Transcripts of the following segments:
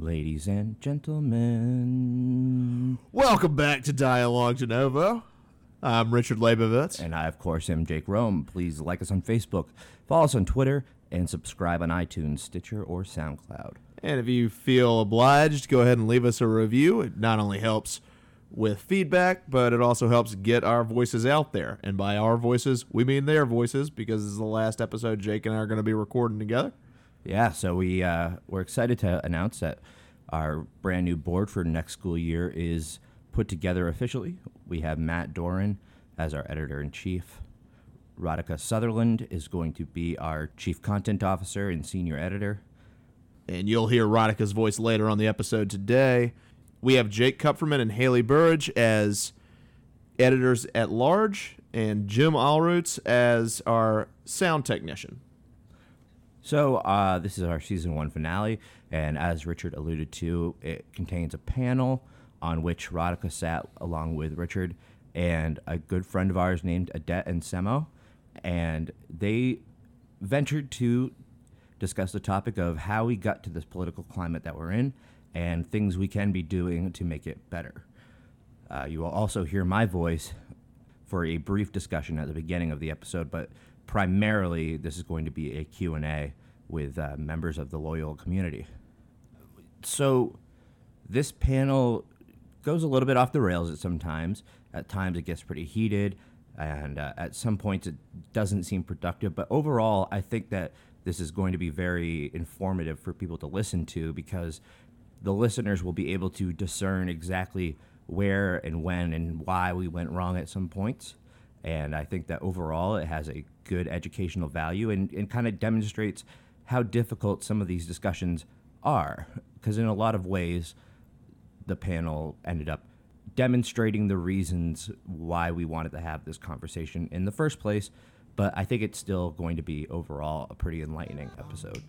Ladies and gentlemen. Welcome back to Dialogue de Novo. I'm Richard Leibovitz. And I, of course, am Jake Rome. Please like us on Facebook, follow us on Twitter, and subscribe on iTunes, Stitcher, or SoundCloud. And if you feel obliged, go ahead and leave us a review. It not only helps with feedback, but it also helps get our voices out there. And by our voices, we mean their voices because this is the last episode Jake and I are going to be recording together. Yeah, so we uh, we're excited to announce that our brand new board for next school year is put together officially. We have Matt Doran as our editor in chief. Radhika Sutherland is going to be our chief content officer and senior editor. And you'll hear Radhika's voice later on the episode today. We have Jake Kupferman and Haley Burridge as editors at large, and Jim Allroots as our sound technician. So uh, this is our season one finale, and as Richard alluded to, it contains a panel on which Radhika sat along with Richard and a good friend of ours named Edet Nsemo, and they ventured to discuss the topic of how we got to this political climate that we're in and things we can be doing to make it better. Uh, you will also hear my voice for a brief discussion at the beginning of the episode, but primarily this is going to be a Q&A with uh, members of the loyal community. So this panel goes a little bit off the rails at sometimes. At times it gets pretty heated, and uh, at some points it doesn't seem productive. But overall, I think that this is going to be very informative for people to listen to because the listeners will be able to discern exactly where and when and why we went wrong at some points. And I think that overall it has a good educational value and, and kind of demonstrates how difficult some of these discussions are. Because in a lot of ways, the panel ended up demonstrating the reasons why we wanted to have this conversation in the first place. But I think it's still going to be overall a pretty enlightening episode.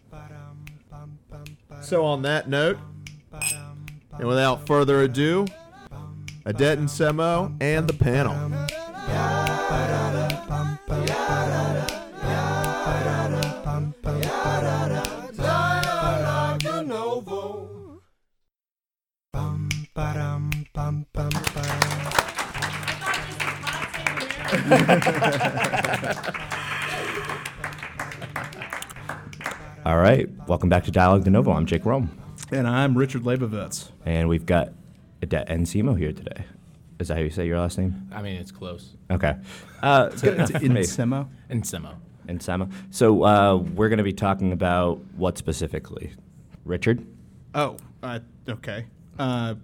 So, on that note, and without further ado, Edet Nsemo and the panel. All right, welcome back to Dialogue de Novo. I'm Jake Rome, And I'm Richard Leibovitz. and we've got Edet Nsemo here today. Is that how you say your last name? I mean, it's close. Okay, uh, good enough for me. Semo. And Semo. So uh, we're going to be talking about what specifically, Richard? Oh, uh, okay. Uh,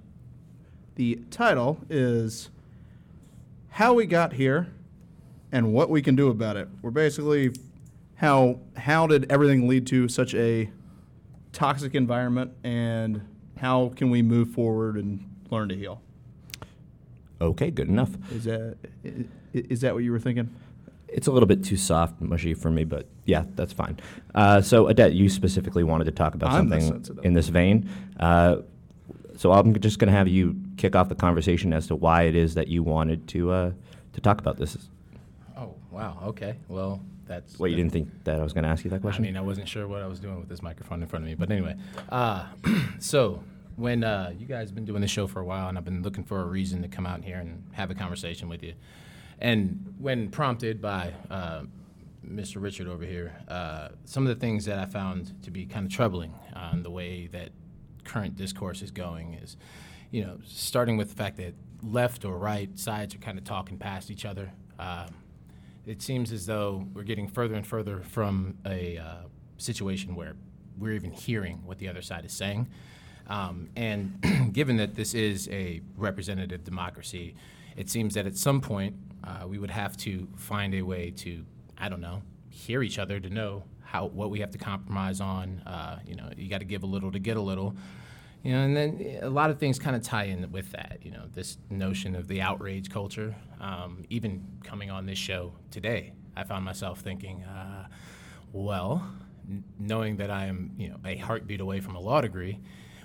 the title is How We Got Here and What We Can Do About It. We're basically how how did everything lead to such a toxic environment and how can we move forward and learn to heal? Okay, good enough. Is that is that what you were thinking? It's a little bit too soft, mushy for me, but yeah, that's fine. Uh, so, Edet, you specifically wanted to talk about I'm something in this vein. Uh, so, I'm just going to have you kick off the conversation as to why it is that you wanted to uh, to talk about this. Wow. Okay. Well, that's. What you didn't think that I was going to ask you that question? I mean, I wasn't sure what I was doing with this microphone in front of me. But anyway, uh, so when uh, you guys have been doing the show for a while, and I've been looking for a reason to come out here and have a conversation with you. And when prompted by uh, Mr. Richard over here, uh, some of the things that I found to be kind of troubling on the way that current discourse is going is, you know, starting with the fact that left or right sides are kind of talking past each other. Um, it seems as though we're getting further and further from a uh, situation where we're even hearing what the other side is saying. Um, and given that this is a representative democracy, it seems that at some point uh, we would have to find a way to, I don't know, hear each other to know how what we have to compromise on. Uh, you know, you got to give a little to get a little. You know, and then a lot of things kind of tie in with that. You know, this notion of the outrage culture. Um, even coming on this show today, I found myself thinking, uh, well, n- knowing that I am, you know, a heartbeat away from a law degree,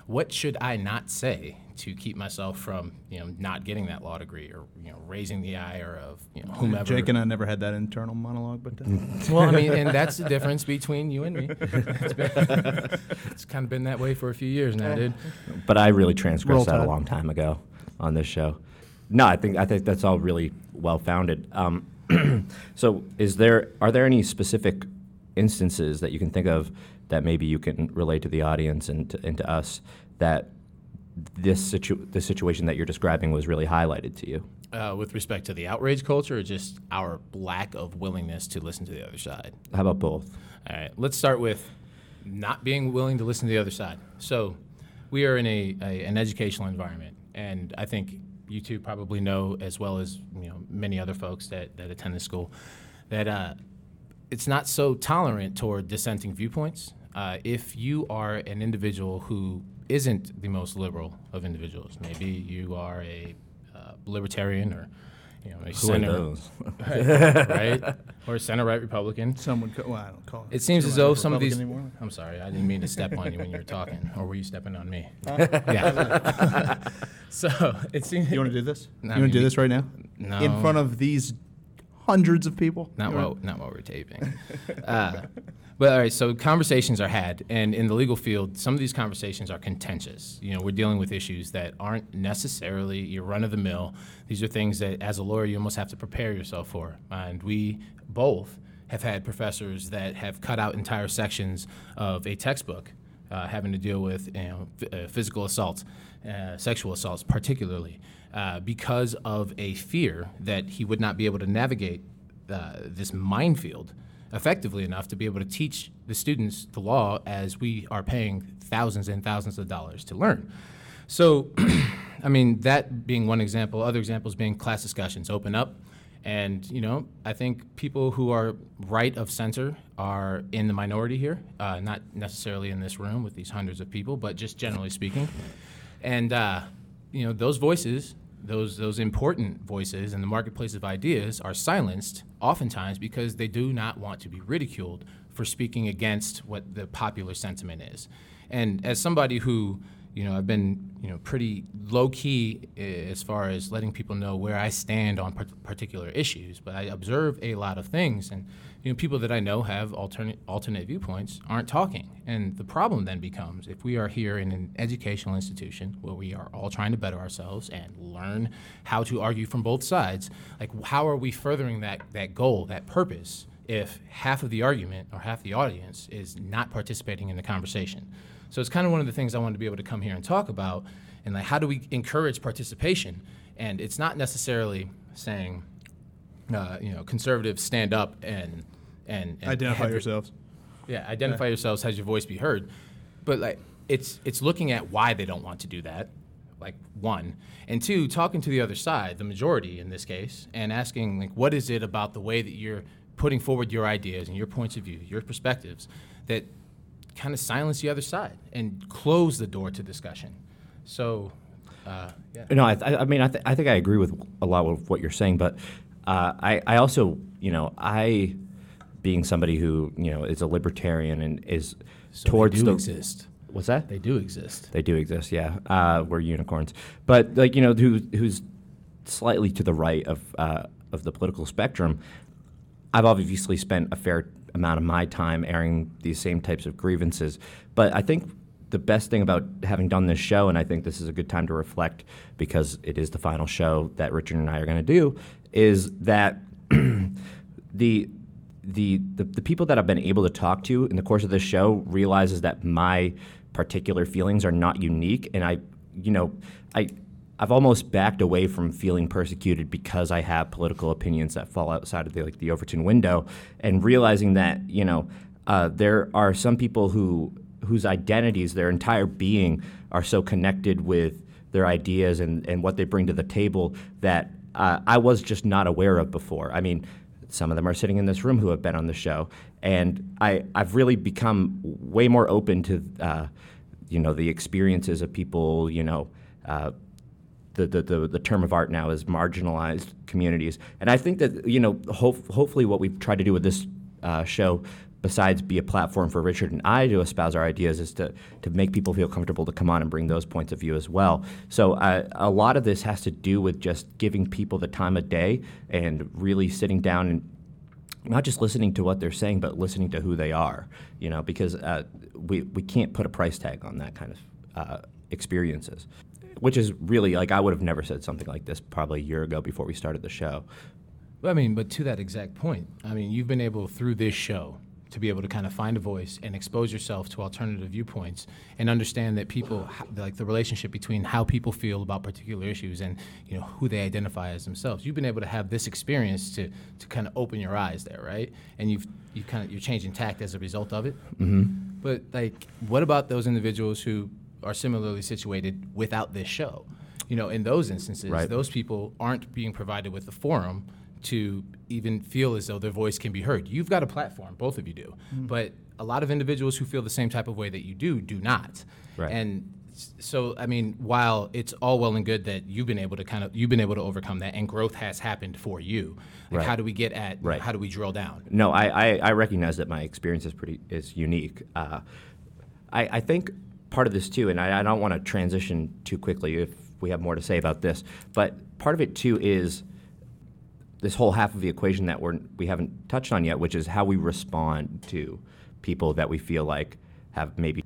what should I not say to keep myself from you know not getting that law degree or you know raising the ire of you know whomever. Jake and I never had that internal monologue, but uh, well, I mean, and that's the difference between you and me. It's, been, it's kind of been that way for a few years now, dude. But I really transgressed that a long time ago on this show. No, I think I think that's all really well founded. Um, so, is there are there any specific instances that you can think of that maybe you can relate to the audience and to, and to us that this situ- the situation that you're describing was really highlighted to you? Uh, with respect to the outrage culture, or just our lack of willingness to listen to the other side. How about both? All right, let's start with not being willing to listen to the other side. So, we are in a, a an educational environment, and I think you two probably know as well as you know many other folks that, that attend this school that uh, it's not so tolerant toward dissenting viewpoints. Uh, if you are an individual who isn't the most liberal of individuals, maybe you are a uh, libertarian or you know a Who are center, those? right, or a center right Republican. some would call, well, I don't call it. It seems as Am I a though some of these. Anymore? I'm sorry, I didn't mean to step on you when you were talking, or were you stepping on me? yeah. so it seems. You want to do this? No, you want to do this right now? No. In front of these hundreds of people? Not wanna- while, not while we're taping. uh, but all right, so conversations are had, and in the legal field, some of these conversations are contentious. You know, we're dealing with issues that aren't necessarily your run of the mill. These are things that, as a lawyer, you almost have to prepare yourself for. And we both have had professors that have cut out entire sections of a textbook uh, having to deal with you know, f- uh, physical assaults, uh, sexual assaults, particularly, uh, because of a fear that he would not be able to navigate uh, this minefield effectively enough to be able to teach the students the law as we are paying thousands and thousands of dollars to learn. So, I mean, that being one example, other examples being class discussions open up. And, you know, I think people who are right of center are in the minority here, uh, not necessarily in this room with these hundreds of people, but just generally speaking. And, uh, you know, those voices, those, those important voices in the marketplace of ideas are silenced oftentimes because they do not want to be ridiculed for speaking against what the popular sentiment is. And as somebody who, you know, I've been, you know, pretty low key uh, as far as letting people know where I stand on par- particular issues, but I observe a lot of things, and you know, people that I know have alternate alternate viewpoints aren't talking. And the problem then becomes if we are here in an educational institution where we are all trying to better ourselves and learn how to argue from both sides, like how are we furthering that that goal, that purpose? If half of the argument or half the audience is not participating in the conversation. So it's kind of one of the things I wanted to be able to come here and talk about, and like how do we encourage participation? And it's not necessarily saying, uh, you know, conservatives stand up and and, and Identify have your- yourselves. yeah, identify yourselves, has your voice be heard. But like it's it's looking at why they don't want to do that. Like one. And two, talking to the other side, the majority in this case, and asking like what is it about the way that you're putting forward your ideas and your points of view, your perspectives, that kind of silence the other side and close the door to discussion. So uh, yeah. No, I, I I mean, I, th- I think I agree with a lot of what you're saying, but uh, I, I also, you know, I, being somebody who, you know, is a libertarian and is So towards they do the exist. what's that? They do exist. They do exist, yeah. Uh, we're unicorns, but like you know, who, who's slightly to the right of uh, of the political spectrum. I've obviously spent a fair amount of my time airing these same types of grievances, but I think the best thing about having done this show, and I think this is a good time to reflect because it is the final show that Richard and I are going to do, is that the the, the the people that I've been able to talk to in the course of this show realizes that my particular feelings are not unique, and I, you know, I. I've almost backed away from feeling persecuted because I have political opinions that fall outside of the like the Overton window, and realizing that you know uh, there are some people who whose identities, their entire being, are so connected with their ideas and, and what they bring to the table that uh, I was just not aware of before. I mean, some of them are sitting in this room who have been on the show, and I, I've really become way more open to, uh, you know, the experiences of people, you know, uh, the, the, the, the term of art now is marginalized communities. And I think that, you know, hope, hopefully what we've tried to do with this uh, show besides be a platform for Richard and I to espouse our ideas, is to to make people feel comfortable to come on and bring those points of view as well. So uh, a lot of this has to do with just giving people the time of day and really sitting down and not just listening to what they're saying, but listening to who they are. You know, because uh, we we can't put a price tag on that kind of uh, experiences, which is really like I would have never said something like this probably a year ago before we started the show. Well, I mean, but to that exact point, I mean, you've been able through this show to be able to kind of find a voice and expose yourself to alternative viewpoints and understand that people like the relationship between how people feel about particular issues and you know who they identify as themselves. You've been able to have this experience to to kind of open your eyes there, right? And you've you kind of you're changing tact as a result of it. Mm-hmm. But like, what about those individuals who are similarly situated without this show? You know, in those instances, Right. those people aren't being provided with a forum to even feel as though their voice can be heard. You've got a platform, both of you do, but a lot of individuals who feel the same type of way that you do do not. Right. And so, I mean, while it's all well and good that you've been able to kind of you've been able to overcome that, and growth has happened for you. Like, Right. how do we get at? Right. How do we drill down? No, I, I, I recognize that my experience is pretty is unique. Uh, I, I think part of this too, and I, I don't want to transition too quickly if we have more to say about this, but part of it too is this whole half of the equation that we're we haven't touched on yet, which is how we respond to people that we feel like have maybe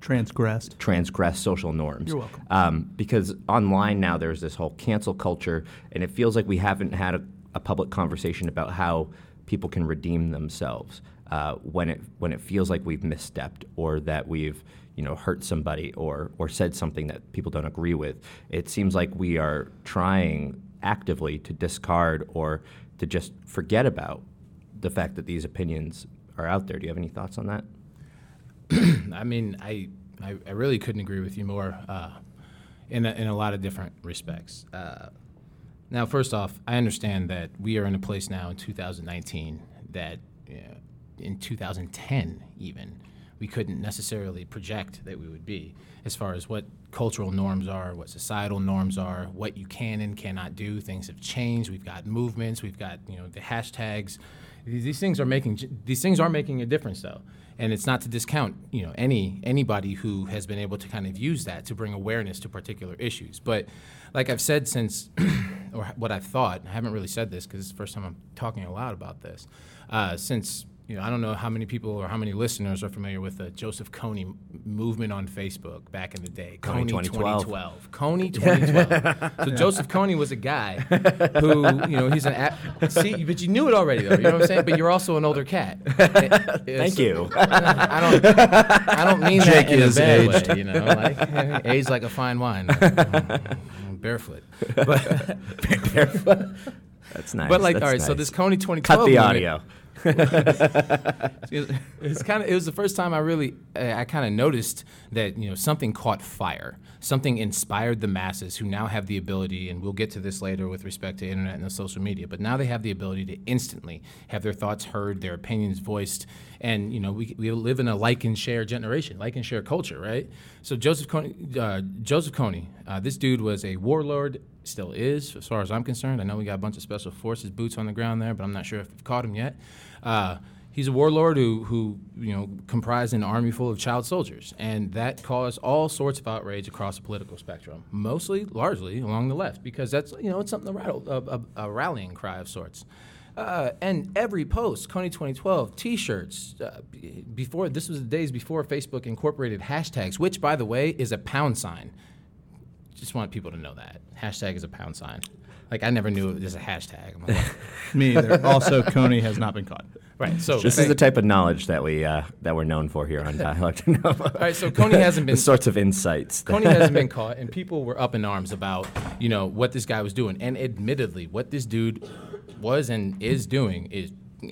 Transgressed. transgress social norms. You're welcome. Um, because online now there's this whole cancel culture, and it feels like we haven't had a, a public conversation about how people can redeem themselves uh, when it when it feels like we've misstepped or that we've you know hurt somebody or or said something that people don't agree with. It seems like we are trying actively to discard or to just forget about the fact that these opinions are out there. Do you have any thoughts on that? I mean, I, I, I really couldn't agree with you more uh, in, a, in a lot of different respects. Uh, now, first off, I understand that we are in a place now in 2019 that in 2010 even we couldn't necessarily project that we would be as far as what cultural norms are, what societal norms are, what you can and cannot do. Things have changed. We've got movements. We've got you know the hashtags. These, things are making these things are making a difference though, and it's not to discount you know any anybody who has been able to kind of use that to bring awareness to particular issues. But like I've said since, or what I've thought, I haven't really said this because it's the first time I'm talking aloud about this. Uh, since you know, I don't know how many people or how many listeners are familiar with the Joseph Kony movement on Facebook back in the day. Kony 2012. 2012. Kony 2012. so Joseph Kony was a guy who, you know, he's an a- see, but you knew it already though. You know what I'm saying? But you're also an older cat. Thank you. I don't. I don't mean Jake that in a is bad aged. way. You know, like aged like a fine wine. Barefoot, but barefoot. That's nice. but like That's all right. So nice. this Kony 2012 cut the movement- audio. it's kind of it was the first time I really uh, I kind of noticed that you know something caught fire, something inspired the masses who now have the ability, and we'll get to this later with respect to internet and the social media, but now they have the ability to instantly have their thoughts heard, their opinions voiced, and you know we, we live in a like and share generation, like and share culture, right? So Joseph Kony, uh, Joseph Kony, uh, this dude was a warlord. Still is, as far as I'm concerned. I know we got a bunch of special forces boots on the ground there, but I'm not sure if we've caught him yet. Uh, he's a warlord who, who you know comprised an army full of child soldiers, and that caused all sorts of outrage across the political spectrum, mostly, largely along the left, because that's you know it's something rattle, a, a, a rallying cry of sorts. Uh, and every post, Kony 2012, T-shirts. Uh, before this was the days before Facebook incorporated hashtags, which, by the way, is a pound sign. Just want people to know that hashtag is a pound sign. Like I never knew it was a hashtag. Like, Me either. also, Kony has not been caught. right. So This is the type of knowledge that we uh, that we're known for here on Dialogue to All right, so Kony hasn't been the sorts of insights. Kony hasn't been caught, and people were up in arms about you know what this guy was doing, and admittedly, what this dude was and is doing is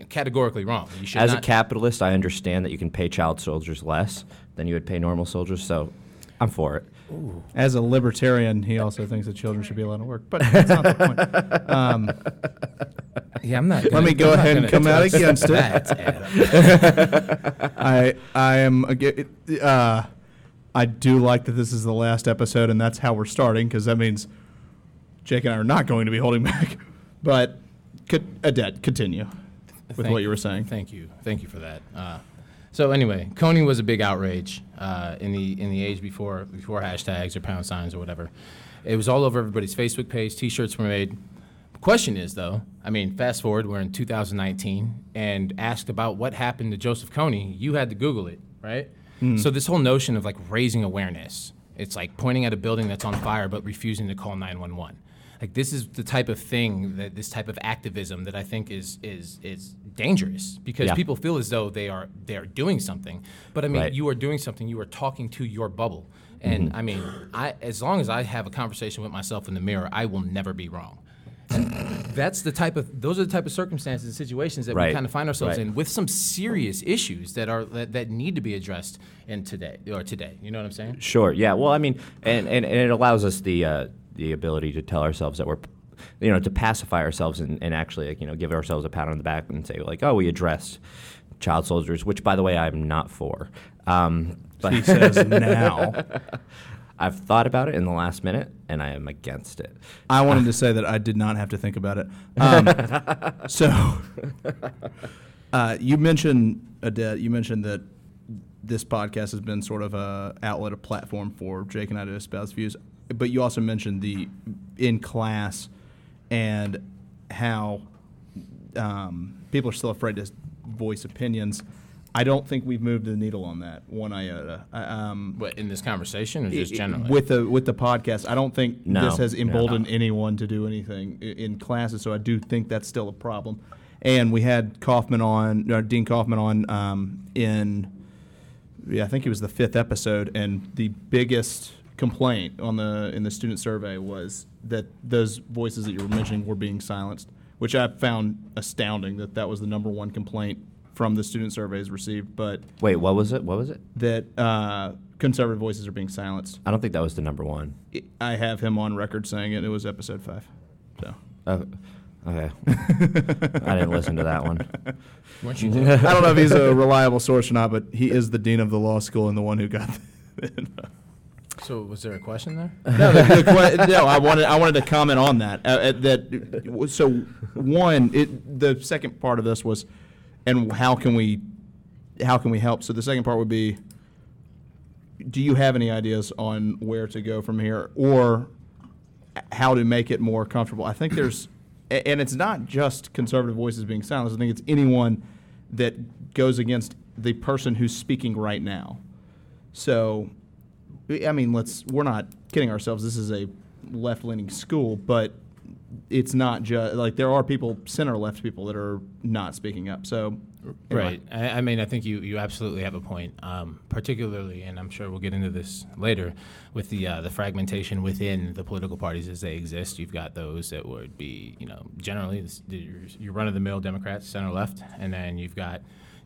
categorically wrong. You should As a capitalist, I understand that you can pay child soldiers less than you would pay normal soldiers, so I'm for it. As a libertarian, he also thinks that children should be allowed to work, but that's not the point. Um, yeah, I'm not. Gonna, Let me go I'm ahead and come out against it. that, I I am aga- uh, I do like that this is the last episode, and that's how we're starting because that means Jake and I are not going to be holding back. But could Edet continue? with Thank- what you were saying. Thank you, thank you for that. Uh, so anyway, Kony was a big outrage uh, in the in the age before before hashtags or pound signs or whatever. It was all over everybody's Facebook page. T-shirts were made. Question is though, I mean, fast forward, we're in 2019, and asked about what happened to Joseph Kony. You had to Google it, right? So this whole notion of like raising awareness, it's like pointing at a building that's on fire but refusing to call 911. Like this is the type of thing that this type of activism that I think is is is dangerous because Yeah. people feel as though they are they are doing something. But I mean, Right. you are doing something. You are talking to your bubble. And Mm-hmm. I mean, I as long as I have a conversation with myself in the mirror, I will never be wrong. And that's the type of those are the type of circumstances and situations that we kind of find ourselves Right. in with some serious issues that are that, that need to be addressed in today or today. You know what I'm saying? Sure. Yeah. Well, I mean, and, and, and it allows us the uh, the ability to tell ourselves that we're, you know, to pacify ourselves and, and actually, like, you know, give ourselves a pat on the back and say like, oh, we addressed child soldiers, which, by the way, I'm not for. Um, but He says now. I've thought about it in the last minute, and I am against it. I wanted to say that I did not have to think about it. Um, so, uh, you mentioned Edet. You mentioned that this podcast has been sort of a outlet, a platform for Jake and I to espouse views. But you also mentioned the in class and how um, people are still afraid to voice opinions. I don't think we've moved the needle on that one iota. I, um, What in this conversation or just generally? with the with the podcast, I don't think No, this has emboldened no. anyone to do anything in classes. So I do think that's still a problem. And we had Kaufman on, uh, Dean Kaufman on um, in, yeah, I think it was the fifth episode, and the biggest complaint on the in the student survey was that those voices that you were mentioning were being silenced, which I found astounding that that was the number one complaint from the student surveys received. But Wait, what was it? What was it? that uh, conservative voices are being silenced. I don't think that was the number one. I have him on record saying it. It was episode five. So Oh, okay. I didn't listen to that one. Weren't you? I don't know if he's a reliable source or not, but he is the dean of the law school and the one who got. The, so was there a question there? no, the, the que- no, I wanted I wanted to comment on that. Uh, uh, that so one, it the second part of this was, and how can we, how can we help? So the second part would be, do you have any ideas on where to go from here, or how to make it more comfortable? I think there's, and it's not just conservative voices being silenced. I think it's anyone that goes against the person who's speaking right now. So, I mean, let's, we're not kidding ourselves. This is a left leaning school, but it's not just, like, there are people, center left people that are not speaking up. So. Right. I, I mean, I think you, you absolutely have a point, um, particularly, and I'm sure we'll get into this later, with the uh, the fragmentation within the political parties as they exist. You've got those that would be, you know, generally your run of the mill Democrats, center left, and then you've got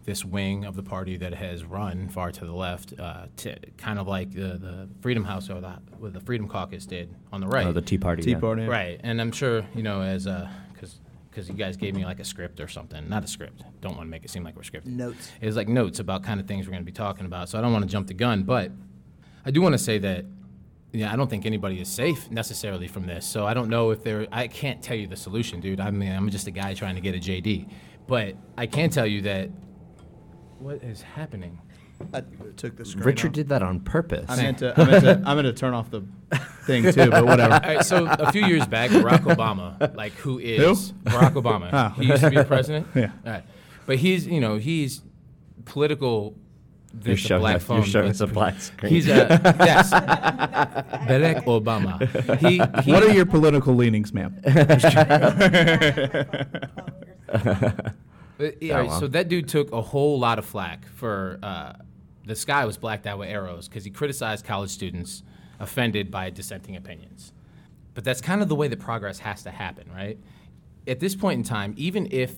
this wing of the party that has run far to the left, uh, to, kind of like the, the Freedom House or the, what the Freedom Caucus did on the right. Oh, the Tea Party. Tea yeah. Party. Right, and I'm sure you know as because because you guys gave me like a script or something, not a script. Don't want to make it seem like we're scripted. Notes. It was like notes about kind of things we're going to be talking about. So I don't want to jump the gun, but I do want to say that yeah, I don't think anybody is safe necessarily from this. So I don't know if there. I can't tell you the solution, dude. I mean, I'm just a guy trying to get a JD, but I can tell you that what is happening. I took the screen Richard off. did that on purpose. I meant to, I meant to, I meant to turn off the thing too, but whatever. All right, so a few years back, Barack Obama, like who is Barack Obama? Oh. He used to be the president. Yeah. All right, but he's you know he's political. You're there's a showing black us- phone. you're showing us a black screen. He's a yes, Barack Obama. He, he What are your political leanings, ma'am? But, yeah, Oh, right. So that dude took a whole lot of flack for uh, the sky was blacked out with arrows because he criticized college students offended by dissenting opinions. But that's kind of the way that progress has to happen, right? At this point in time, even if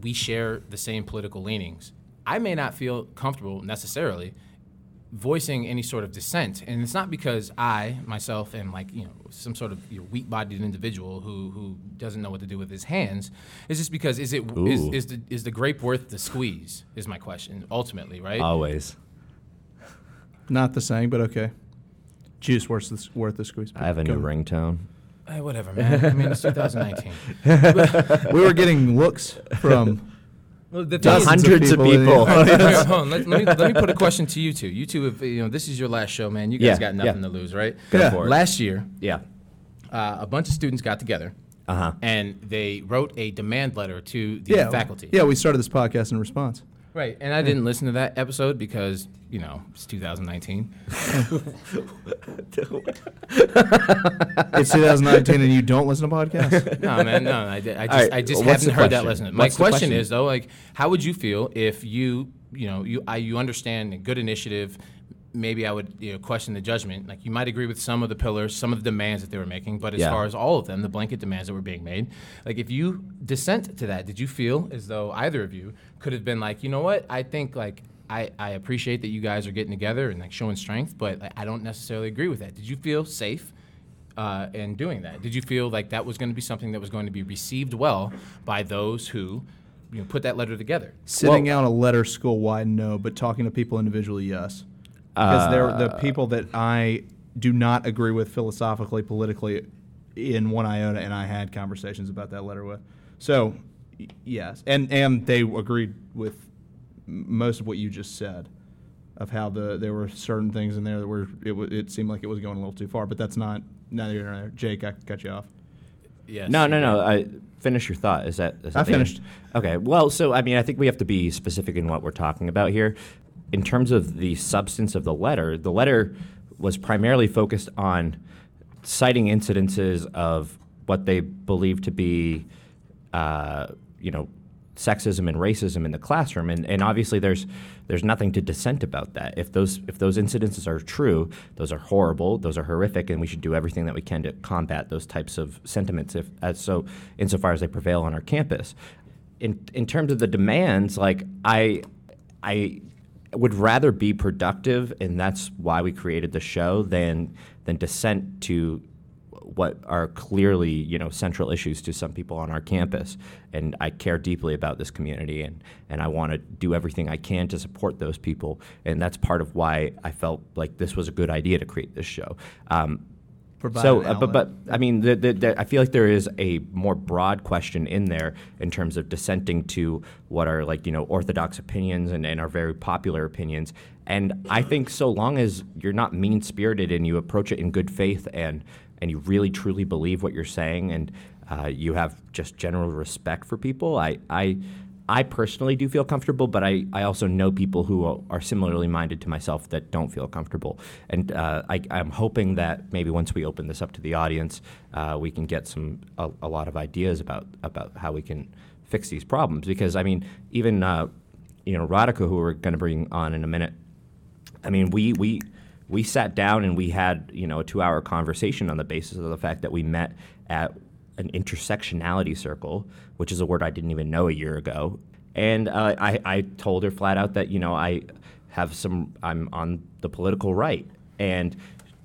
we share the same political leanings, I may not feel comfortable necessarily voicing any sort of dissent, and it's not because I myself am like you know some sort of you know, weak-bodied individual who who doesn't know what to do with his hands. It's just because is it is, Ooh. is the is the grape worth the squeeze? Is my question ultimately, right? Always. Not the saying, but okay. Juice worth the, worth the squeeze. I have a Go. new ringtone. Eh, whatever, man. I mean, it's 2019. We were getting looks from Well, the thing is- hundreds of people, people. Wait, wait, hold on. Let, let me, let me put a question to you two. You two, if, you know, this is your last show, man. You guys Yeah, got nothing yeah. to lose, right? Go Yeah. for it. Last year, yeah. uh, a bunch of students got together Uh-huh. and they wrote a demand letter to the yeah, faculty. Yeah, we started this podcast in response. Right. And I didn't listen to that episode because, you know, it's 2019. It's 2019 and you don't listen to podcasts. No, man, no. I, I just, right, I just well, what's haven't the heard that question? lesson. My What's the question, question? is though, like, how would you feel if you, you know, you I, you understand a good initiative? Maybe I would you know, question the judgment. Like you might agree with some of the pillars, some of the demands that they were making, but as Yeah. far as all of them, the blanket demands that were being made, like if you dissent to that, did you feel as though either of you could have been like, you know what, I think like I, I appreciate that you guys are getting together and like showing strength, but like, I don't necessarily agree with that. Did you feel safe uh, in doing that? Did you feel like that was going to be something that was going to be received well by those who you know, put that letter together? Sitting out a letter school wide, no, but talking to people individually, yes. Because they're the people that I do not agree with philosophically, politically, in one iota, and I had conversations about that letter with. So, y- yes, and and they agreed with most of what you just said, of how the there were certain things in there that were it, wa- it seemed like it was going a little too far, but that's not neither here nor there. Jake, I cut you off. Yes. No, no, no. I finish your thought. Is that? Is that I the end? finished. Okay. Well, so I mean, I think we have to be specific in what we're talking about here. In terms of the substance of the letter, the letter was primarily focused on citing incidences of what they believe to be, uh, you know, sexism and racism in the classroom, and, and obviously there's there's nothing to dissent about that. If those if those incidences are true, those are horrible, those are horrific, and we should do everything that we can to combat those types of sentiments, if as so insofar as they prevail on our campus. In in terms of the demands, like I I would rather be productive, and that's why we created the show, than than dissent to what are clearly you know central issues to some people on our campus. And I care deeply about this community and and I want to do everything I can to support those people. And that's part of why I felt like this was a good idea to create this show. Um, so uh, but but I mean the, the, the, I feel like there is a more broad question in there in terms of dissenting to what are like you know orthodox opinions and, and are very popular opinions. And I think so long as you're not mean spirited and you approach it in good faith and and you really truly believe what you're saying and uh, you have just general respect for people, I, I, I personally do feel comfortable, but I, I also know people who are similarly minded to myself that don't feel comfortable. And uh, I, I'm hoping that maybe once we open this up to the audience, uh, we can get some a, a lot of ideas about about how we can fix these problems. Because I mean, even uh, you know, Radhika, who we're going to bring on in a minute, I mean, we we we sat down and we had you know a two-hour conversation on the basis of the fact that we met at an intersectionality circle, which is a word I didn't even know a year ago. And uh, I, I told her flat out that you know I have some I'm on the political right, and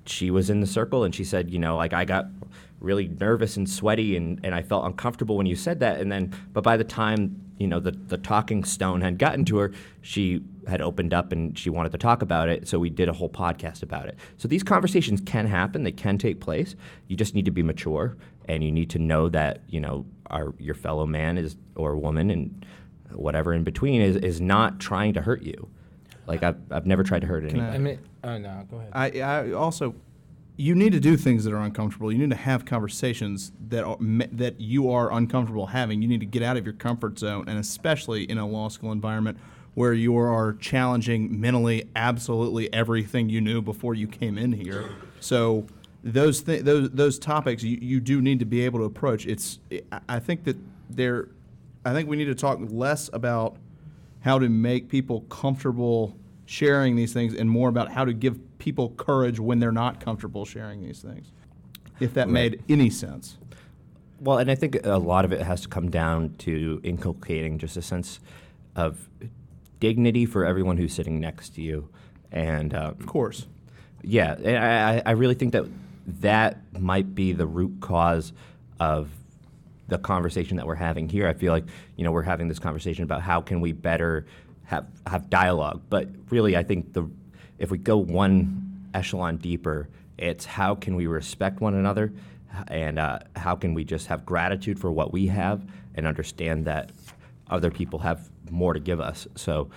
she was in the circle and she said you know like I got really nervous and sweaty and, and I felt uncomfortable when you said that and then but by the time you know the, the talking stone had gotten to her she had opened up and she wanted to talk about it so we did a whole podcast about it so these conversations can happen they can take place you just need to be mature and you need to know that you know our your fellow man is or woman and whatever in between is, is not trying to hurt you like I've, I've never tried to hurt anyone I mean, oh no, go ahead. I, I also, you need to do things that are uncomfortable. You need to have conversations that are that you are uncomfortable having. You need to get out of your comfort zone, and especially in a law school environment where you are challenging mentally absolutely everything you knew before you came in here. So those th- those those topics you, you do need to be able to approach. It's I- I think that there, I think we need to talk less about how to make people comfortable sharing these things and more about how to give people courage when they're not comfortable sharing these things. If that made any sense. Well, and I think a lot of it has to come down to inculcating just a sense of dignity for everyone who's sitting next to you, and uh, Of course. yeah, I, I- I really think that that might be the root cause of the conversation that we're having here. I feel like you know we're having this conversation about how can we better have have dialogue, but really I think the if we go one echelon deeper, it's how can we respect one another, and uh, how can we just have gratitude for what we have and understand that other people have more to give us. So,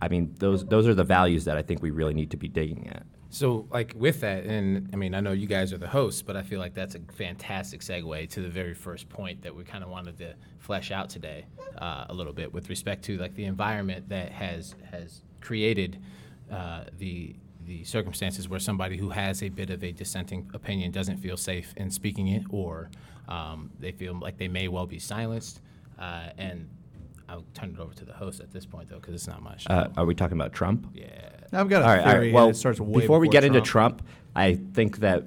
I mean, those those are the values that I think we really need to be digging at. So, like with that, and I mean, I know you guys are the hosts, but I feel like that's a fantastic segue to the very first point that we kind of wanted to flesh out today uh, a little bit with respect to like the environment that has has created uh, the the circumstances where somebody who has a bit of a dissenting opinion doesn't feel safe in speaking it, or um, they feel like they may well be silenced. Uh, and I'll turn it over to the host at this point, though, because it's not much. Uh, are we talking about Trump? yeah. I've got a All right, theory. right. and Well, it starts way before we before get into Trump, I think that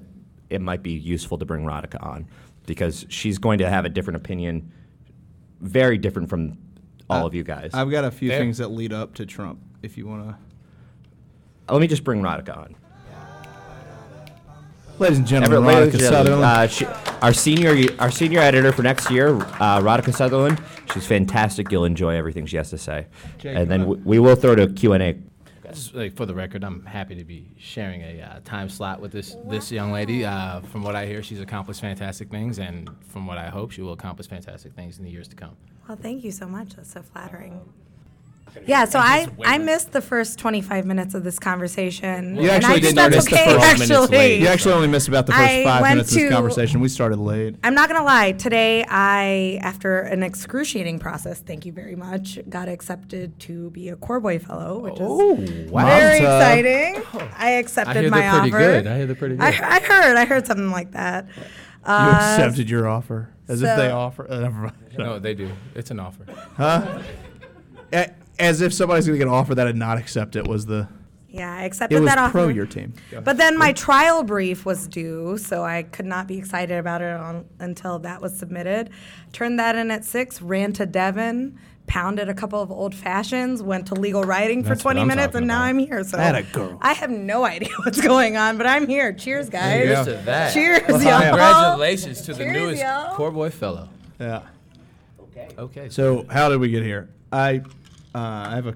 it might be useful to bring Radhika on because she's going to have a different opinion, very different from all Uh, of you guys. I've got a few Fair. things that lead up to Trump. If you want to, Let me just bring Radhika on. Ladies and Everett, gentlemen, ladies and Sutherland. uh, she, our senior our senior editor for next year, uh, Radhika Sutherland. She's fantastic. You'll enjoy everything she has to say, Jake, and then come we, we will throw to Q and A. Like, for the record, I'm happy to be sharing a uh, time slot with this this young lady. Uh, from what I hear, she's accomplished fantastic things, and from what I hope, she will accomplish fantastic things in the years to come. Well, thank you so much. That's so flattering. Yeah, so I, I missed the first 25 minutes of this conversation. You and actually I didn't that's miss the okay, first minutes actually. late. You actually only missed about the first I five went minutes of this to- conversation. We started late. I'm not gonna lie. Today, I, after an excruciating process, thank you very much, got accepted to be a Core Boy Fellow, which is wow! very Mom's, exciting. I I accepted hear my they're pretty offer. good. I hear they're pretty good. I heard. I heard something like that. You Uh, accepted your offer as if so- they offer. Uh, never mind. no, they do. It's an offer. A- As if somebody's going to get an offer that had not accept it was the. Yeah, I It accepted was that offer. pro your team. But then my trial brief was due, so I could not be excited about it on, until that was submitted. Turned that in at six, ran to Devon, pounded a couple of old fashions, went to legal writing for That's what 20 minutes, talking and now about. I'm here. So Atta girl. I have no idea what's going on, but I'm here. Cheers, guys. Here's to that. Cheers, Well, y'all. Congratulations to the newest y'all. Core Boy Fellow. Yeah. Okay. Okay. So how did we get here? I uh, I have a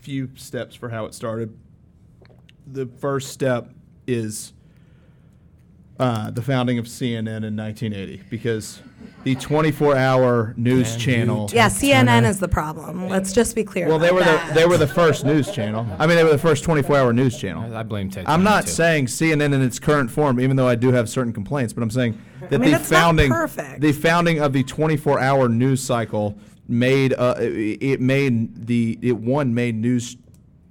few steps for how it started. The first step is uh, the founding of CNN in 1980 because the 24-hour news Man, channel. Yeah, CNN Turner. is the problem. Let's just be clear. Well, they were that. the they were the first news channel. I mean, they were the first 24-hour news channel. I blame Ted. I'm not too. saying CNN in its current form, even though I do have certain complaints, but I'm saying that mean, the founding the founding of the 24-hour news cycle made uh, it made the it one made news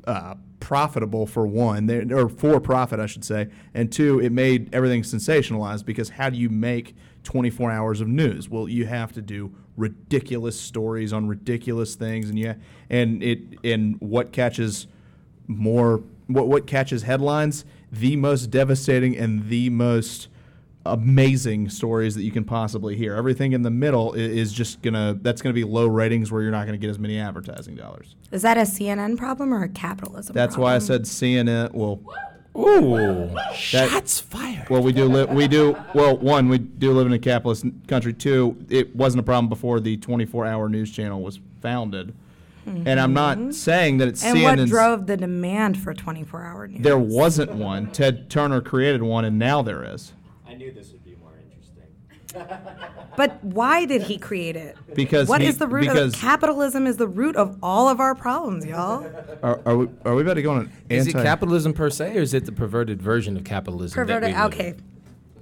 uh, profitable for one, or for profit, I should say, and two, it made everything sensationalized because how do you make 24 hours of news? Well, you have to do ridiculous stories on ridiculous things, and yeah, and it and what catches more what what catches headlines the most devastating and the most amazing stories that you can possibly hear everything in the middle is just gonna that's gonna be low ratings where you're not gonna get as many advertising dollars Is that a CNN problem or a capitalism that's problem? why i said cnn well Ooh, shots fired. well we do live we do well one we do live in a capitalist country two it wasn't a problem before the 24 hour news channel was founded and i'm not saying that it's Mm-hmm. And what drove the demand for 24-hour news? there wasn't one ted turner created one and now there is I knew this would be more interesting. But why did he create it? Because What he- is the root because- of capitalism? Is the root of all of our problems, y'all. Are, are we are we about to go on an Is it anti? capitalism per se, or is it the perverted version of capitalism? Perverted. Okay, in?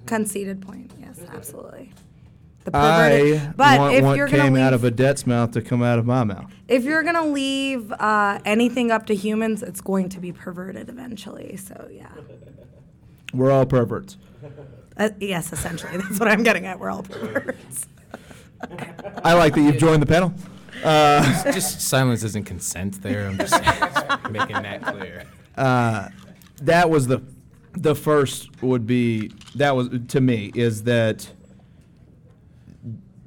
conceded point. Yes, absolutely. The I But want if what you're gonna came leave, out of Edet's mouth to come out of my mouth. if you're gonna leave uh, anything up to humans, it's going to be perverted eventually. So yeah. We're all perverts. Uh, yes, essentially, that's what I'm getting at. We're all perverts. I like that you've joined the panel. Uh, Just silence isn't consent. There, I'm just making that clear. that was the the first would be that was to me is that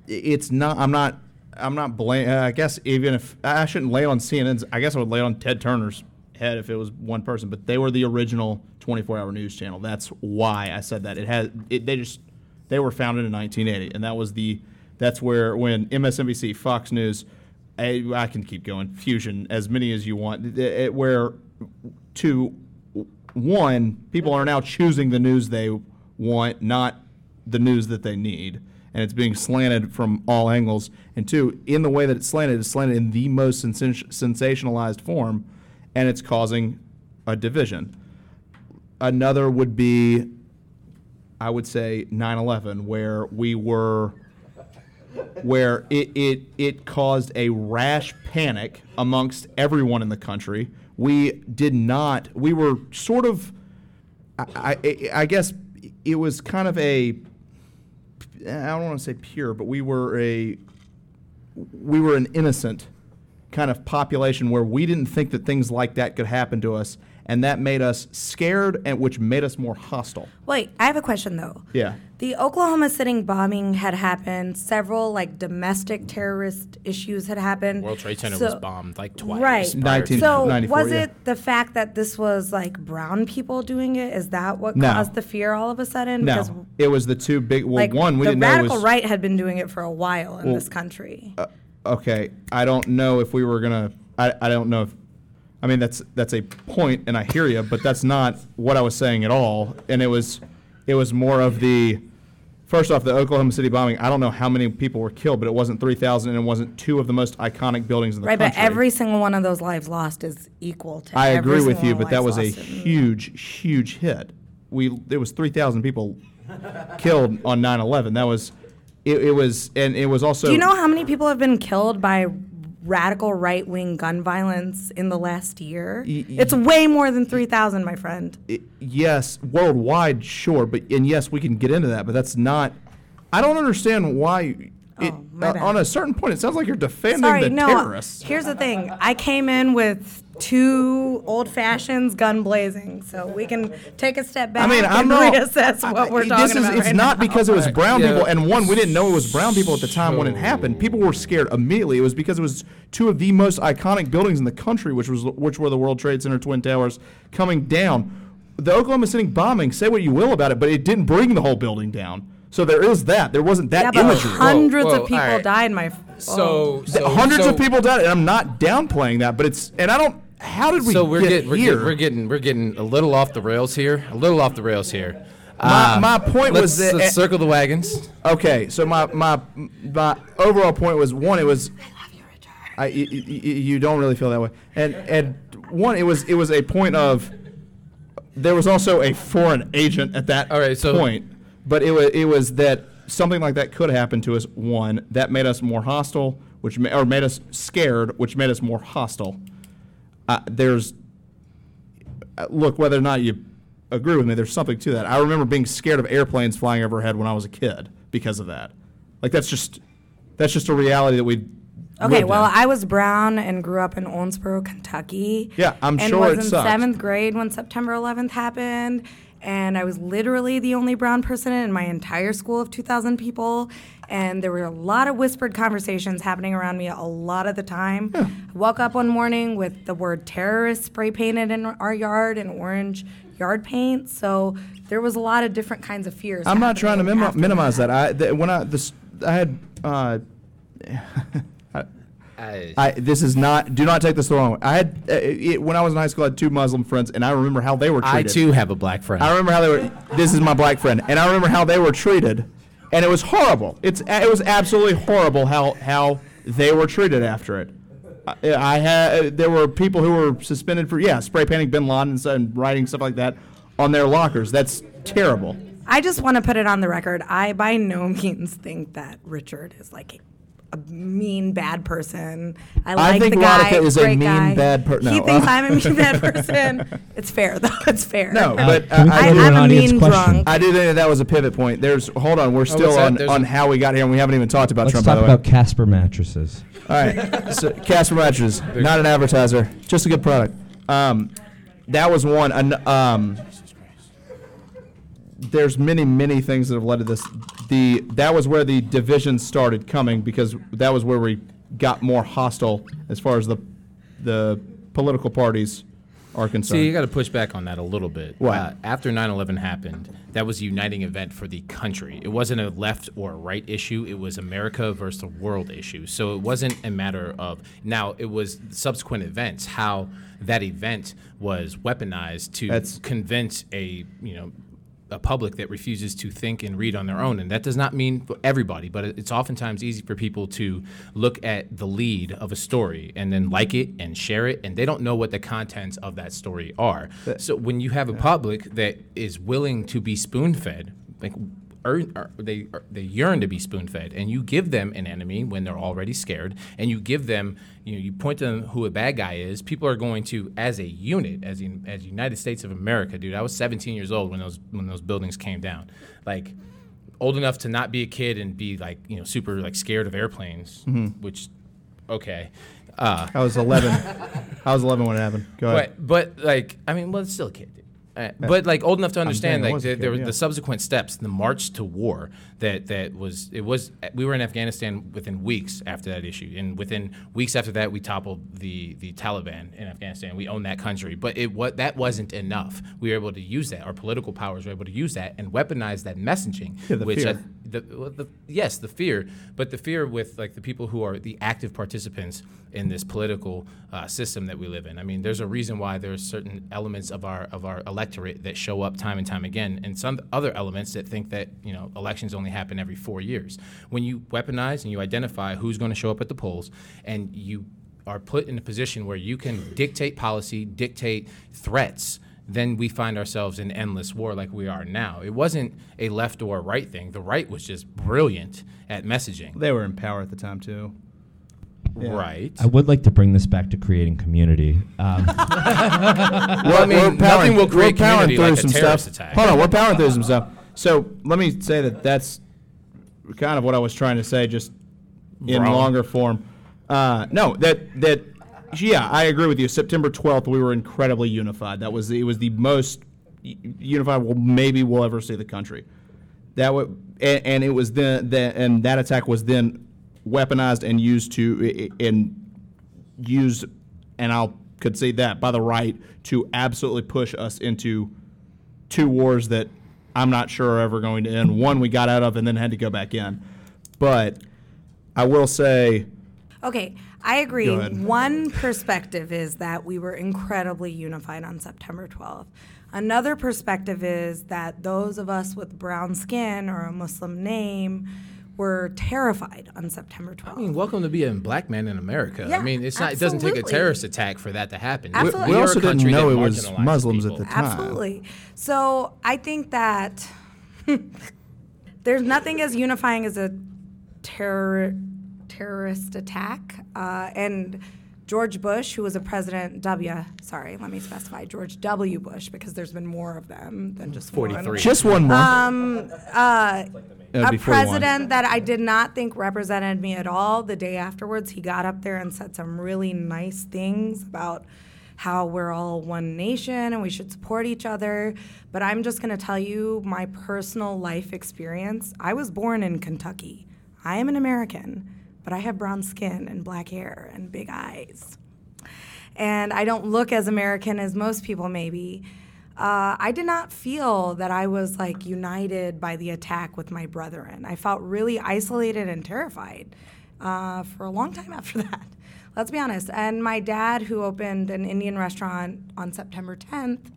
it's not i'm not i'm not blame i guess even if i shouldn't lay on cnn's i guess i would lay on ted turner's head if it was one person but they were the original 24 hour news channel that's why i said that it had it, they just they were founded in 1980 and that was the that's where when msnbc fox news I, I can keep going fusion as many as you want it- where to one, people are now choosing the news they want, not the news that they need. and it's being slanted from all angles. And two, in the way that it's slanted, it's slanted in the most sens- sensationalized form, and it's causing a division. Another would be, I would say, 9 11, where we were where it, it, it caused a rash panic amongst everyone in the country. We did not, we were sort of, I, I, I guess it was kind of a, I don't want to say pure, but we were a, we were an innocent kind of population where we didn't think that things like that could happen to us. And that made us scared, and which made us more hostile. Wait, I have a question though. Yeah. The Oklahoma City bombing had happened. Several like domestic terrorist issues had happened. World Trade Center So- was bombed like twice. Right. prior 19 So was yeah. it the fact that this was like brown people doing it? Is that what No. caused the fear all of a sudden? Because it was the two big. Well, like one we the didn't know The radical was right had been doing it for a while in Well, this country. Uh, okay, I don't know if we were gonna. I, I don't know if. I mean, that's that's a point, and I hear you, but that's not what I was saying at all. And it was, it was more of the. First off, the Oklahoma City bombing. I don't know how many people were killed, but it wasn't three thousand, and it wasn't two of the most iconic buildings in the country. right, country. but every single one of those lives lost is equal to. I every agree with single you, but that was a lost in- huge, huge hit. We there was three thousand people killed on 9/11. That was, it, it was, and it was also. Do you know how many people have been killed by radical right wing gun violence in the last year? Y- y- it's way more than 3,000, my friend. I- yes, worldwide, sure, but and yes, we can get into that, but that's not. I don't understand why. It, Oh, my uh, bad. on a certain point, it sounds like you're defending Sorry, the no. terrorists. Here's the thing. I came in with two old fashions, gun blazing, so we can take a step back I mean, I'm and not. reassess I- what we're this talking is, about It's right not now. because it was brown Yeah. people, and one, we didn't know it was brown people at the time when it happened. People were scared immediately. It was because it was two of the most iconic buildings in the country, which was which were the World Trade Center Twin Towers, coming down. The Oklahoma City bombing, say what you will about it, but it didn't bring the whole building down. So there is that. There wasn't Yeah, that but imagery. hundreds Whoa, of people alright. died, my. f- So, oh. So hundreds so- of people died, and I'm not downplaying that, but it's and I don't. How did we So we're get getting we're, get, we're getting we're getting a little off the rails here. A little off the rails here. My- Uh, my point was let's- that- let's circle the wagons. Okay, so my my my overall point was one. It was I, y- y- y- you don't really feel that way, and and one it was it was a point of there was also a foreign agent at that All right, so- point, but it was it was that something like that could happen to us. One that made us more hostile, which ma- or made us scared, which made us more hostile. Uh, there's uh, look whether or not you agree with me. There's something to that. I remember being scared of airplanes flying overhead when I was a kid because of that. Like that's just that's just a reality that we. Okay, well, I was brown and grew up in Owensboro, Kentucky. Yeah, I'm and sure was it in sucked. seventh grade when September 11th happened, and I was literally the only brown person in my entire school of 2,000 people. And there were a lot of whispered conversations happening around me a lot of the time. I woke up one morning with the word terrorist spray painted in our yard in orange yard paint. So there was a lot of different kinds of fears. I'm not trying to happening mim- after minimize that. I th- when I this I had. Uh, I, I, this is not. Do not take this the wrong way. I had uh, it, when I was in high school. I had two Muslim friends, and I remember how they were treated. I too have a black friend. I remember how they were. This is my black friend, and I remember how they were treated, and it was horrible. It's it was absolutely horrible how how they were treated after it. I, I had there were people who were suspended for yeah spray painting Bin Laden and, and writing stuff like that on their lockers. That's terrible. I just want to put it on the record. I by no means think that Richard is like a, a mean bad person. I like think the guy. Radhika is a great mean, guy. bad per- He thinks I'm a mean bad person. It's fair though. It's fair. No, Uh, but can we I, I, go to I, an I'm a mean question? drunk. I do think that, that was a pivot point. There's hold on, we're still what's that? on, There's on how we got here, and we haven't even talked about Let's Trump. talk by the way, about Casper mattresses. All right. So Casper mattresses, not an advertiser, just a good product. Um, that was one. An, um, there's many, many things that have led to this. The that was where the division started coming because that was where we got more hostile as far as the the political parties are concerned. See, you got to push back on that a little bit. Why? Uh, after 9/11 happened, that was a uniting event for the country. It wasn't a left or a right issue. It was America versus the world issue. So it wasn't a matter of now. It was subsequent events how that event was weaponized to That's- convince a you know a public that refuses to think and read on their own. And that does not mean for everybody, but it's oftentimes easy for people to look at the lead of a story and then like it and share it, and they don't know what the contents of that story are. So when you have a public that is willing to be spoon fed, like earn, or they er, they yearn to be spoon fed, and you give them an enemy when they're already scared, and you give them, you know, you point to them who a bad guy is. People are going to, as a unit, as in as United States of America, dude. I was 17 years old when those when those buildings came down, like old enough to not be a kid and be like you know super like scared of airplanes, mm-hmm. which, okay. Uh, I was 11. Uh, I was 11 when it happened. Go ahead. but but like I mean, well, it's still a kid. dude. Uh, but like old enough to understand like was the, kid, there were yeah. the subsequent steps, the march to war that that was it was we were in Afghanistan within weeks after that issue, and within weeks after that we toppled the the Taliban in Afghanistan. We owned that country, but it what that wasn't enough. We were able to use that. Our political powers were able to use that and weaponize that messaging, Yeah, which I, fear. The, the yes, the fear, but the fear with like the people who are the active participants in this political uh, system that we live in. I mean, there's a reason why there are certain elements of our of our electorate that show up time and time again, and some other elements that think that you know elections only happen every four years. When you weaponize and you identify who's going to show up at the polls, and you are put in a position where you can dictate policy, dictate threats then we find ourselves in endless war like we are now. It wasn't a left or right thing. The right was just brilliant at messaging. They were in power at the time, too. Yeah. Right. I would like to bring this back to creating community. Um, Well, I mean, nothing will create we're community through like some terrorist stuff. attack. Hold on, we're powering through some stuff. So let me say that that's kind of what I was trying to say, just in Wrong. longer form. Uh, no, that that yeah, I agree with you. September twelfth, we were incredibly unified. That was it was the most unified we'll, maybe we'll ever see the country. That would and, and it was then that and that attack was then weaponized and used to and used, and I'll could say that by the right to absolutely push us into two wars that I'm not sure are ever going to end. One we got out of and then had to go back in. But I will say, Okay, I agree. One perspective is that we were incredibly unified on September 12th. Another perspective is that those of us with brown skin or a Muslim name were terrified on September 12th. I mean, welcome to be a black man in America. Yeah, I mean, it's not. It doesn't take a terrorist attack for that to happen. Absolutely. we You're also didn't know it was marginalizes Muslims at the time. Absolutely. So I think that there's nothing as unifying as a terror terrorist attack. Uh, and George Bush, who was a president, W. Sorry, let me specify George W. Bush because there's been more of them than just one. 43. Just one more. Um, uh, a be 41. president that I did not think represented me at all. The day afterwards, he got up there and said some really nice things about how we're all one nation and we should support each other. But I'm just going to tell you my personal life experience. I was born in Kentucky. I am an American, but I have brown skin and black hair and big eyes and I don't look as American as most people maybe. Uh, I did not feel that I was like united by the attack with my brethren. I felt really isolated and terrified uh, for a long time after that. Let's be honest. And my dad, who opened an Indian restaurant on September 10th,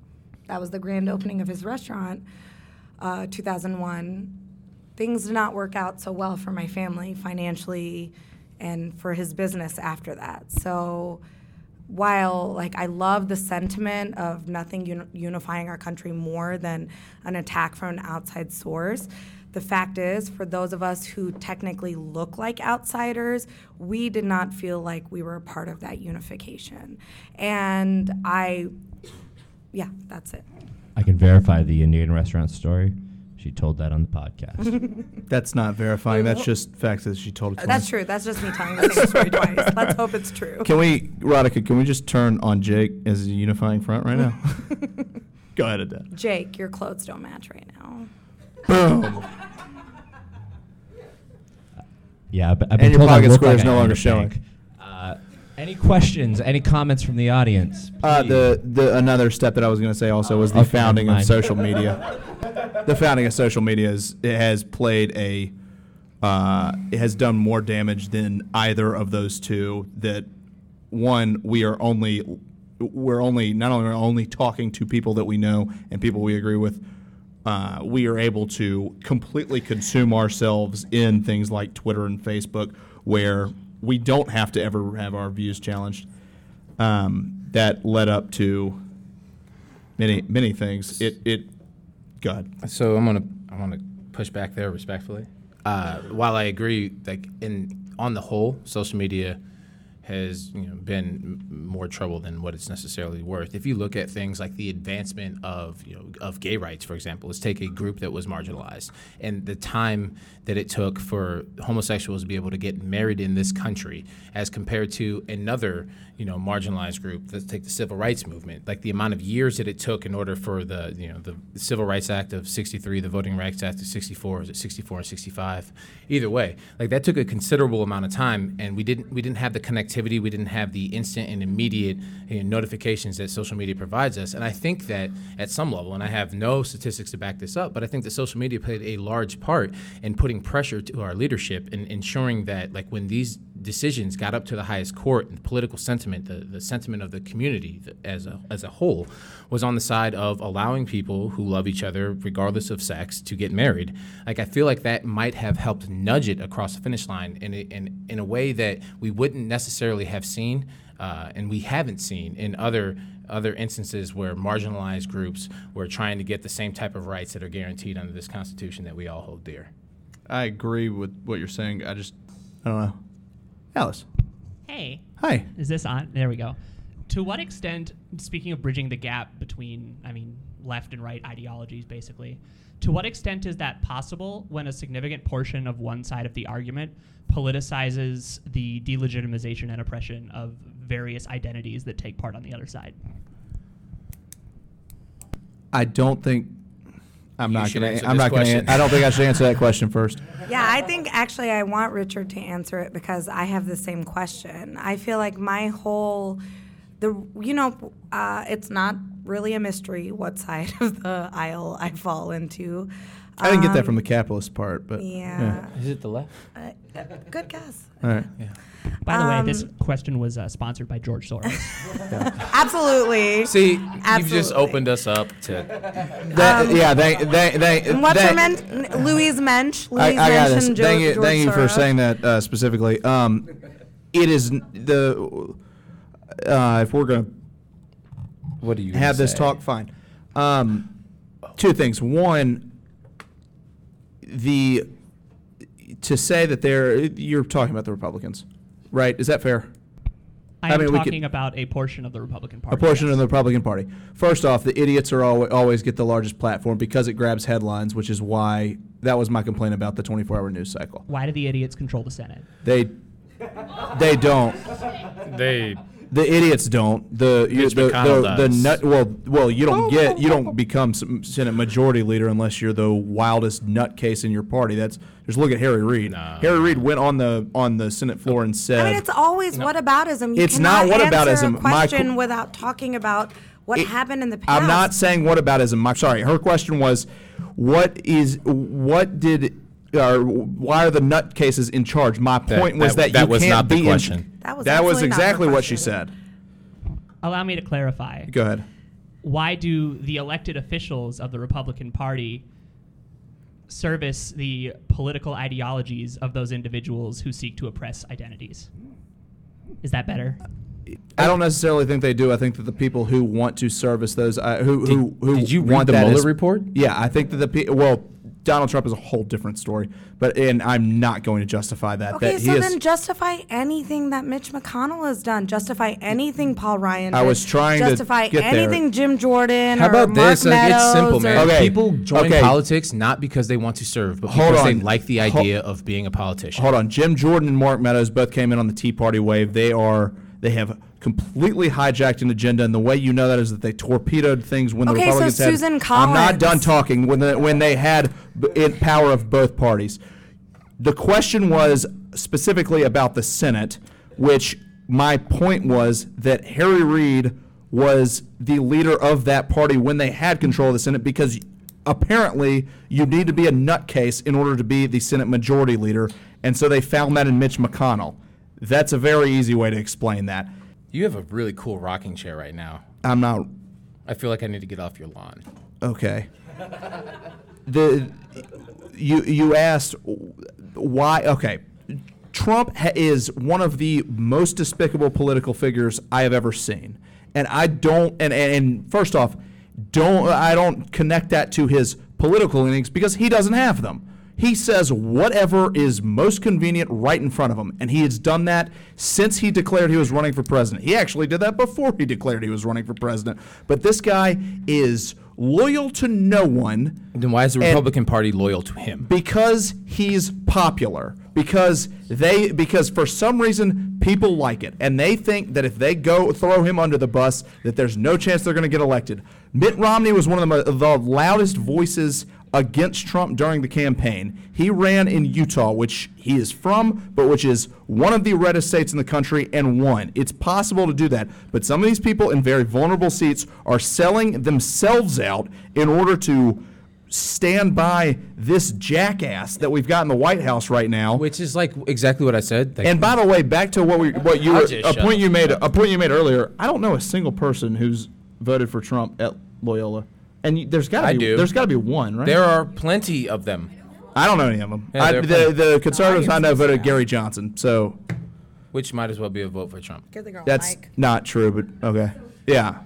that was the grand opening of his restaurant, uh, 2001 things did not work out so well for my family financially and for his business after that. So while like I love the sentiment of nothing uni- unifying our country more than an attack from an outside source, the fact is, for those of us who technically look like outsiders, we did not feel like we were a part of that unification. And I, yeah, that's it. I can verify the Indian restaurant story. She told that on the podcast. That's not verifying. That's just facts that she told it twice. That's true. That's just me telling the same story twice. Let's hope it's true. Can we, Radhika, can we just turn on Jake as a unifying front right now? Go ahead, Adele. Jake, your clothes don't match right now. Boom. Yeah, I've, I've been And your told I pocket look square like is I no own longer a showing. bank. Any questions? Any comments from the audience? Uh, the the another step that I was going to say also was the Okay, founding of social media. the founding of social media is it has played a uh, it has done more damage than either of those two. That one we are only we're only not only we're only talking to people that we know and people we agree with. uh, we are able to completely consume ourselves in things like Twitter and Facebook, where we don't have to ever have our views challenged. Um, that led up to many many things. It it, go ahead. So I'm gonna I'm gonna push back there respectfully. Uh, while I agree, like in on the whole, social media has you know been more trouble than what it's necessarily worth. If you look at things like the advancement of you know of gay rights, for example, let's take a group that was marginalized and the time that it took for homosexuals to be able to get married in this country, as compared to another you know marginalized group. Let's take the civil rights movement, like the amount of years that it took in order for the you know the Civil Rights Act of '63, the Voting Rights Act of '64, is it '64 and '65? Either way, like that took a considerable amount of time, and we didn't we didn't have the connectivity, we didn't have the instant and immediate you know, notifications that social media provides us. And I think that at some level, and I have no statistics to back this up, but I think that social media played a large part in putting pressure to our leadership and ensuring that like when these decisions got up to the highest court and political sentiment, the, the sentiment of the community as a, as a whole, was on the side of allowing people who love each other, regardless of sex, to get married. Like, I feel like that might have helped nudge it across the finish line in a, in, in a way that we wouldn't necessarily have seen, uh, and we haven't seen in other other instances where marginalized groups were trying to get the same type of rights that are guaranteed under this Constitution that we all hold dear. I agree with what you're saying. I just I don't know. Alice, Hey, hi. is this on? There we go. To what extent, speaking of bridging the gap between, I mean, left and right ideologies, basically, to what extent is that possible when a significant portion of one side of the argument politicizes the delegitimization and oppression of various identities that take part on the other side? I don't think I'm You not should going answer to. I'm this not going question. to. I don't think I should answer that question first. Yeah, I think actually I want Richard to answer it because I have the same question. I feel like my whole, the you know, uh, it's not really a mystery what side of the aisle I fall into. I didn't get that Um, from the capitalist part, but Yeah, Is it the left? Uh, good guess. All right. By the way, this Um, question was uh, sponsored by George Soros. Absolutely. See, you've just opened us up to. That, yeah. Thank. Thank. Thank. And what's her thank- men? Louise Mensch. Louise I got Mensch this. and Jo- Thank you, George thank you for saying that uh, specifically. Um, it is the uh, if we're gonna What do you have this say? talk, fine. Um, two things. One, the to say that they're you're talking about the Republicans, right? Is that fair? I I am mean, we could- talking about a portion of the Republican Party. A portion yes. of the Republican Party. First off, the idiots are always, always get the largest platform because it grabs headlines, which is why that was my complaint about the 24-hour news cycle. Why do the idiots control the Senate? They they don't. They. The idiots don't. The you, Mitch the, McConnell the, the does. nut. Well, well, you don't get you don't become some Senate Majority Leader unless you're the wildest nutcase in your party. That's just look at Harry Reid. No. Harry Reid went on the on the Senate floor and said, I mean, it's always whataboutism. You It's cannot not answer whataboutism. a My question qu- without talking about what It- happened in the past. I'm not saying what aboutism. My, sorry, her question was, what is what did or why are the nutcases in charge? My That- point was that- that, that you was can't not the be in- question. That was that was absolutely not the exactly what she question. said. Allow me to clarify. Go ahead. Why do the elected officials of the Republican Party service the political ideologies of those individuals who seek to oppress identities? Is that better? I don't necessarily think they do. I think that the people who want to service those, uh, who who who did you read want the that Mueller as- report? Yeah, I think that the pe- well, Donald Trump is a whole different story, but and I'm not going to justify that. Okay, that so he then is, justify anything that Mitch McConnell has done. Justify anything Paul Ryan I did. was trying to justify get there. anything Jim Jordan How or about Mark this? Like, it's simple, Meadows man. or- Okay, People join okay. politics not because they want to serve, but Hold because they on. like the Hol- idea of being a politician. Hold on, Jim Jordan and Mark Meadows both came in on the Tea Party wave. They are they have completely hijacked an agenda, and the way you know that is that they torpedoed things when the Okay, so Republicans had. Susan Collins. I'm not done talking. When the, when they had b- in power of both parties, the question was specifically about the Senate, which my point was that Harry Reid was the leader of that party when they had control of the Senate because apparently you need to be a nutcase in order to be the Senate majority leader, and so they found that in Mitch McConnell. That's a very easy way to explain that. You have a really cool rocking chair right now. I'm not I feel like I need to get off your lawn. okay. the you you asked why okay Trump ha- is one of the most despicable political figures I have ever seen and I don't and, and and first off don't I don't connect that to his political leanings because he doesn't have them he says whatever is most convenient right in front of him. And he has done that since he declared he was running for president. He actually did that before he declared he was running for president. But this guy is loyal to no one. Then why is the Republican Party loyal to him? because he's popular. Because they because for some reason people like it. And they think that if they go throw him under the bus that there's no chance they're going to get elected. Mitt romney was one of the, the loudest voices against trump during the campaign he ran in utah which he is from but which is one of the reddest states in the country and won it's possible to do that but some of these people in very vulnerable seats are selling themselves out in order to stand by this jackass that we've got in the White House right now. Which is like exactly what I said. Like, And by the way, back to what we what you were, a point you made a point you made earlier. I don't know a single person who's voted for Trump at Loyola, and you, there's got to be do. there's got to be one, right? there are plenty of them. I don't know any of them. Yeah, I, the the conservatives I know voted Gary Johnson, so Which might as well be a vote for Trump. Give the girl that's mic. not true. But okay, yeah.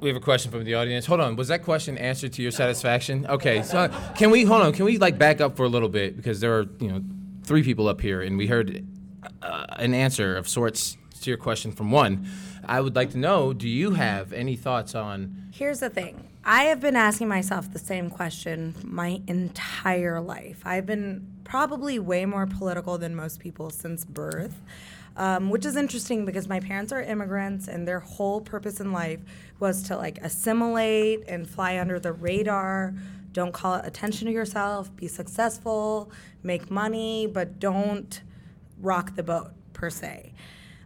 We have a question from the audience. Hold on, was that question answered to your satisfaction? Okay, so can we hold on? Can we like back up for a little bit because there are you know three people up here and we heard uh, an answer of sorts to your question from one. I would like to know: Do you have any thoughts on? Here's the thing. I have been asking myself the same question my entire life. I've been probably way more political than most people since birth, um, which is interesting because my parents are immigrants and their whole purpose in life was to like assimilate and fly under the radar. Don't call attention to yourself, be successful, make money, but don't rock the boat per se.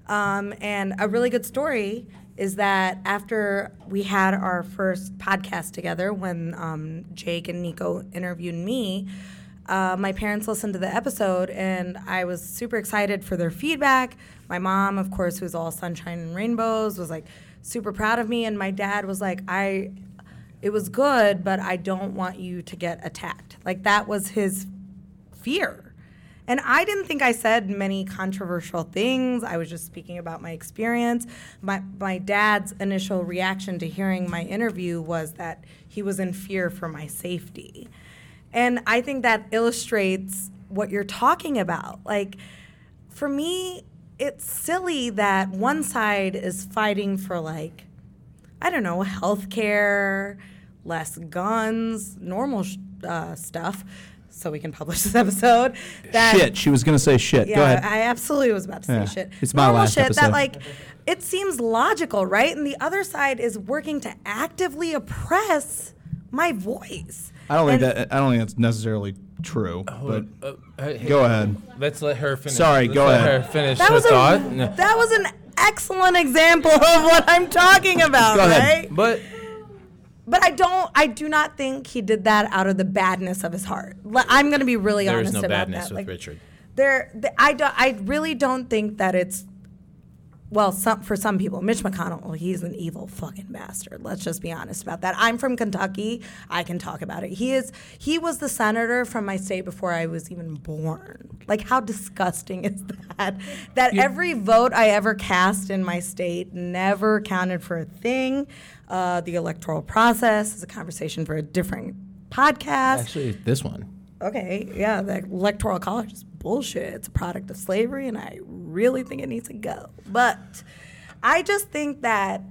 Um, and a really good story is that after we had our first podcast together, when um, Jake and Nico interviewed me, uh, my parents listened to the episode and I was super excited for their feedback. My mom, of course, who's all sunshine and rainbows, was like super proud of me. And my dad was like, I, it was good, but I don't want you to get attacked. Like that was his fear. And I didn't think I said many controversial things. I was just speaking about my experience. My, my dad's initial reaction to hearing my interview was that he was in fear for my safety. And I think that illustrates what you're talking about. Like, for me, it's silly that one side is fighting for, like, I don't know, healthcare, less guns, normal uh, stuff, so we can publish this episode. That, shit. She was gonna say shit. Yeah, Go ahead. I absolutely was about to say Yeah, shit. it's my Normal last shit episode. that like it seems logical, right? And the other side is working to actively oppress my voice. I don't think And- that. I don't think that's necessarily true. But Uh, uh, go ahead. Let's let her finish. Sorry, Let's go let ahead. Her finish That her was thought. a No. that was an excellent example of what I'm talking about, Go ahead. right? But But I don't. I do not think he did that out of the badness of his heart. I'm going to be really honest. there is no about badness that. with Like, Richard. There, th- I don't. I really don't think that it's. Well, some for some people, Mitch McConnell, he's an evil fucking bastard. Let's just be honest about that. I'm from Kentucky. I can talk about it. He is. He was the senator from my state before I was even born. Like, how disgusting is that? That every vote I ever cast in my state never counted for a thing. Uh, the electoral process is a conversation for a different podcast. Actually, this one. Okay, yeah, the electoral college is bullshit. It's a product of slavery, and I really think it needs to go. But I just think that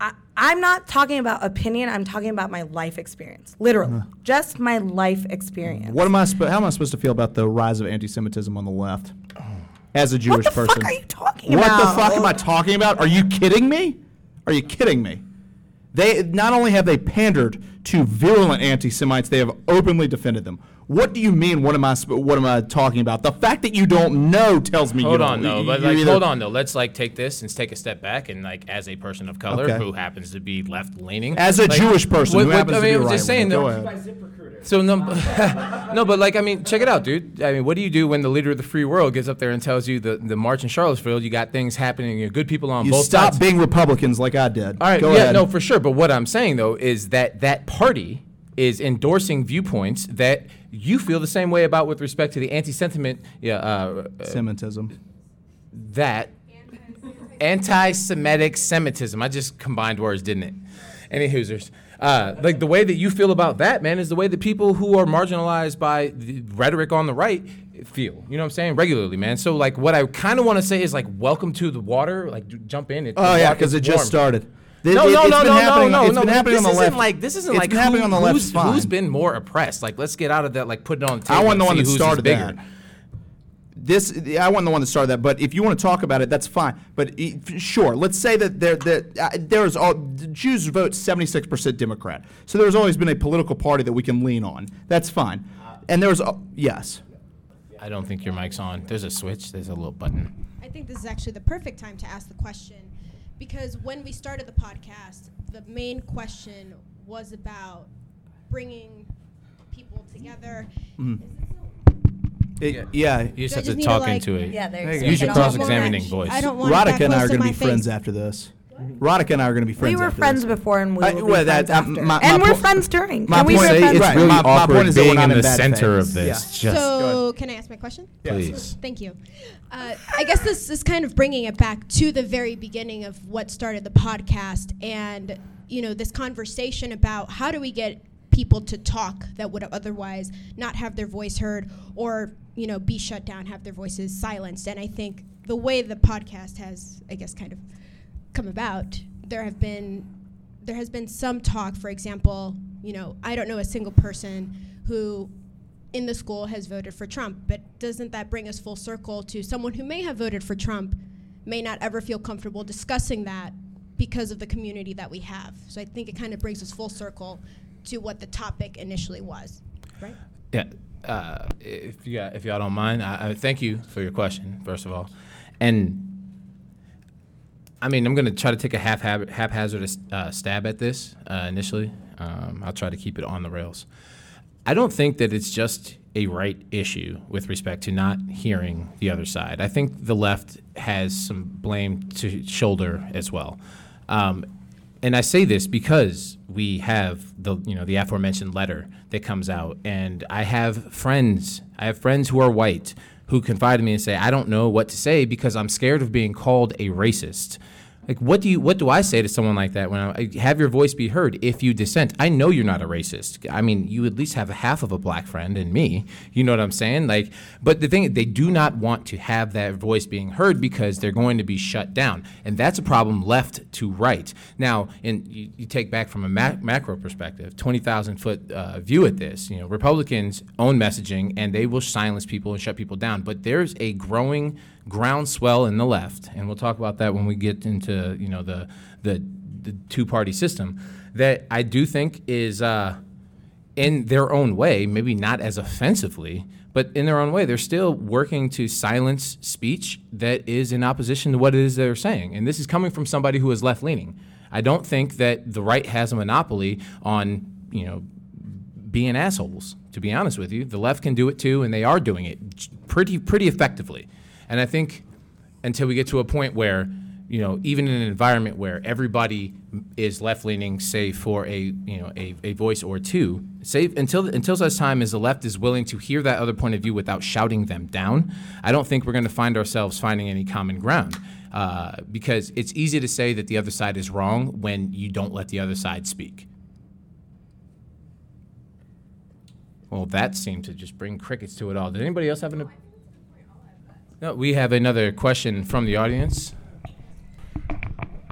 I, I'm not talking about opinion. I'm talking about my life experience, literally, just my life experience. What am I? Sp- how am I supposed to feel about the rise of anti-Semitism on the left? As a Jewish person, What the person, fuck are you talking what about? the fuck am I talking about? Are you kidding me? Are you kidding me? They not only have they pandered to virulent anti-Semites, they have openly defended them. What do you mean? What am I? What am I talking about? The fact that you don't know tells me. Hold you on, though. But like, either- hold on, though. Let's like take this and take a step back, and like, as a person of color Okay. who happens to be left leaning, As a like, Jewish person what- who happens I to mean, be I was just saying, though. So no, no, but like I mean, check it out, dude. I mean, what do you do when the leader of the free world gets up there and tells you the the march in Charlottesville? You got things happening. You know, good people on You both stop sides. being Republicans like I did. All right, Go yeah, ahead. no, for sure. But what I'm saying though is that that party is endorsing viewpoints that you feel the same way about with respect to the anti-sentiment, yeah, uh, uh, Semitism. that anti-Semitic Semitism. I just combined words, didn't it? Any Hoosers. Uh, like the way that you feel about that, man, is the way that people who are marginalized by the rhetoric on the right feel. You know what I'm saying? Regularly, man. So like, what I kind of want to say is like, welcome to the water. Like, j- jump in. It, Oh yeah, because it just warm. Started. No, It- no, it's no, been no, no, happening- no, It's no. been happening this on the isn't left. like this isn't It's like been happening who- on the left. Who's, fine. who's been more oppressed? Like, let's get out of that. Like, put it on the table. I wasn't the one that whose is started bigger. that. This I wasn't the one that started that, but if you want to talk about it, that's fine. But e- f- sure, let's say that there that uh, there's all the Jews vote 76 percent Democrat, so there's always been a political party that we can lean on. That's fine, and there's uh, yes. I don't think your mic's on. There's a switch. There's a little button. I think this is actually the perfect time to ask the question because when we started the podcast, the main question was about bringing people together. Mm-hmm. It yeah. You just have to need to, talk like- into it. Yeah, there There you you go. Use your I don't want cross-examining voice. I don't want that and I are going to be friends face. after this. Radhika and I are going to be friends. We were after friends this. before, and we I- will well, be that- friends uh, after. my- my and we're point- friends during. my and we point- were Say friends it's during. really really My- my awkward point is that we're being not in in the bad center faith. of this. Yeah. Just So, can I ask my question? please. Thank you. Uh, I guess this is kind of bringing it back to the very beginning of what started the podcast, and you know this conversation about how do we get people to talk that would otherwise not have their voice heard, or you know be shut down, have their voices silenced. And I think the way the podcast has, I guess, kind of come about, there have been there has been some talk. For example, you know, I don't know a single person who in the school has voted for Trump, but doesn't that bring us full circle to someone who may have voted for Trump may not ever feel comfortable discussing that because of the community that we have. So I think it kind of brings us full circle to what the topic initially was, right? Yeah. Uh, if you if y'all don't mind, I, I thank you for your question first of all, and I mean I'm gonna try to take a half haphazard uh, stab at this uh, initially. Um, I'll try to keep it on the rails. I don't think that it's just a right issue with respect to not hearing the other side. I think the left has some blame to shoulder as well. Um, and I say this because we have the you know the aforementioned letter that comes out, and I have friends. I have friends who are white who confide in me and say, "I don't know what to say because I'm scared of being called a racist." Like, what do you what do I say to someone like that when I have your voice be heard if you dissent? I know you're not a racist. I mean, you at least have a half of a black friend in me. You know what I'm saying? Like, but the thing they do not want to have that voice being heard because they're going to be shut down, and that's a problem left to right. Now, and you, you take back from a ma- macro perspective, twenty thousand foot uh, view at this. You know, Republicans own messaging, and they will silence people and shut people down. But there's a growing groundswell in the left, and we'll talk about that when we get into you know the the, the two party system that I do think is uh, in their own way, maybe not as offensively, but in their own way, they're still working to silence speech that is in opposition to what it is they're saying, and this is coming from somebody who is left leaning. I don't think that the right has a monopoly on you know being assholes. To be honest with you, the left can do it too, and they are doing it pretty pretty effectively. And I think until we get to a point where, you know, even in an environment where everybody is left leaning, say for a you know a, a voice or two, say until until such time as the left is willing to hear that other point of view without shouting them down, I don't think we're going to find ourselves finding any common ground. Uh, because it's easy to say that the other side is wrong when you don't let the other side speak. Well, that seemed to just bring crickets to it all. Did anybody else have an? No, we have another question from the audience.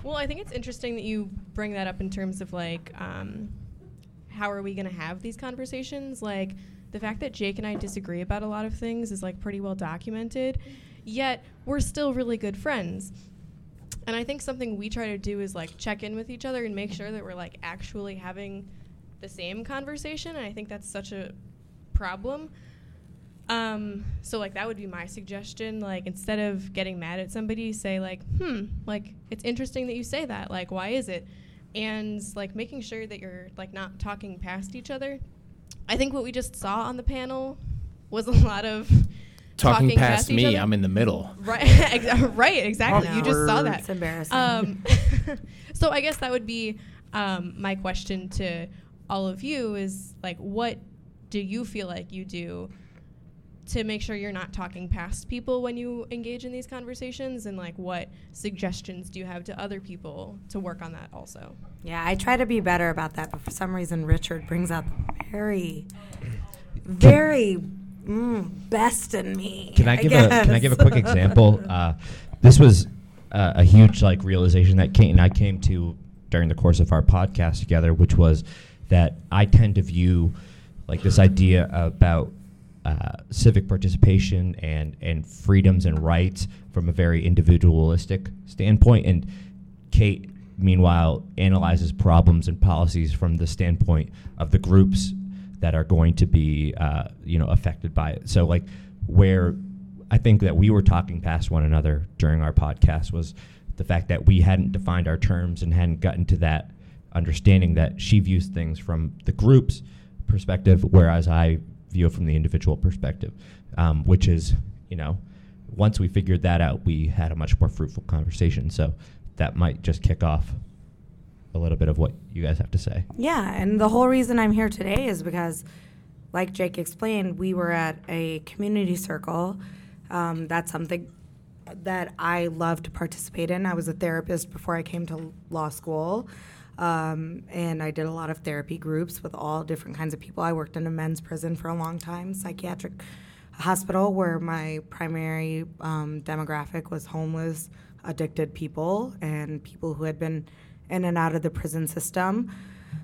Well, I think it's interesting that you bring that up in terms of like, um, how are we going to have these conversations? Like, the fact that Jake and I disagree about a lot of things is like pretty well documented, yet we're still really good friends. And I think something we try to do is like check in with each other and make sure that we're like actually having the same conversation. And I think that's such a problem. Um, so like that would be my suggestion. Like instead of getting mad at somebody, say like, hmm, like it's interesting that you say that. Like, why is it? And like making sure that you're like not talking past each other. I think what we just saw on the panel was a lot of Talking, past, each me, other. I'm in the middle. Right, exa- right, exactly. You just saw that. It's embarrassing. Um, so I guess that would be um, my question to all of you is like, what do you feel like you do to make sure you're not talking past people when you engage in these conversations? And like, what suggestions do you have to other people to work on that also? Yeah, I try to be better about that, but for some reason, Richard brings out the very, very mm, best in me. Can I give a Can I give a quick example? Uh, this was uh, a huge like realization that Kate and I came to during the course of our podcast together, which was that I tend to view like this idea about uh, civic participation and and freedoms and rights from a very individualistic standpoint, and Kate meanwhile analyzes problems and policies from the standpoint of the groups that are going to be uh, you know affected by it. So like where I think that we were talking past one another during our podcast was the fact that we hadn't defined our terms and hadn't gotten to that understanding that she views things from the group's perspective, whereas I view it from the individual perspective, um, which is, you know, once we figured that out, we had a much more fruitful conversation. So that might just kick off a little bit of what you guys have to say. Yeah, and the whole reason I'm here today is because, like Jake explained, we were at a community circle. Um, that's something that I love to participate in. I was a therapist before I came to law school. Um, and I did a lot of therapy groups with all different kinds of people. I worked in a men's prison for a long time, psychiatric hospital, where my primary um, demographic was homeless, addicted people, and people who had been in and out of the prison system.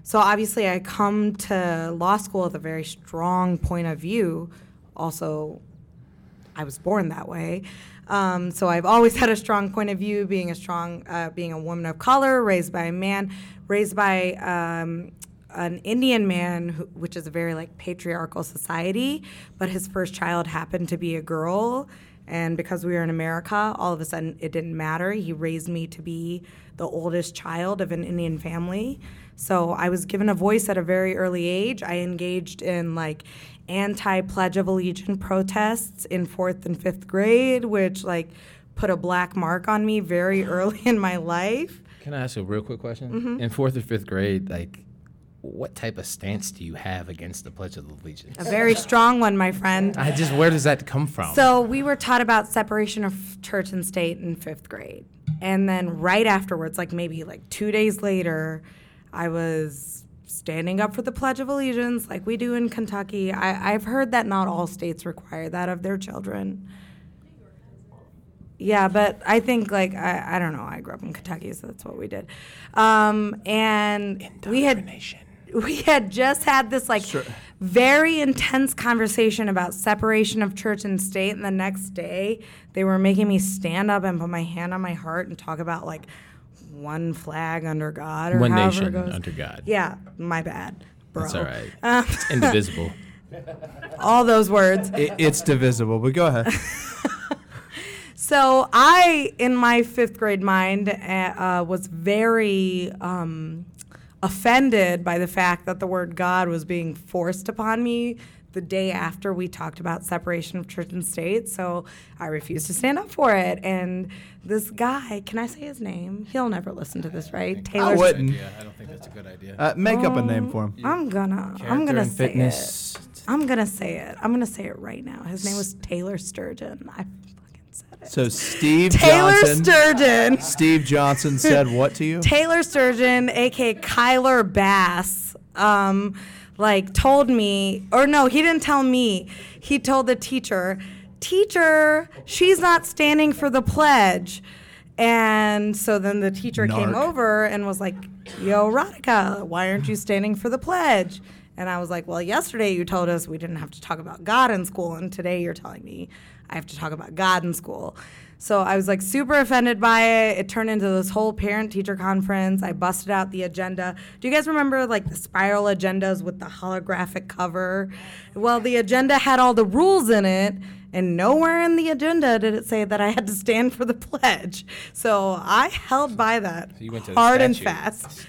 So obviously, I come to law school with a very strong point of view. Also, I was born that way. Um, so I've always had a strong point of view, being a strong, uh, being a woman of color, raised by a man, raised by um, an Indian man, who, which is a very like patriarchal society. But his first child happened to be a girl, and because we were in America, all of a sudden it didn't matter. He raised me to be the oldest child of an Indian family. So I was given a voice at a very early age. I engaged in like anti Pledge of Allegiance protests in fourth and fifth grade, which like put a black mark on me very early in my life. Can I ask a real quick question? Mhm. In fourth or fifth grade, like, what type of stance do you have against the Pledge of Allegiance? A very strong one, my friend. I just, where does that come from? So we were taught about separation of church and state in fifth grade. And then right afterwards, like maybe like two days later, I was standing up for the Pledge of Allegiance like we do in Kentucky. I, I've heard that not all states require that of their children. Yeah, but I think like I, I don't know. I grew up in Kentucky, so that's what we did. Um, and we had we had just had this like very intense conversation about separation of church and state, and the next day they were making me stand up and put my hand on my heart and talk about like one flag under God or One however nation it goes. under God. Yeah, my bad, bro. That's all right. Um, It's indivisible. all those words. It, it's divisible, but go ahead. So I, in my fifth grade mind, uh, uh, was very um, offended by the fact that the word God was being forced upon me the day after we talked about separation of church and state. So I refused to stand up for it. And this guy, can I say his name? He'll never listen to this, right? Taylor. I wouldn't. I don't think that's a good idea. Uh, make up a name for him. I'm gonna. I'm gonna say fitness. it. I'm gonna say it. I'm gonna say it right now. His name was Taylor Sturgeon. I fucking said it. So Steve Taylor Johnson. Sturgeon. Steve Johnson said what to you? Taylor Sturgeon, aka Kyler Bass, um, like told me, or no, he didn't tell me. He told the teacher, "Teacher, she's not standing for the pledge." And so then the teacher came over and was like, "Yo, Radhika, why aren't you standing for the pledge?" And I was like, "Well, yesterday you told us we didn't have to talk about God in school, and today you're telling me I have to talk about God in school." So I was like super offended by it. It turned into this whole parent teacher conference. I busted out the agenda. Do you guys remember like the spiral agendas with the holographic cover? Well, the agenda had all the rules in it, and nowhere in the agenda did it say that I had to stand for the pledge. So I held by that So you went to the hard and fast.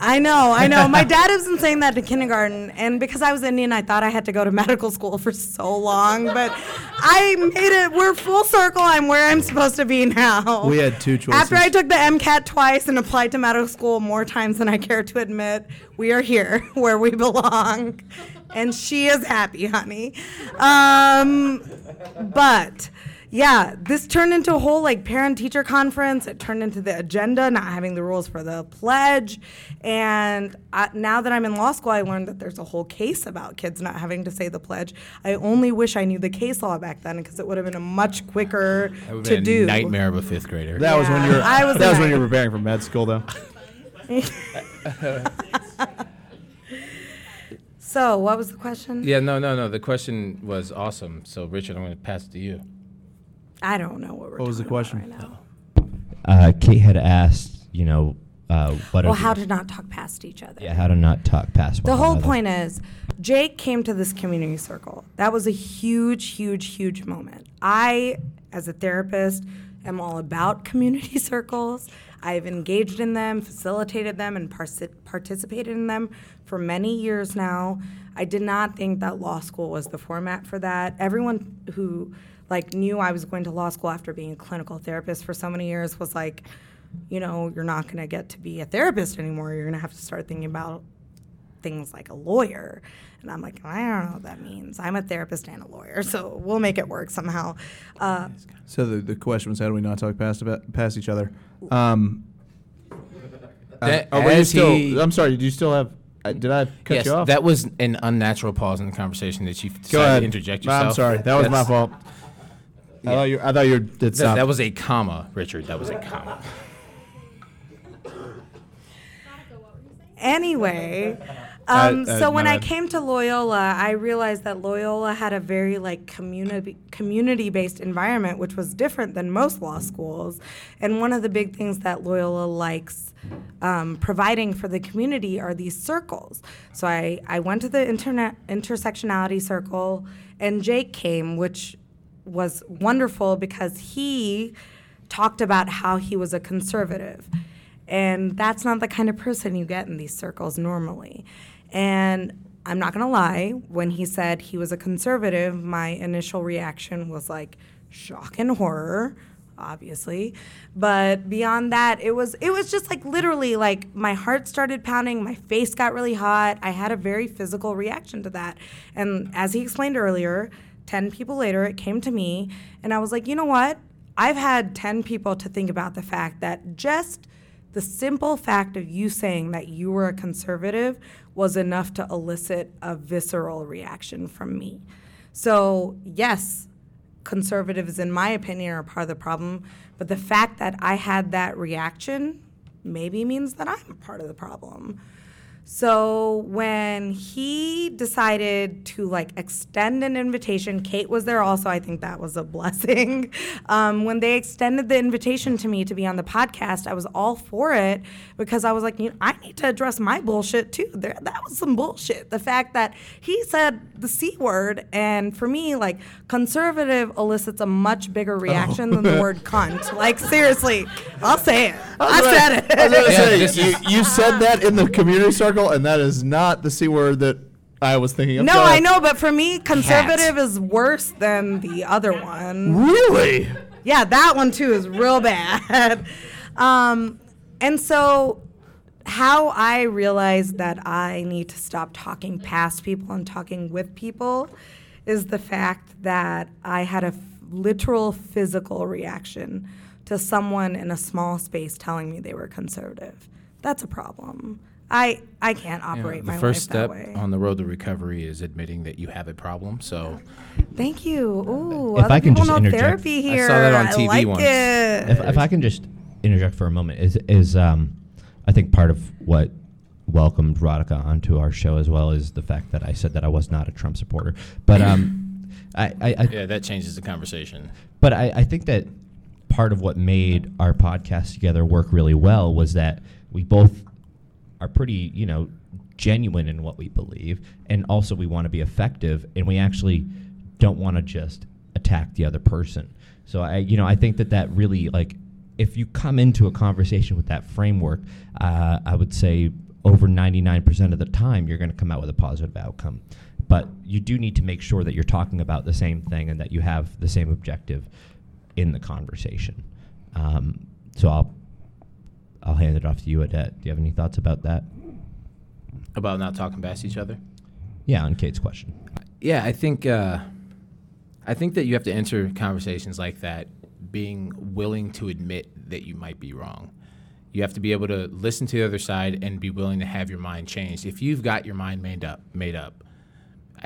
I know, I know. My dad has been saying that to kindergarten, and because I was Indian, I thought I had to go to medical school for so long. But I made it. We're full circle. I'm where I'm supposed to be now. We had two choices. After I took the MCAT twice and applied to medical school more times than I care to admit, we are here where we belong, and she is happy, honey. Um, but yeah, this turned into a whole like parent teacher conference. It turned into the agenda, not having the rules for the pledge. And I, now that I'm in law school, I learned that there's a whole case about kids not having to say the pledge. I only wish I knew the case law back then because it would have been a much quicker That would to be a do. nightmare of a fifth grader. That was when you were. I was that was when you night- were preparing for med school, though. So, what was the question? yeah, no, no, no. The question was awesome. So, Richard, I'm going to pass it to you. I don't know what we're What was the talking about question? right now. Uh, Kate had asked, you know, uh, what Well, are how the- to not talk past each other. yeah, how to not talk past The one whole another. point is, Jake came to this community circle. That was a huge, huge, huge moment. I, as a therapist, am all about community circles. I've engaged in them, facilitated them, and parci- participated in them for many years now. I did not think that law school was the format for that. Everyone who like knew I was going to law school after being a clinical therapist for so many years was like, you know, you're not going to get to be a therapist anymore. You're going to have to start thinking about things like a lawyer. And I'm like, I don't know what that means. I'm a therapist and a lawyer, so we'll make it work somehow. Uh, So the, the question was, how do we not talk past about, past each other? Um, That- uh, were you still, he- I'm sorry. Did you still have? Uh, did I cut yes, you off? that was an unnatural pause in the conversation that you decided Go ahead. to interject yourself. I'm sorry. That was my fault. I thought you. I thought you did That, stop. that was a comma, Richard. That was a comma. anyway, I- um, I- so when my I bad. came to Loyola, I realized that Loyola had a very like community community based environment, which was different than most law schools. And one of the big things that Loyola likes um, providing for the community are these circles. So I, I went to the internet intersectionality circle, and Jake came, which was wonderful because he talked about how he was a conservative. And that's not the kind of person you get in these circles normally. And I'm not going to lie, when he said he was a conservative, my initial reaction was like shock and horror, obviously. But beyond that, it was it was just like literally like my heart started pounding, my face got really hot. I had a very physical reaction to that. And as he explained earlier, 10 people later it came to me and I was like, "You know what? I've had 10 people to think about the fact that just the simple fact of you saying that you were a conservative was enough to elicit a visceral reaction from me. So, yes, conservatives, in my opinion, are part of the problem, but the fact that I had that reaction maybe means that I'm part of the problem. So when he decided to like extend an invitation, Kate was there also. I think that was a blessing. Um, when they extended the invitation to me to be on the podcast, I was all for it because I was like, you know, I need to address my bullshit too. There, that was some bullshit. The fact that he said the c word, and for me, like conservative elicits a much bigger reaction than the word cunt. Like seriously, I'll say it. I, said it. I was gonna Yeah, say, you, you said that in the community circle, and that is not the c word that I was thinking of. No, Go I know, but for me, conservative is worse than the other one. Really? Yeah, that one too is real bad. Um, and so, how I realized that I need to stop talking past people and talking with people is the fact that I had a f- literal physical reaction to someone in a small space telling me they were conservative. That's a problem. I I can't You know, operate the my first life step that way. on the road to recovery is admitting that you have a problem. So, Thank you. Ooh, If other I can people just know interject. therapy I here. saw that on TV like once. it. if, if I can just interject for a moment, is is um, I think part of what welcomed Radhika onto our show as well is the fact that I said that I was not a Trump supporter, but um, I, I, I yeah, that changes the conversation. but I, I think that part of what made our podcast together work really well was that we both are pretty, you know, genuine in what we believe, and also we want to be effective, and we actually don't want to just attack the other person. So I, you know, I think that that really like if you come into a conversation with that framework, uh, I would say over 99% of the time you're going to come out with a positive outcome. But you do need to make sure that you're talking about the same thing and that you have the same objective in the conversation. Um, so I'll I'll hand it off to you, Edet. Do you have any thoughts about that? About not talking past each other. Yeah, on Kate's question. Yeah, I think uh, I think that you have to enter conversations like that being willing to admit that you might be wrong. You have to be able to listen to the other side and be willing to have your mind changed. If you've got your mind made up, made up,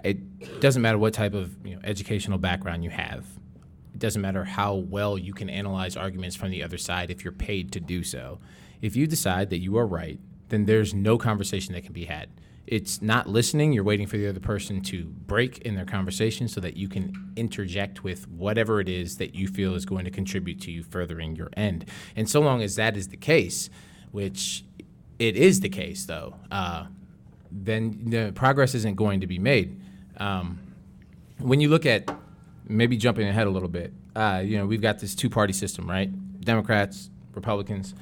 it doesn't matter what type of you know, educational background you have. It doesn't matter how well you can analyze arguments from the other side if you're paid to do so. If you decide that you are right, then there's no conversation that can be had. It's not listening, you're waiting for the other person to break in their conversation so that you can interject with whatever it is that you feel is going to contribute to you furthering your end. And so long as that is the case, which it is the case though, uh, then the progress isn't going to be made. Um, when you look at maybe jumping ahead a little bit, uh, you know, we've got this two party system, right? Democrats, Republicans.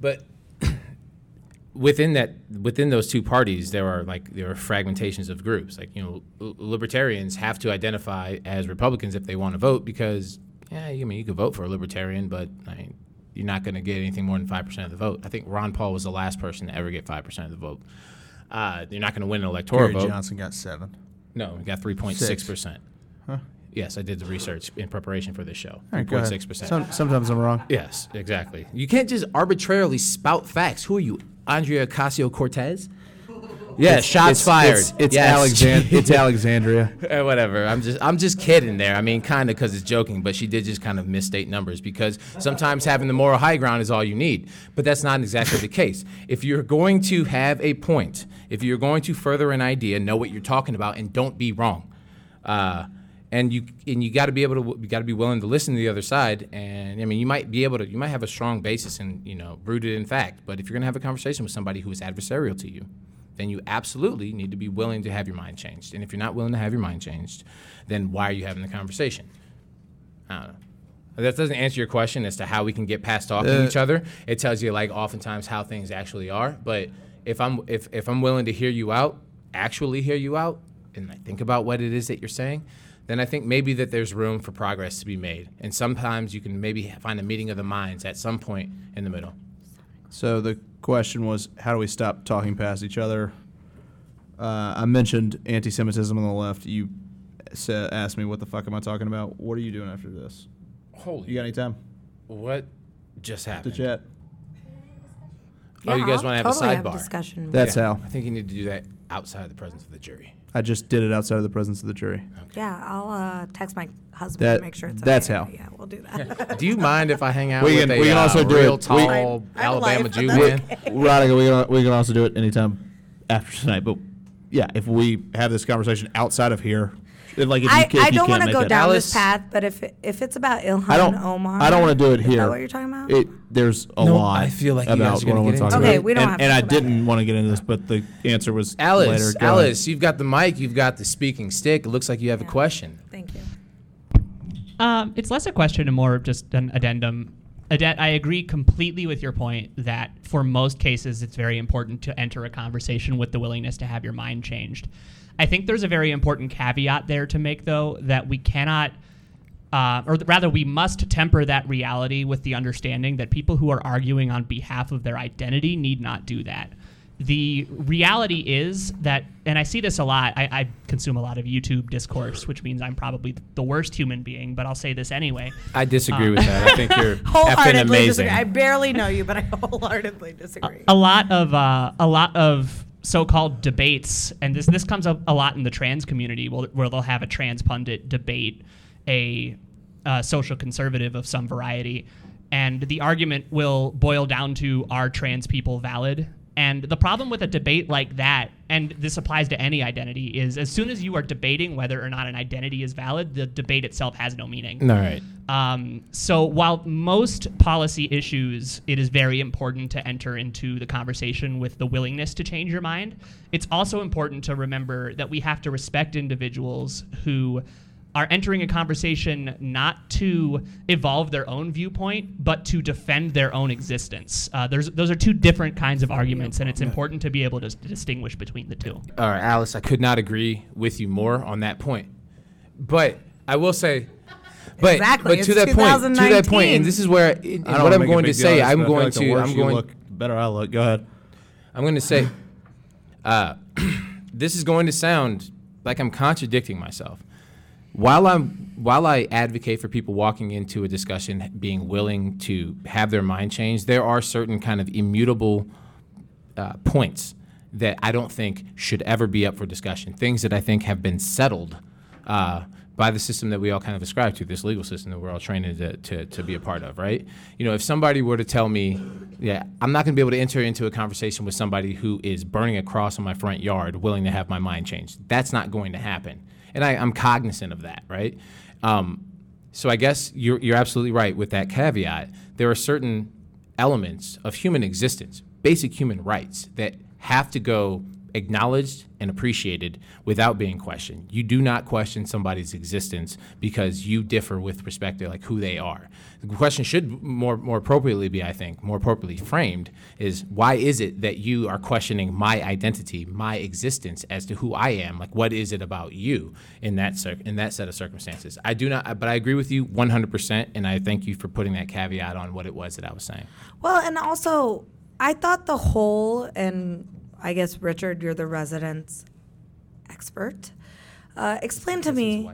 But within that within those two parties there are like there are fragmentations of groups. Like you know libertarians have to identify as republicans if they want to vote because yeah i mean you could vote for a libertarian but I mean, you're not going to get anything more than 5% of the vote. I think ron paul was the last person to ever get 5% of the vote. Uh, you're not going to win an electoral Gary vote. Johnson got seven. no he got 3.6% Huh? Yes i did the research in preparation for this show All right, go ahead. 3.6% Some, sometimes I'm wrong. Yes, exactly. You can't just arbitrarily spout facts. Who are you, Andrea Ocasio Cortez? Yeah, It's- shots it's- fired. It's, it's, Yes. Alexand- it's Alexandria. Eh, whatever. I'm just I'm just kidding there. I mean, kind of because it's joking, but she did just kind of misstate numbers because sometimes having the moral high ground is all you need. But that's not exactly the case. If you're going to have a point, if you're going to further an idea, know what you're talking about and don't be wrong. Uh, and you and you got to be able to you got to be willing to listen to the other side. And I mean, you might be able to you might have a strong basis and you know rooted in fact. But if you're going to have a conversation with somebody who is adversarial to you, then you absolutely need to be willing to have your mind changed. And if you're not willing to have your mind changed, then why are you having the conversation? I don't know. That doesn't answer your question as to how we can get past talking to Uh, each other. It tells you like oftentimes how things actually are. But if I'm if, if I'm willing to hear you out, actually hear you out, and I think about what it is that you're saying, then I think maybe that there's room for progress to be made. And sometimes you can maybe find a meeting of the minds at some point in the middle. So the question was, how do we stop talking past each other? Uh, I mentioned anti-Semitism on the left. You sa- asked me, "What the fuck am I talking about?" What are you doing after this? Holy, You got any time what just to happened? chat? Oh, you guys wanna have a totally have sidebar? discussion. That's Yeah, how. I think you need to do that outside the presence of the jury. I just did it outside of the presence of the jury. yeah, I'll uh, text my husband That- to make sure it's that's okay. how. Yeah, we'll do that. Do you mind if I hang out We with can- a we can uh, also do real it. tall We- I- I have a Alabama life, Jew but man? that's Radhika, we can, we can also do it anytime after tonight. But yeah, if we have this conversation outside of here, like if you, I, can, I if you don't want to go down Alice- this path, but if it, if it's about Ilhan I don't. Omar, I don't want to do it here. that what you're talking about? It, there's a No, lot. I feel like you about guys are what I wanna talk into about. Okay, we don't and, have to And I didn't want to get into this, but the answer was Alice, later. Go ahead. Alice, you've got the mic, you've got the speaking stick. It looks like you have a question. Thank you. Um, it's less a question and more just an addendum. Edet, I agree completely with your point that for most cases it's very important to enter a conversation with the willingness to have your mind changed. I think there's a very important caveat there to make, though, that we cannot, uh, or th- rather, we must temper that reality with the understanding that people who are arguing on behalf of their identity need not do that. The reality is that, and I see this a lot, I, I consume a lot of YouTube discourse, which means I'm probably the worst human being, but I'll say this anyway. I disagree Uh, with that. I think you're effing Wholeheartedly amazing. disagree. I barely know you, but I wholeheartedly disagree. a lot of uh, a lot of so-called debates, and this this comes up a lot in the trans community, where, where they'll have a trans pundit debate a, social conservative of some variety, and the argument will boil down to are trans people valid? And the problem with a debate like that, and this applies to any identity, is as soon as you are debating whether or not an identity is valid, the debate itself has no meaning. All right. Um, so while most policy issues, it is very important to enter into the conversation with the willingness to change your mind. It's also important to remember that we have to respect individuals who are entering a conversation not to evolve their own viewpoint, but to defend their own existence. Uh, there's, those are two different kinds of arguments, and it's important to be able to, s- distinguish between the two. All right, Alice, I could not agree with you more on that point. But I will say, but Exactly, but to it's that point, to that point, and this is where and I what I'm going to say, out I'm but I feel going like to, I'm going, look, better I look. Go ahead. I'm going to say, uh, this is going to sound like I'm contradicting myself. While I'm while I advocate for people walking into a discussion being willing to have their mind changed, there are certain kind of immutable uh, points that I don't think should ever be up for discussion. Things that I think have been settled uh, by the system that we all kind of ascribe to, this legal system that we're all trained to, to, to be a part of, right? You know, if somebody were to tell me, yeah, I'm not going to be able to enter into a conversation with somebody who is burning a cross on my front yard, willing to have my mind changed. That's not going to happen. And I, I'm cognizant of that, right? Um, so I guess you're, you're absolutely right with that caveat. There are certain elements of human existence, basic human rights, that have to go acknowledged and appreciated without being questioned. You do not question somebody's existence because you differ with respect to like who they are. The question should more more appropriately be, I think, more appropriately framed is why is it that you are questioning my identity, my existence as to who I am? Like what is it about you in that cir- in that set of circumstances? I do not but I agree with you 100% and I thank you for putting that caveat on what it was that I was saying. Well, and also, I thought the whole, and I guess Richard, you're the residence expert. Uh, explain to me.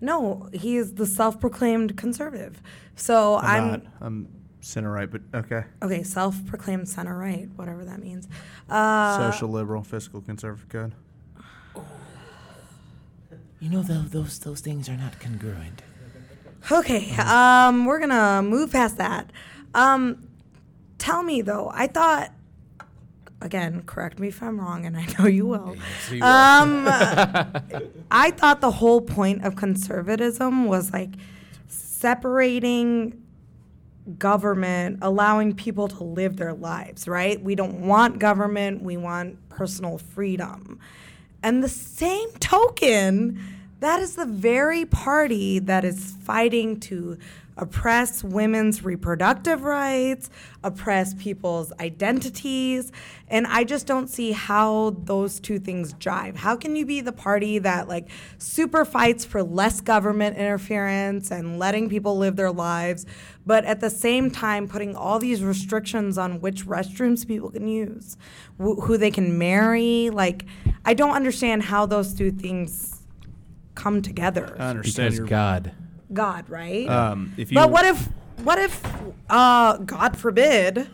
No, he is the self-proclaimed conservative. So I'm, I'm, not. I'm center right, but okay. okay. Self-proclaimed center right, whatever that means. Uh, Social liberal, fiscal conservative code. You know though those those things are not congruent. Okay, um, we're gonna move past that. Um, tell me though, I thought, again, correct me if I'm wrong, and I know you will. you. Um, I thought the whole point of conservatism was like separating government, allowing people to live their lives, right? We don't want government, we want personal freedom. And the same token, that is the very party that is fighting to oppress women's reproductive rights, oppress people's identities. And I just don't see how those two things jive. How can you be the party that like super fights for less government interference and letting people live their lives, but at the same time putting all these restrictions on which restrooms people can use, wh- who they can marry? Like, I don't understand how those two things come together. I understand Because your God. God, right? Um, if you, but what if, what if, uh, God forbid,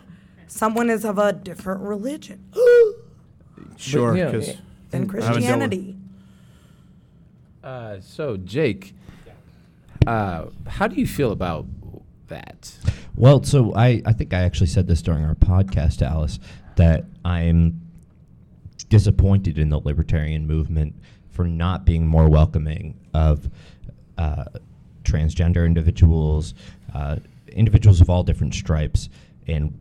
someone is of a different religion sure, But, because it- than I would go with- Christianity? Uh, so Jake, uh, how do you feel about that? Well, so I, I think I actually said this during our podcast, to Alice, that I'm disappointed in the libertarian movement for not being more welcoming of uh, transgender individuals, uh, individuals of all different stripes, and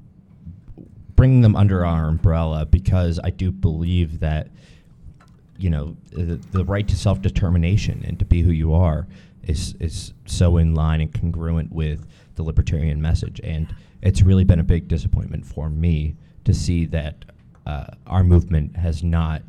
bringing them under our umbrella because I do believe that you know the, the right to self determination and to be who you are is is so in line and congruent with the libertarian message, and it's really been a big disappointment for me to see that uh, our movement has not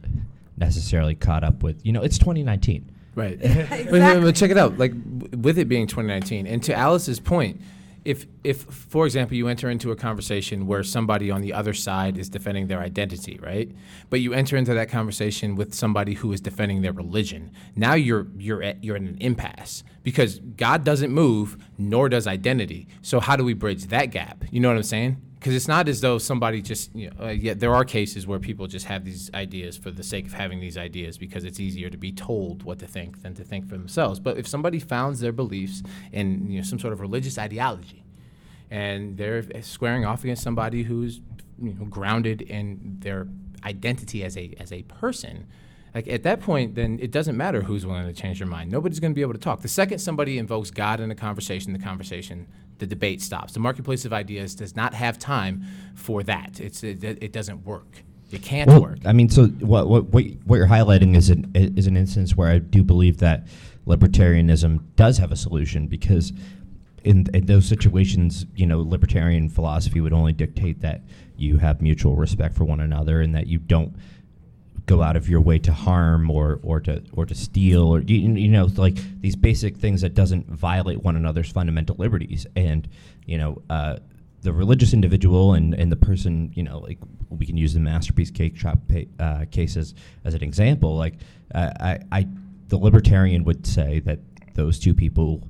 necessarily caught up with. You know, it's 2019. Right. but, but- but check it out. Like w- with it being 2019, and to Alice's point, if if for example you enter into a conversation where somebody on the other side is defending their identity, right? But you enter into that conversation with somebody who is defending their religion. Now you're you're at, you're in an impasse because God doesn't move, nor does identity. So how do we bridge that gap? You know what I'm saying? Because it's not as though somebody just you know uh, yeah there are cases where people just have these ideas for the sake of having these ideas because it's easier to be told what to think than to think for themselves. But if somebody founds their beliefs in you know some sort of religious ideology and they're squaring off against somebody who's you know grounded in their identity as a as a person like at that point then it doesn't matter who's willing to change their mind. Nobody's going to be able to talk. The second somebody invokes god in a conversation the conversation the debate stops. The marketplace of ideas does not have time for that. It's it, it doesn't work. It can't Well, work. I mean, so what what what what you're highlighting is an is an instance where I do believe that libertarianism does have a solution because in, in those situations, you know, libertarian philosophy would only dictate that you have mutual respect for one another and that you don't go out of your way to harm or, or to or to steal or you, you know like these basic things that doesn't violate one another's fundamental liberties. And you know uh, the religious individual and, and the person you know like we can use the masterpiece cake shop uh, case as, as an example. Like uh, I, I the libertarian would say that those two people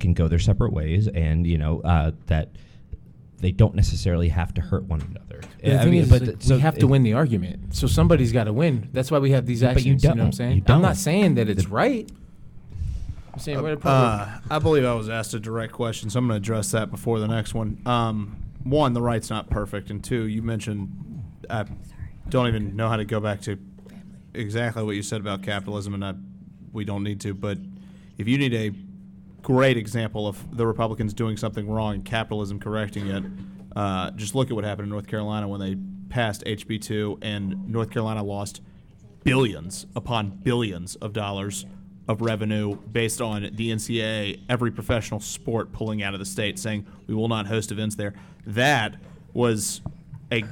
can go their separate ways and you know uh, that they don't necessarily have to hurt one another The I thing mean, is, but like, th- so we have to it- win the argument. So somebody's got to win. That's why we have these But actions. you You, know what I'm don't. saying? I'm not don't. saying that it's right. I'm saying we're at a Uh, I believe I was asked a direct question, so I'm going to address that before the next one. Um, one, the right's not perfect, and two, you mentioned I don't even know how to go back to exactly what you said about capitalism, and I, we don't need to. But if you need a great example of the Republicans doing something wrong and capitalism correcting it, uh, just look at what happened in North Carolina when they passed HB two, and North Carolina lost billions upon billions of dollars of revenue based on the NCAA, every professional sport pulling out of the state, saying we will not host events there. That was a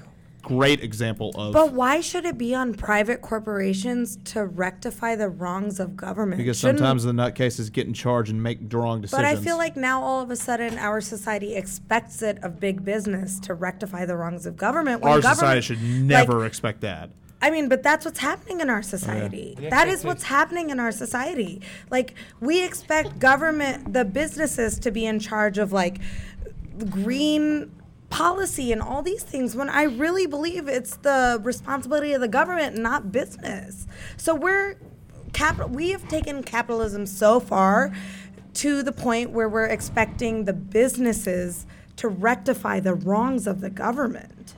great example of. But why should it be on private corporations to rectify the wrongs of government? because Shouldn't- sometimes the nutcases get in charge and make the wrong decisions. But I feel like now all of a sudden our society expects it of big business to rectify the wrongs of government. when our government- society should like, never expect that. I mean, but that's what's happening in our society. That is what's happening in our society. Like, we expect government, the businesses, to be in charge of like green policy and all these things when I really believe it's the responsibility of the government, not business. So we're capital. We have taken capitalism so far to the point where we're expecting the businesses to rectify the wrongs of the government.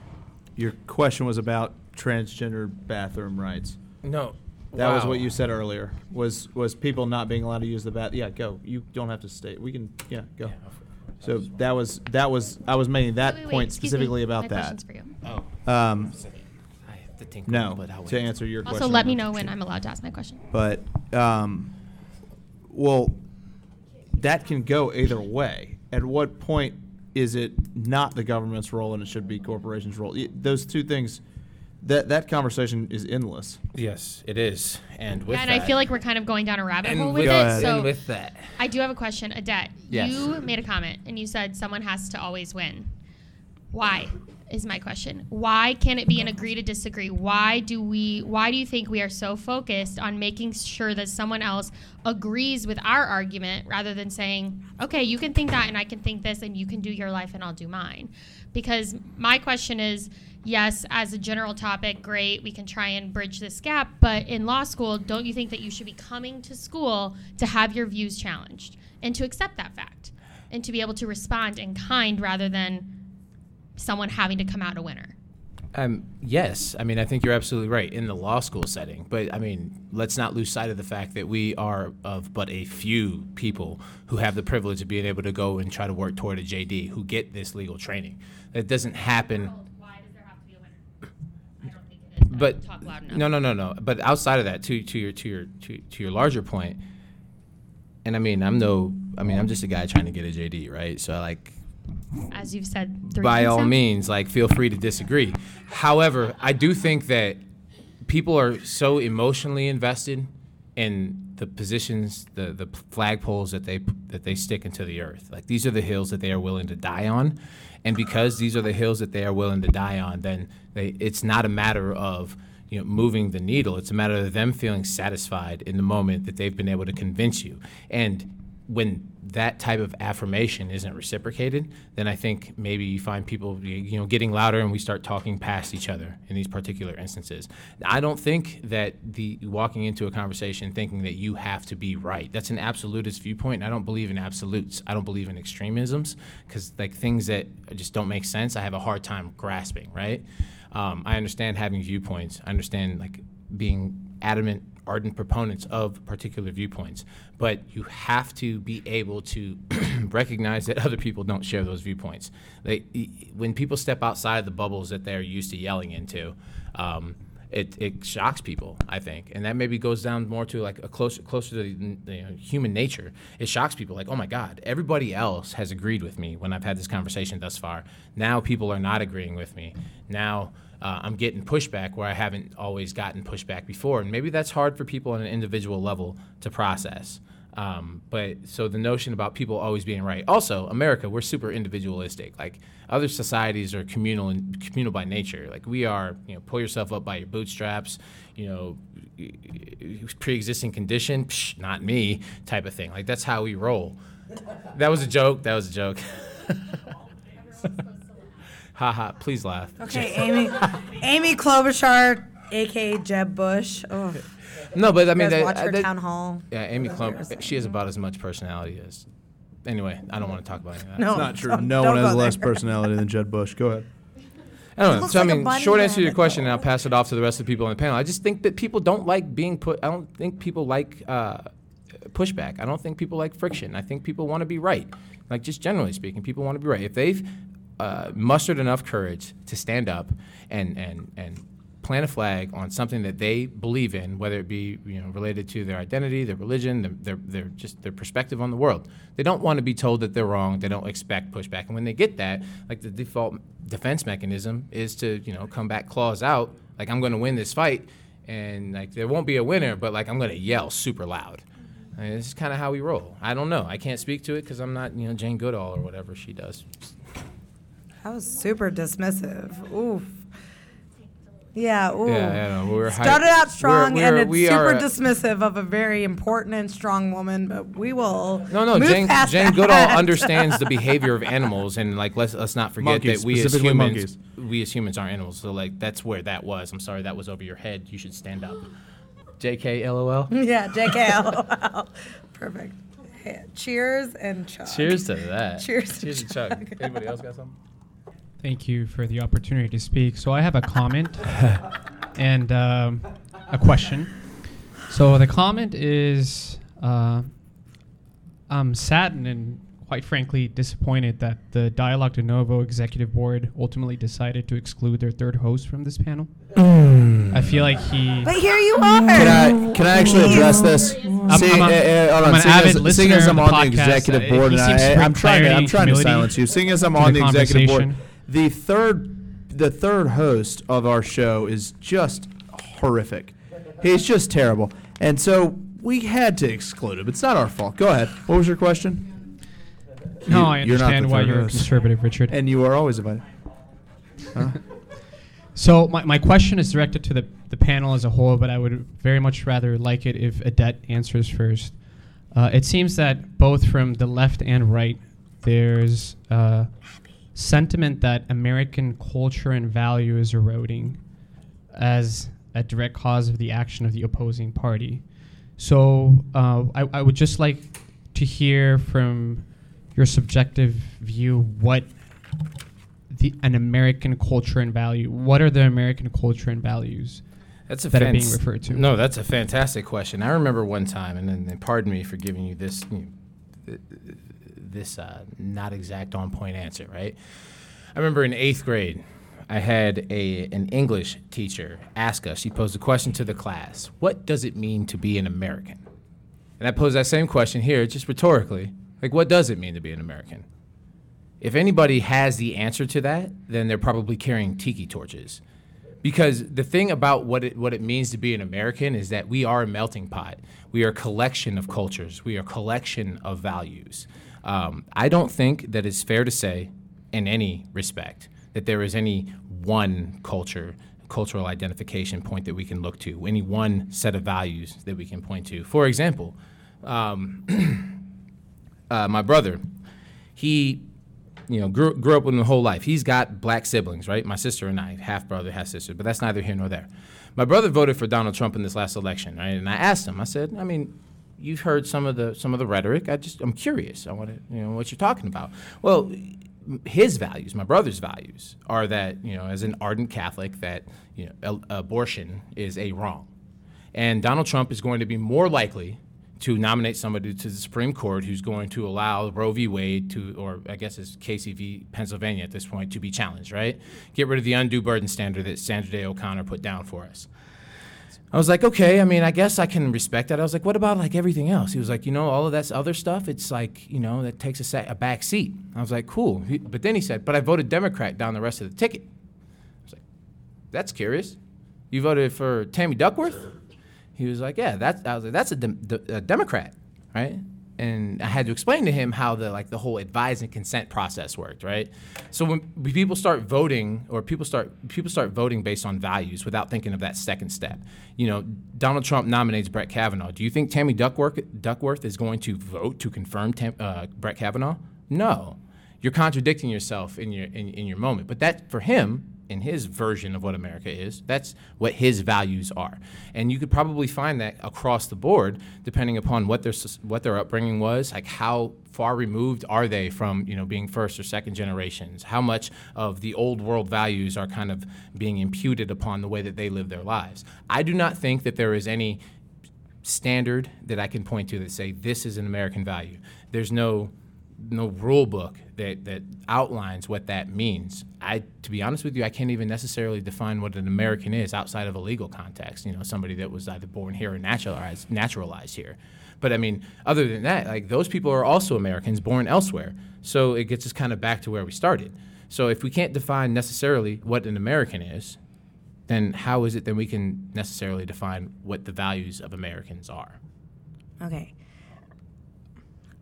Your question was about transgender bathroom rights. No. That was what you said earlier. Was was people not being allowed to use the bath? Yeah, go. You don't have to stay. We can. Yeah, go. So that was that was I was making that Wait, wait, point excuse me. specifically about My that. question's for you. Oh. Um, I have to think. no, but I'll to answer your question. Also, let me know when I'm allowed to ask my question. But um, well, that can go either way. At what point is it not the government's role and it should be corporations' role? Y- Those two things. That that conversation is endless. Yes, it is. And with Yeah, and that, I feel like we're kind of going down a rabbit and hole with, with Go it. ahead. So and with that, I do have a question, Edet. Yes. You made a comment and you said someone has to always win. Why? Is my question. Why can't it be an agree to disagree? Why do we why do you think we are so focused on making sure that someone else agrees with our argument rather than saying, "Okay, you can think that and I can think this and you can do your life and I'll do mine?" Because my question is, yes, as a general topic, great, we can try and bridge this gap, but in law school, don't you think that you should be coming to school to have your views challenged and to accept that fact and to be able to respond in kind rather than someone having to come out a winner? Um, yes, I mean I think you're absolutely right in the law school setting, but I mean let's not lose sight of the fact that we are of but a few people who have the privilege of being able to go and try to work toward a JD who get this legal training. That doesn't happen. Why does there have to be a winner? I don't think it is. But talk loud enough. no, no, no, no. But outside of that, to to your to your to, to your larger point, and I mean I'm no, I mean I'm just a guy trying to get a JD, right? So like As you've said, by all means, like feel free to disagree. However, I do think that people are so emotionally invested in the positions, the the flagpoles that they that they stick into the earth. Like these are the hills that they are willing to die on, and because these are the hills that they are willing to die on, then they it's not a matter of you know moving the needle. It's a matter of them feeling satisfied in the moment that they've been able to convince you. And when that type of affirmation isn't reciprocated, then I think maybe you find people you know getting louder and we start talking past each other in these particular instances. I don't think that the walking into a conversation thinking that you have to be right. That's an absolutist viewpoint. I don't believe in absolutes. I don't believe in extremisms because like things that just don't make sense, I have a hard time grasping. Right? Um, I understand having viewpoints. I understand like being adamant ardent proponents of particular viewpoints, but you have to be able to recognize that other people don't share those viewpoints. They, when people step outside of the bubbles that they're used to yelling into, um, it, it shocks people, I think, and that maybe goes down more to like a closer closer to the, you know, human nature. It shocks people, like, oh my God, everybody else has agreed with me when I've had this conversation thus far. Now people are not agreeing with me. Now uh, I'm getting pushback where I haven't always gotten pushback before, and maybe that's hard for people on an individual level to process. Um, but so the notion about people always being right. Also, America, we're super individualistic. Like other societies are communal and communal by nature. Like we are, you know, pull yourself up by your bootstraps. You know, pre-existing condition, Psh, not me, type of thing. Like that's how we roll. That was a joke. That was a joke. ha ha! Please laugh. Okay, Amy, Amy Klobuchar, aka Jeb Bush. Oh, No, but I mean, guys that- watch her that- town hall. Yeah, Amy Klum, she has about as much personality as. Anyway, I don't want to talk about any of that. No, It's not true. don't- No don't one has less there. personality than Jeb Bush. Go ahead. I don't know. So like I a mean, short answer to your question, and. I'll pass it off to the rest of the people on the panel. I just think that people don't like being put. I don't think people like uh, pushback. I don't think people like friction. I think people want to be right. Like just generally speaking, people want to be right. If they've uh, mustered enough courage to stand up and and and plant a flag on something that they believe in, whether it be you know related to their identity, their religion, their, their, their just their perspective on the world. They don't want to be told that they're wrong. They don't expect pushback, and when they get that, like the default defense mechanism is to you know come back claws out, like I'm going to win this fight, and like there won't be a winner, but like I'm going to yell super loud. This is kind of how we roll. I don't know. I can't speak to it because I'm not you know Jane Goodall or whatever she does. That was super dismissive. Oof. Yeah, ooh. Yeah, yeah, no, we're hy- Started out we're- strong we're- and it's super are- dismissive of a very important and strong woman, but we will. No, no, move Jane, past Jane that. Goodall understands the behavior of animals, and like let's let's not forget Monkeys, that we as humans, monkeys. we as humans are animals. So like that's where that was. I'm sorry, that was over your head. You should stand up. J.K. LOL. Yeah, JK. LOL. Perfect. Hey, cheers and chug. Cheers to that. Cheers to Cheers to Chuck. Chuck. Anybody else got something? Thank you for the opportunity to speak. So I have a comment and um, a question. So the comment is uh, I'm saddened and quite frankly disappointed that the Dialogue de Novo executive board ultimately decided to exclude their third host from this panel. I feel like he. But here you are. Can I can I actually address this? I'm- See, I'm a- uh, uh, hold I'm on. an Seeing avid as, seeing listener as I'm the on the podcast, executive uh, board, and I, bring I'm trying to I'm trying to silence you. Seeing as I'm on the the executive board, conversation. The third the third host of our show is just horrific. He's just terrible, and so we had to exclude him. It's not our fault. Go ahead. What was your question? No, You- I you're not understand why you're a host. conservative, Richard. And you are always invited. So my, my question is directed to the, the panel as a whole, but I would very much rather like it if Edet answers first. Uh, it seems that both from the left and right, there's uh, sentiment that American culture and value is eroding as a direct cause of the action of the opposing party. So uh, I, I would just like to hear from your subjective view what the an American culture and value. What are the American culture and values That's a that are being referred to? No, that's a fantastic question. I remember one time, and then and pardon me for giving you this you know, this uh, not exact on point answer, right? I remember in eighth grade, I had a an English teacher ask us. She posed a question to the class: "What does it mean to be an American?" And I posed that same question here, just rhetorically. Like, what does it mean to be an American? If anybody has the answer to that, then they're probably carrying tiki torches. Because the thing about what it what it means to be an American is that we are a melting pot. We are a collection of cultures. We are a collection of values. Um, I don't think that it's fair to say, in any respect, that there is any one culture, cultural identification point that we can look to, any one set of values that we can point to. For example, um, uh, my brother, he you know, grew, grew up with him the whole life. He's got black siblings, right? My sister and I, half brother, half sister, but that's neither here nor there. My brother voted for Donald Trump in this last election, right? And I asked him, I said, I mean, you've heard some of the some of the rhetoric. I just I'm curious. I want to you know what you're talking about. Well, his values, my brother's values, are that you know, as an ardent Catholic, that you know, abortion is a wrong, and Donald Trump is going to be more likely to nominate somebody to the Supreme Court who's going to allow Roe v. Wade to, or I guess it's Casey v. Pennsylvania at this point, to be challenged, right? Get rid of the undue burden standard that Sandra Day O'Connor put down for us. I was like, okay, I mean, I guess I can respect that. I was like, what about like everything else? He was like, you know, all of that other stuff, it's like, you know, that takes a, sa- a back seat. I was like, cool. He, but then he said, but I voted Democrat down the rest of the ticket. I was like, that's curious. You voted for Tammy Duckworth? He was like, yeah, that's, I was like, that's a, dem- d- a Democrat, right? And I had to explain to him how the like the whole advise and consent process worked, right? So when people start voting, or people start people start voting based on values without thinking of that second step. You know, Donald Trump nominates Brett Kavanaugh. Do you think Tammy Duckworth Duckworth is going to vote to confirm Tam- uh, Brett Kavanaugh? No, you're contradicting yourself in your in, in your moment. But that for him, in his version of what America is. That's what his values are, and you could probably find that across the board, depending upon what their what their upbringing was, like how far removed are they from you know being first or second generations? How much of the old world values are kind of being imputed upon the way that they live their lives? I do not think that there is any standard that I can point to that say this is an American value. There's no no rule book that, that outlines what that means. I, to be honest with you, I can't even necessarily define what an American is outside of a legal context. You know, somebody that was either born here or naturalized, naturalized here. But I mean, other than that, like those people are also Americans born elsewhere. So it gets us kind of back to where we started. So if we can't define necessarily what an American is, then how is it that we can necessarily define what the values of Americans are? Okay.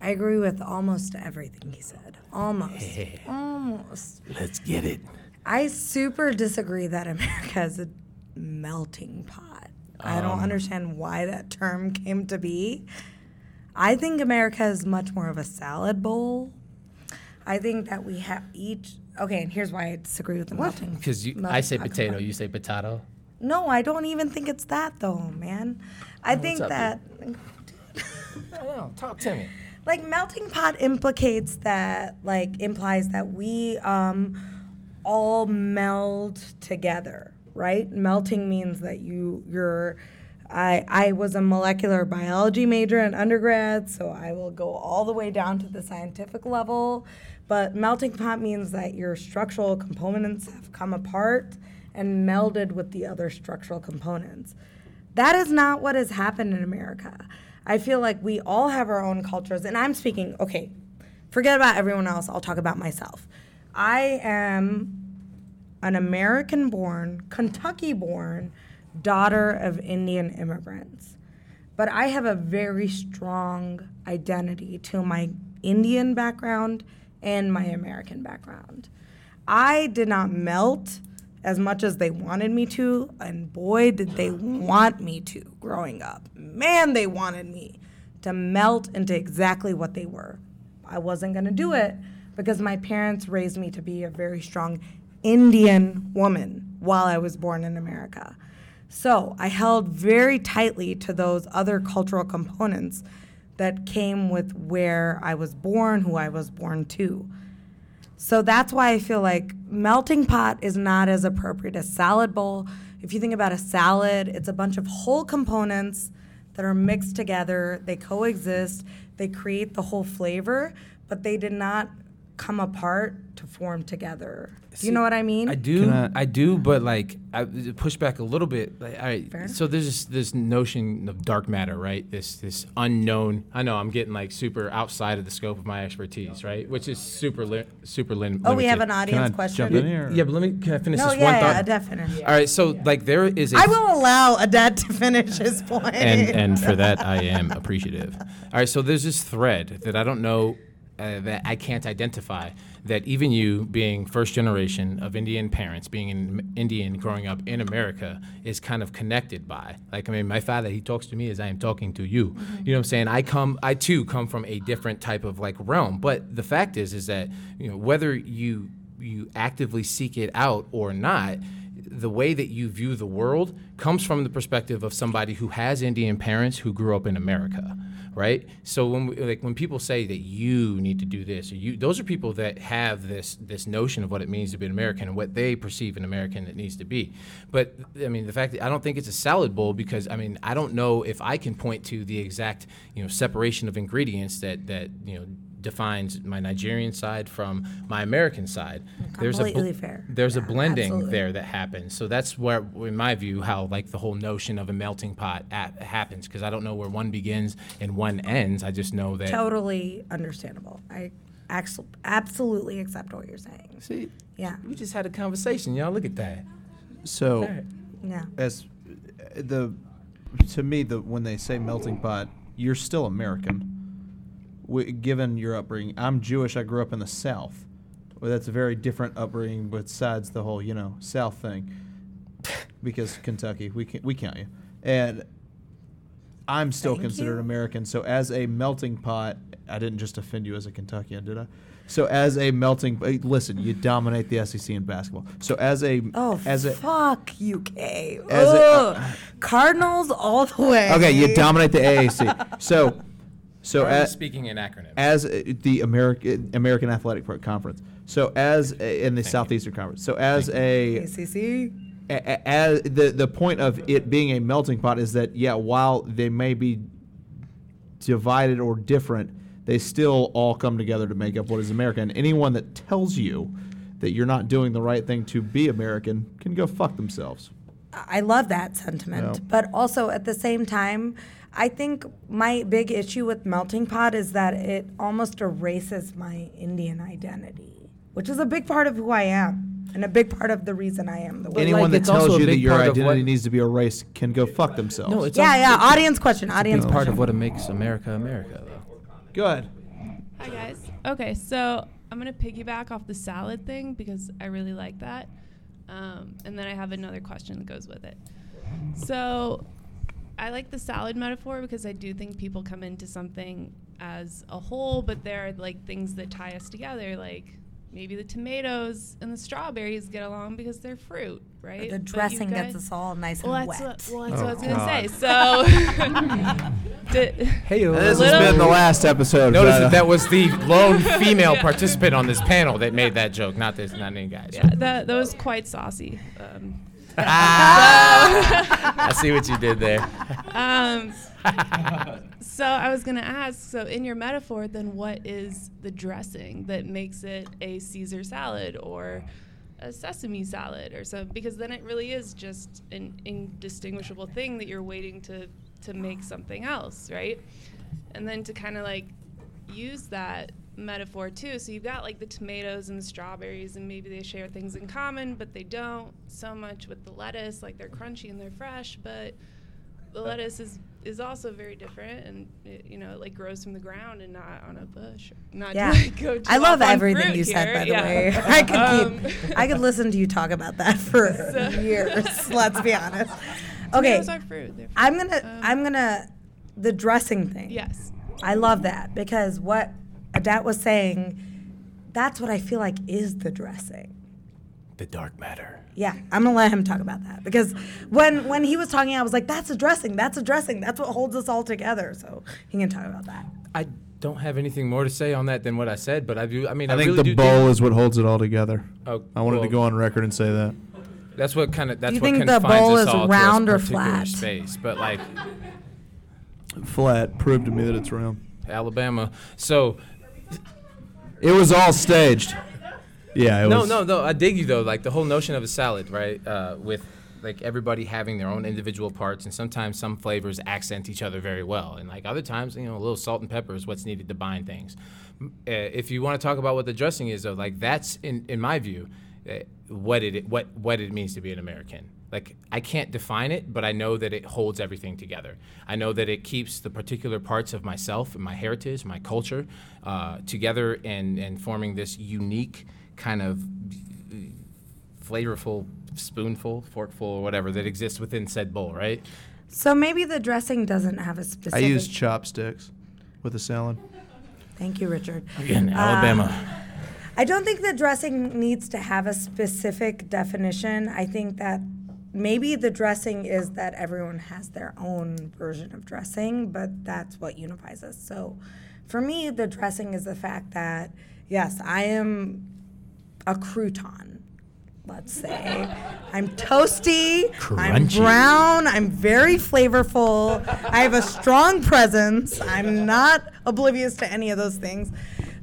I agree with almost everything he said. Almost. Almost. Let's get it. I super disagree that America is a melting pot. I don't um, understand why that term came to be. I think America is much more of a salad bowl. I think that we have each. Okay, and here's why I disagree with the melting. Because I melting say pot potato, component. you say potato. No, I don't even think it's that though, man. I think up, that No, talk to me. Like melting pot implicates that like implies that we um all meld together right melting means that you you're I, I was a molecular biology major in undergrad, so I will go all the way down to the scientific level. But melting pot means that your structural components have come apart and melded with the other structural components. That is not what has happened in America. I feel like we all have our own cultures, and I'm speaking, okay, forget about everyone else, I'll talk about myself. I am an American born, Kentucky born daughter of Indian immigrants. But I have a very strong identity to my Indian background and my American background. I did not melt as much as they wanted me to, and boy, did they want me to growing up. Man, they wanted me to melt into exactly what they were. I wasn't going to do it because my parents raised me to be a very strong Indian woman while I was born in America. So I held very tightly to those other cultural components that came with where I was born, who I was born to. So that's why I feel like melting pot is not as appropriate as salad bowl. If you think about a salad, it's a bunch of whole components that are mixed together, they coexist, they create the whole flavor, but they did not come apart to form together. Do you know what I mean? I do, Can I, do, but like I push back a little bit. Like, all right, Fair. so there's this, this notion of dark matter, right? This this unknown. I know I'm getting like super outside of the scope of my expertise, right? Which is super li- super lim- oh, we have an limited. Can audience I question. jump in here? Yeah, but let me can I finish No, this yeah, one yeah, thought? definitely. All right, so like there is a I will allow Edet to finish his point. and and for that I am appreciative. All right, so there's this thread that I don't know uh, that I can't identify. That even you, being first generation of Indian parents, being in Indian, growing up in America, is kind of connected by. Like I mean, my father, he talks to me as I am talking to you. You know what I'm saying? I come, I too come from a different type of like realm. But the fact is, is that you know whether you you actively seek it out or not the way that you view the world comes from the perspective of somebody who has Indian parents who grew up in America, right? So when we, like when people say that you need to do this or you, those are people that have this this notion of what it means to be an American and what they perceive an American it needs to be. But I mean, the fact that I don't think it's a salad bowl because I mean I don't know if I can point to the exact you know separation of ingredients that that you know defines my Nigerian side from my American side. There's a Completely fair. there's a blending absolutely. there that happens. So that's where, in my view, how like the whole notion of a melting pot at, happens because I don't know where one begins and one ends. I just know that. Totally understandable. I actually absolutely accept what you're saying. See, Yeah. we just had a conversation, y'all. Look at that. So, Yeah. as the to me, the when they say melting pot, you're still American. Given your upbringing, I'm Jewish. I grew up in the South. Well, that's a very different upbringing besides the whole, you know, South thing. because Kentucky, we can, we count you, and I'm still Thank considered you. American. So as a melting pot, I didn't just offend you as a Kentuckian, did I? So as a melting, eh, listen, you dominate the SEC in basketball. So as a Oh, as a fuck UK. As a- Ugh. Cardinals all the way. Okay, you dominate the AAC. So, so Or as, speaking in acronyms. as uh, the American American Athletic Pro- Conference. So as a, in the Southeastern Conference. So as a, ACC. a- a- as the the point of it being a melting pot is that yeah, while they may be divided or different, they still all come together to make up what is America. And anyone that tells you that you're not doing the right thing to be American can go fuck themselves. I love that sentiment. Yeah. But also at the same time, I think my big issue with Melting Pot is that it almost erases my Indian identity, which is a big part of who I am and a big part of the reason I am the way. Anyone like, that it's also tells a you that big your part of identity what- needs to be erased can go fuck themselves. no, it's yeah, also- yeah. Audience question. it's a Audience big part question. of what it makes America America, though. good. Hi guys. Okay, so I'm gonna piggyback off the salad thing because I really like that, um, and then I have another question that goes with it. So, I like the salad metaphor because I do think people come into something as a whole, but there are like things that tie us together, like maybe the tomatoes and the strawberries get along because they're fruit, right? The dressing got- gets us all nice well, and that's wet. what, well, that's Oh, what I was gonna say. So, di- Hey, This has been the last episode. Notice that that was the lone female Yeah. participant on this panel that made that joke, not this, not any guys. yeah, that that was quite saucy. Um, I see what you did there. um, so I was gonna ask. So in your metaphor, then what is the dressing that makes it a Caesar salad or a sesame salad or so? Because then it really is just an indistinguishable thing that you're waiting to to make something else, right? And then to kind of like use that metaphor too. So you've got like the tomatoes and the strawberries, and maybe they share things in common, but they don't so much with the lettuce. Like they're crunchy and they're fresh, but the lettuce is is also very different, and it, you know, it like grows from the ground and not on a bush. Not Yeah. to, like, go too I love everything fruit you said, here. by the Yeah. way. I could Um, keep, I could listen to you talk about that for So- years. Let's be honest. Okay, are fruit. Fruit. I'm gonna, Um, I'm gonna, the dressing thing. Yes. I love that because what Edet was saying, that's what I feel like is the dressing. The dark matter. Yeah, I'm gonna let him talk about that because when when he was talking, I was like, "That's a dressing. That's a dressing. That's what holds us all together." So he can talk about that. I don't have anything more to say on that than what I said, but I do. I mean, I, I think really the bowl is what holds it all together. Oh, I wanted well, to go on record and say that. That's what kind of. That's you what think kind the bowl is round or flat? Space, but like Flat. Proved to me that it's round. Alabama. So It was all staged. Yeah, it no, was. no, no. I dig you though. Like the whole notion of a salad, right? Uh, with like everybody having their own individual parts, and sometimes some flavors accent each other very well, and like other times, you know, a little salt and pepper is what's needed to bind things. Uh, if you want to talk about what the dressing is, though, like that's in in my view, uh, what it what what it means to be an American. Like I can't define it, but I know that it holds everything together. I know that it keeps the particular parts of myself and my heritage, my culture, uh, together and and forming this unique kind of flavorful spoonful, forkful, or whatever that exists within said bowl, right? So maybe the dressing doesn't have a specific. I use chopsticks with a salad. Thank you, Richard. Again, Uh, Alabama. I don't think that dressing needs to have a specific definition. I think that maybe the dressing is that everyone has their own version of dressing, but that's what unifies us. So for me, the dressing is the fact that, yes, I am a crouton. Let's say I'm toasty, Crunchy. I'm brown, I'm very flavorful, I have a strong presence. I'm not oblivious to any of those things.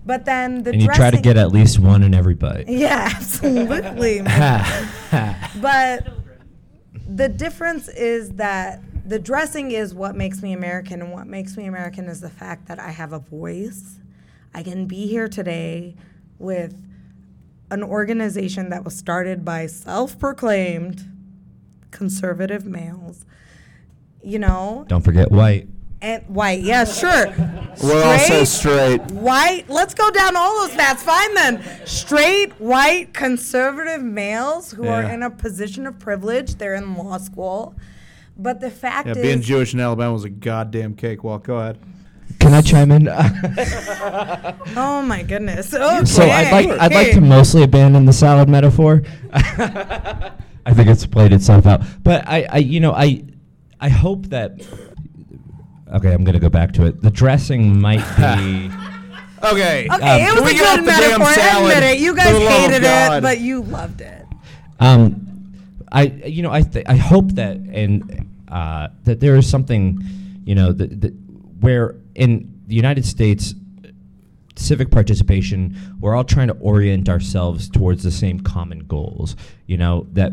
But then the and you dressing, try to get at least one in every bite. yeah, absolutely. but the difference is that the dressing is what makes me American, and what makes me American is the fact that I have a voice. I can be here today with an organization that was started by self proclaimed conservative males, you know, Don't forget white. And white. Yeah, sure. We're also straight. White. Let's go down all those paths. Fine then. Straight, white, conservative males who are Yeah. in a position of privilege. They're in law school. But the fact Yeah, is, being Jewish in Alabama was a goddamn cakewalk. Go ahead. Can I chime in? oh my goodness. Okay. So I'd like I'd like to mostly abandon the salad metaphor. I think it's played itself out. But I, I you know I I hope that okay I'm gonna go back to it. The dressing might be Okay. Okay, Um, it Can was we a get off good the damn metaphor. I salad? admit it. You For guys the love of hated it, God. but you loved it. Um, I you know I th- I hope that and uh, that there is something you know that, that where in the United States civic participation we're all trying to orient ourselves towards the same common goals you know that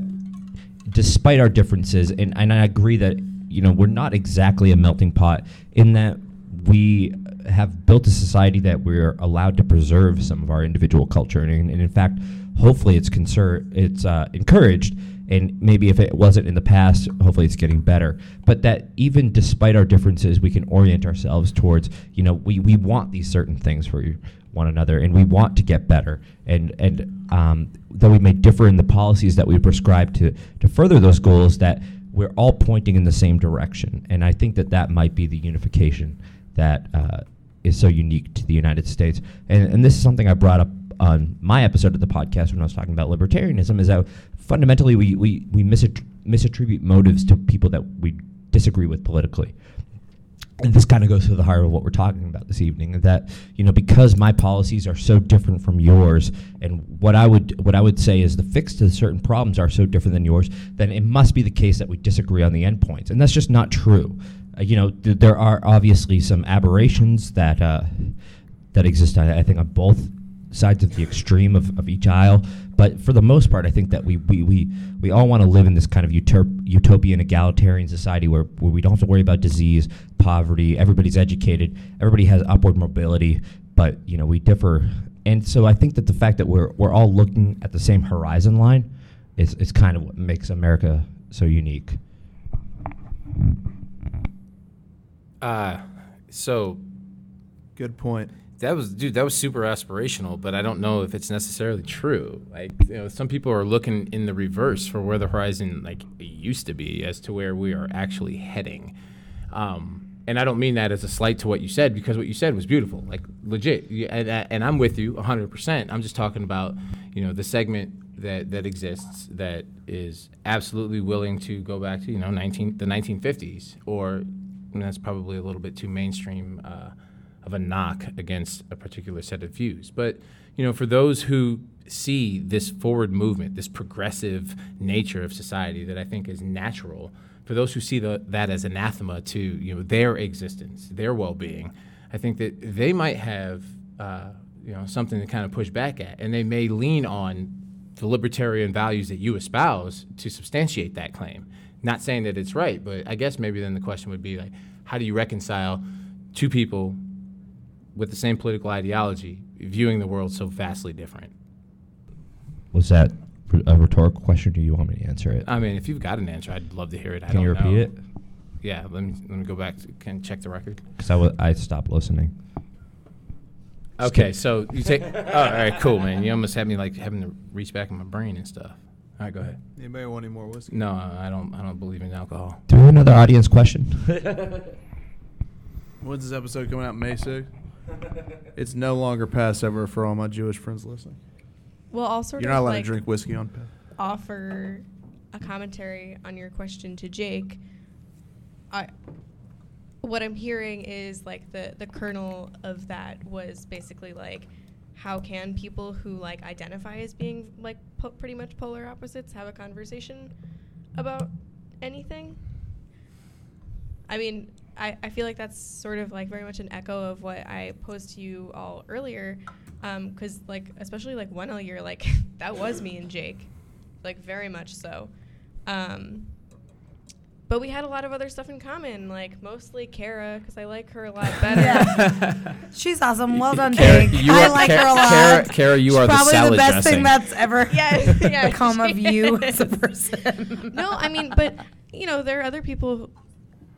despite our differences and, and I agree that you know we're not exactly a melting pot in that we have built a society that we're allowed to preserve some of our individual culture. And, and in fact hopefully it's conser- it's uh, encouraged. And maybe if it wasn't in the past hopefully it's getting better. But that even despite our differences we can orient ourselves towards you know we, we want these certain things for one another and we want to get better. And and um, we may differ in the policies that we prescribe to to further those goals that we're all pointing in the same direction and i think that that might be the unification that uh, is so unique to the united states. And, and this is something i brought up on my episode of the podcast when i was talking about libertarianism is that fundamentally we, we, we misat- misattribute motives to people that we disagree with politically and this kind of goes to the heart of what we're talking about this evening that you know because my policies are so different from yours and what i would what i would say is the fix to certain problems are so different than yours then it must be the case that we disagree on the endpoints. And that's just not true. Uh, you know th- there are obviously some aberrations that uh, that exist I, I think on both sides of the extreme of, of each aisle but for the most part i think that we we, we, we all want to live in this kind of utop- utopian egalitarian society where, where we don't have to worry about disease poverty everybody's educated everybody has upward mobility but you know we differ and so i think that the fact that we're, we're all looking at the same horizon line is, is kind of what makes america so unique Uh, so Good point. That was dude that was super aspirational but i don't know if it's necessarily true. Like you know some people are looking in the reverse for where the horizon like used to be as to where we are actually heading. Um, and i don't mean that as a slight to what you said because what you said was beautiful like legit. And, and i'm with you 100% i'm just talking about you know the segment that that exists that is absolutely willing to go back to you know 19 the 1950s or that's probably a little bit too mainstream uh, of a knock against a particular set of views. But you know, for those who see this forward movement, this progressive nature of society that I think is natural, for those who see the, that as anathema to you know their existence, their well-being, I think that they might have uh, you know something to kind of push back at, and they may lean on the libertarian values that you espouse to substantiate that claim. Not saying that it's right, but I guess maybe then the question would be like, how do you reconcile two people with the same political ideology viewing the world so vastly different? was that a rhetorical question or do you want me to answer it I mean, if you've got an answer, I'd love to hear it. I can don't you repeat know. it Yeah, let me let me go back. To, can check the record. because I, w- I stopped listening Just Okay, kidding. so you take. oh, all right, cool, man. You almost had me like having to reach back in my brain and stuff. All right, go ahead. Anybody want any more whiskey? No, I don't. I don't believe in alcohol. do we have another audience question When's this episode coming out? May 6th? It's no longer Passover for all my Jewish friends listening. Well, I'll sort You're of not allowed like to drink whiskey on Passover. offer a commentary on your question to Jake. I what I'm hearing is like the the kernel of that was basically like how can people who like identify as being like po- pretty much polar opposites have a conversation about anything? I mean, I, I feel like that's sort of like very much an echo of what I posed to you all earlier. Because, like, especially like one year, like, that was me and Jake. Like, very much so. Um, but we had a lot of other stuff in common, like mostly Kara, because I like her a lot better. Yeah. She's awesome. Well done, Kara, Jake. you I are- like Kara- her a lot. Kara- Kara, you She's are the probably salad the best dressing. thing that's ever Yeah, yeah, come of she you as a person. no, I mean, but you know, there are other people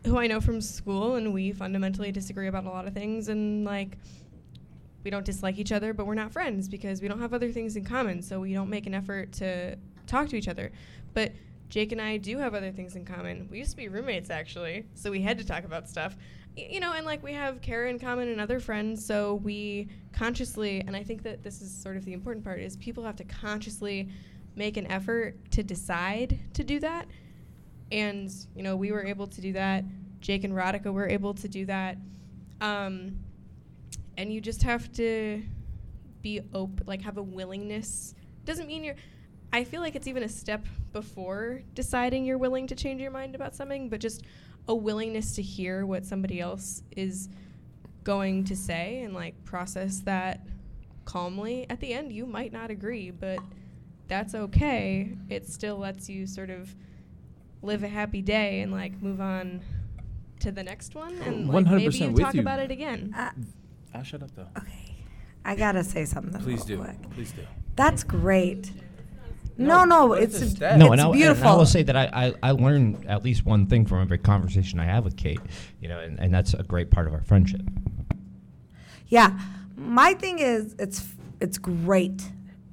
who I know from school, and we fundamentally disagree about a lot of things, and like we don't dislike each other, but we're not friends because we don't have other things in common, so we don't make an effort to talk to each other. But Jake and I do have other things in common. We used to be roommates actually, so we had to talk about stuff. You know, and like we have Kara in common and other friends, so we consciously, and I think that this is sort of the important part, is people have to consciously make an effort to decide to do that. And, you know, we were able to do that. Jake and Radhika were able to do that. Um, and you just have to be open, like have a willingness. Doesn't mean you're. I feel like it's even a step before deciding you're willing to change your mind about something, but just a willingness to hear what somebody else is going to say and like process that calmly. At the end, you might not agree, but that's okay. It still lets you sort of live a happy day and like move on to the next one and like, maybe 100% you talk you. about it again. Uh, I'll shut up though. Okay. I gotta say something. Please real do. quick. Please do. That's great. No, no, what it's is that? No, it's and, I, and beautiful. I will say that I, I, I learn at least one thing from every conversation I have with Kate, you know, and, and that's a great part of our friendship. Yeah, my thing is it's it's great.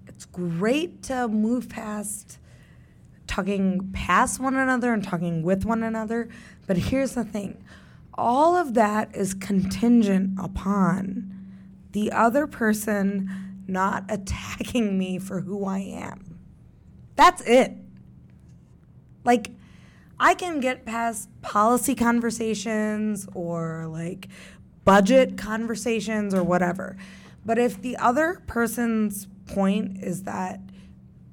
It's great to move past talking past one another and talking with one another. But here's the thing: all of that is contingent upon the other person not attacking me for who I am. That's it. Like, I can get past policy conversations or like budget conversations or whatever. But if the other person's point is that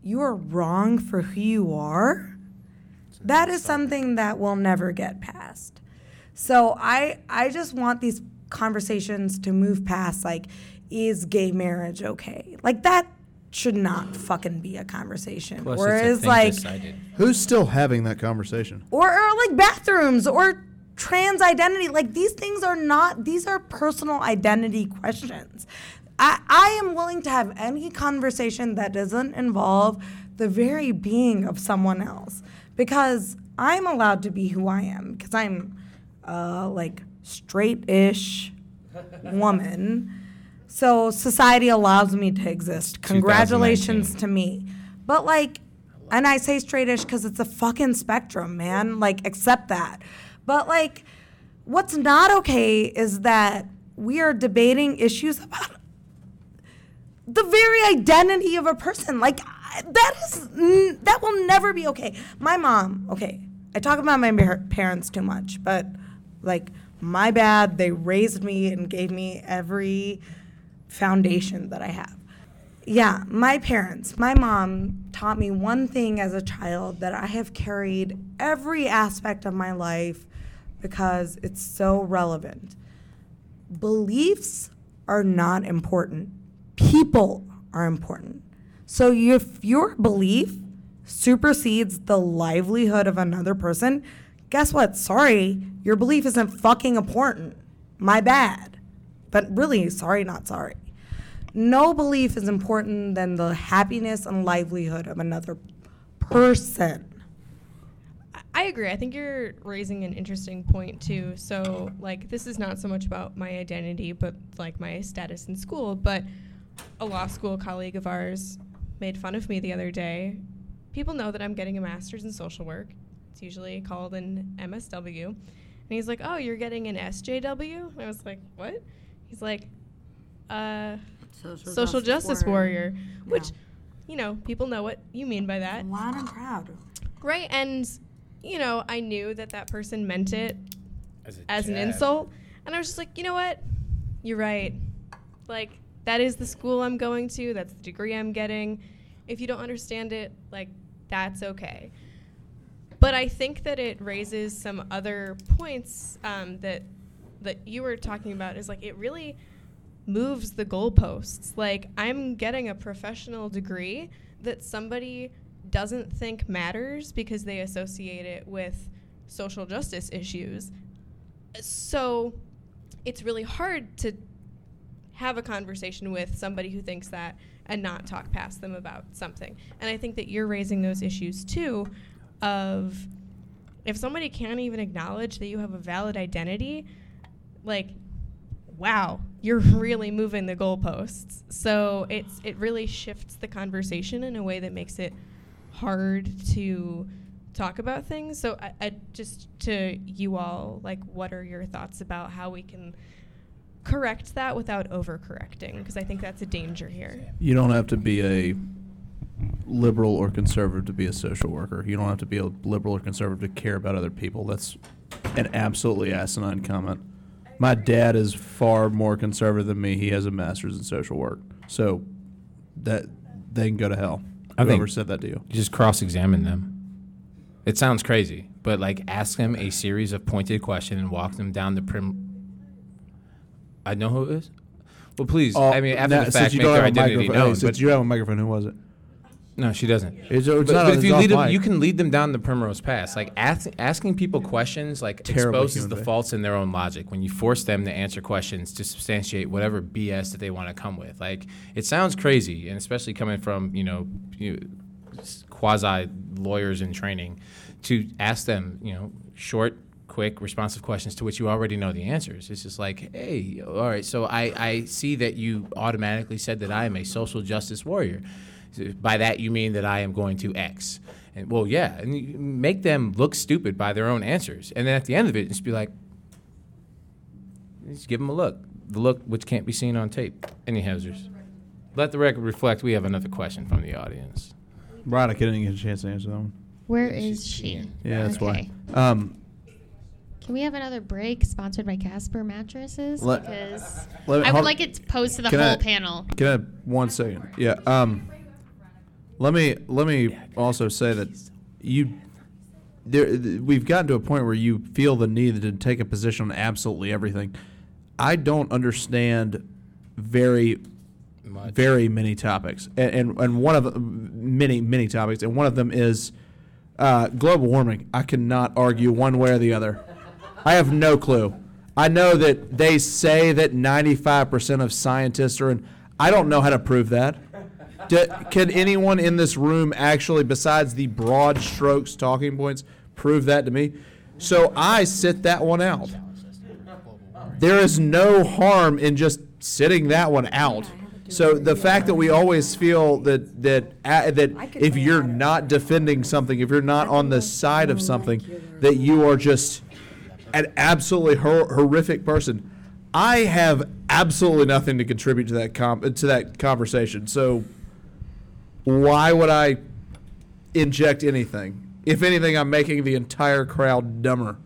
you are wrong for who you are, that is something that will never get past. So I I just want these conversations to move past like is gay marriage okay? Like that should not fucking be a conversation. Plus, or it's a is thing like decided. Who's still having that conversation? or, or like bathrooms or trans identity like these things are not these are personal identity questions I, I am willing to have any conversation that doesn't involve the very being of someone else. Because i'm allowed to be who i am. Because i'm uh, like straight-ish woman. So society allows me to exist. Congratulations to me. But like and I say straightish because it's a fucking spectrum, man. Like, accept that. But, like, what's not okay is that we are debating issues about the very identity of a person. Like, that is, that will never be okay. My mom, okay, I talk about my parents too much, but, like, my bad. They raised me and gave me every foundation that I have. Yeah, my parents, my mom taught me one thing as a child that I have carried every aspect of my life because it's so relevant. Beliefs are not important, people are important. So if your belief supersedes the livelihood of another person, guess what? Sorry, your belief isn't fucking important. My bad. But really, sorry, not sorry. No belief is important than the happiness and livelihood of another person. I agree. I think you're raising an interesting point too. So, like, this is not so much about my identity, but like my status in school. But a law school colleague of ours made fun of me the other day. People know that I'm getting a master's in social work. It's usually called an MSW. And he's like, "Oh, you're getting an SJW?" And I was like, "What?" He's like, a Social, social justice, warrior, which, Yeah. you know, people know what you mean by that. Loud and proud. Right. And, you know, I knew that that person meant it As, as an insult. And I was just like, you know what? You're right. Like, that is the school I'm going to, that's the degree I'm getting. If you don't understand it, like, that's okay. But I think that it raises some other points um, that that you were talking about. Is like it really moves the goalposts. Like I'm getting a professional degree that somebody doesn't think matters because they associate it with social justice issues. So it's really hard to have a conversation with somebody who thinks that and not talk past them about something. And I think that you're raising those issues too of if somebody can't even acknowledge that you have a valid identity, like wow, you're really moving the goalposts. So it's it really shifts the conversation in a way that makes it hard to talk about things. So I, I just to you all, like, what are your thoughts about how we can correct that without overcorrecting? Because I think that's a danger here. You don't have to be a liberal or conservative to be a social worker. You don't have to be a liberal or conservative to care about other people. That's an absolutely asinine comment. My dad is far more conservative than me. He has a master's in social work. So that they can go to hell. I think- Whoever said that to you. You just cross-examine them. It sounds crazy, but like ask them a series of pointed questions and walk them down the prim. I know who it is. Well, please. Oh, I mean, after now, the since fact, you make don't their have a identity microphone- hey, known. since but you have a microphone, who was it? no, she doesn't. It's, it's But, not but if you lead them, mic. you can lead them down the primrose path. Like ask, asking people questions, like Terrible exposes the faults in their own logic. When you force them to answer questions to substantiate whatever BS that they want to come with, like it sounds crazy, and especially coming from you know, you, quasi lawyers in training, to ask them, you know, short. Quick, responsive questions to which you already know the answers. It's just like, hey, all right, so I, I see that you automatically said that I am a social justice warrior. By that you mean that I am going to X. And well, yeah, and you make them look stupid by their own answers, and then at the end of it, just be like, just give them a look, the look which can't be seen on tape. Any hazards? Let the record reflect. We have another question from the audience. Right, I couldn't get a chance to answer that one. Where is she? Yeah, that's Okay. why. Um, Can we have another break sponsored by Casper mattresses? Let- because let me- I would like it posed to the whole I- panel. Can I one second? Yeah. Um. Let me let me also say that you there th- we've gotten to a point where you feel the need to take a position on absolutely everything. I don't understand very Much. very many topics, and and, and one of the- many many topics, and one of them is uh, global warming. I cannot argue one way or the other. I have no clue. I know that they say that 95% of scientists are in. I don't know how to prove that. Do, can anyone in this room actually, besides the broad strokes talking points, prove that to me? So I sit that one out. There is no harm in just sitting that one out. So the fact that we always feel that that uh, that if you're not defending something, if you're not on the side of something, that you are just an absolutely hor- horrific person. I have absolutely nothing to contribute to that com- to that conversation. So why would I inject anything? If anything, I'm making the entire crowd dumber.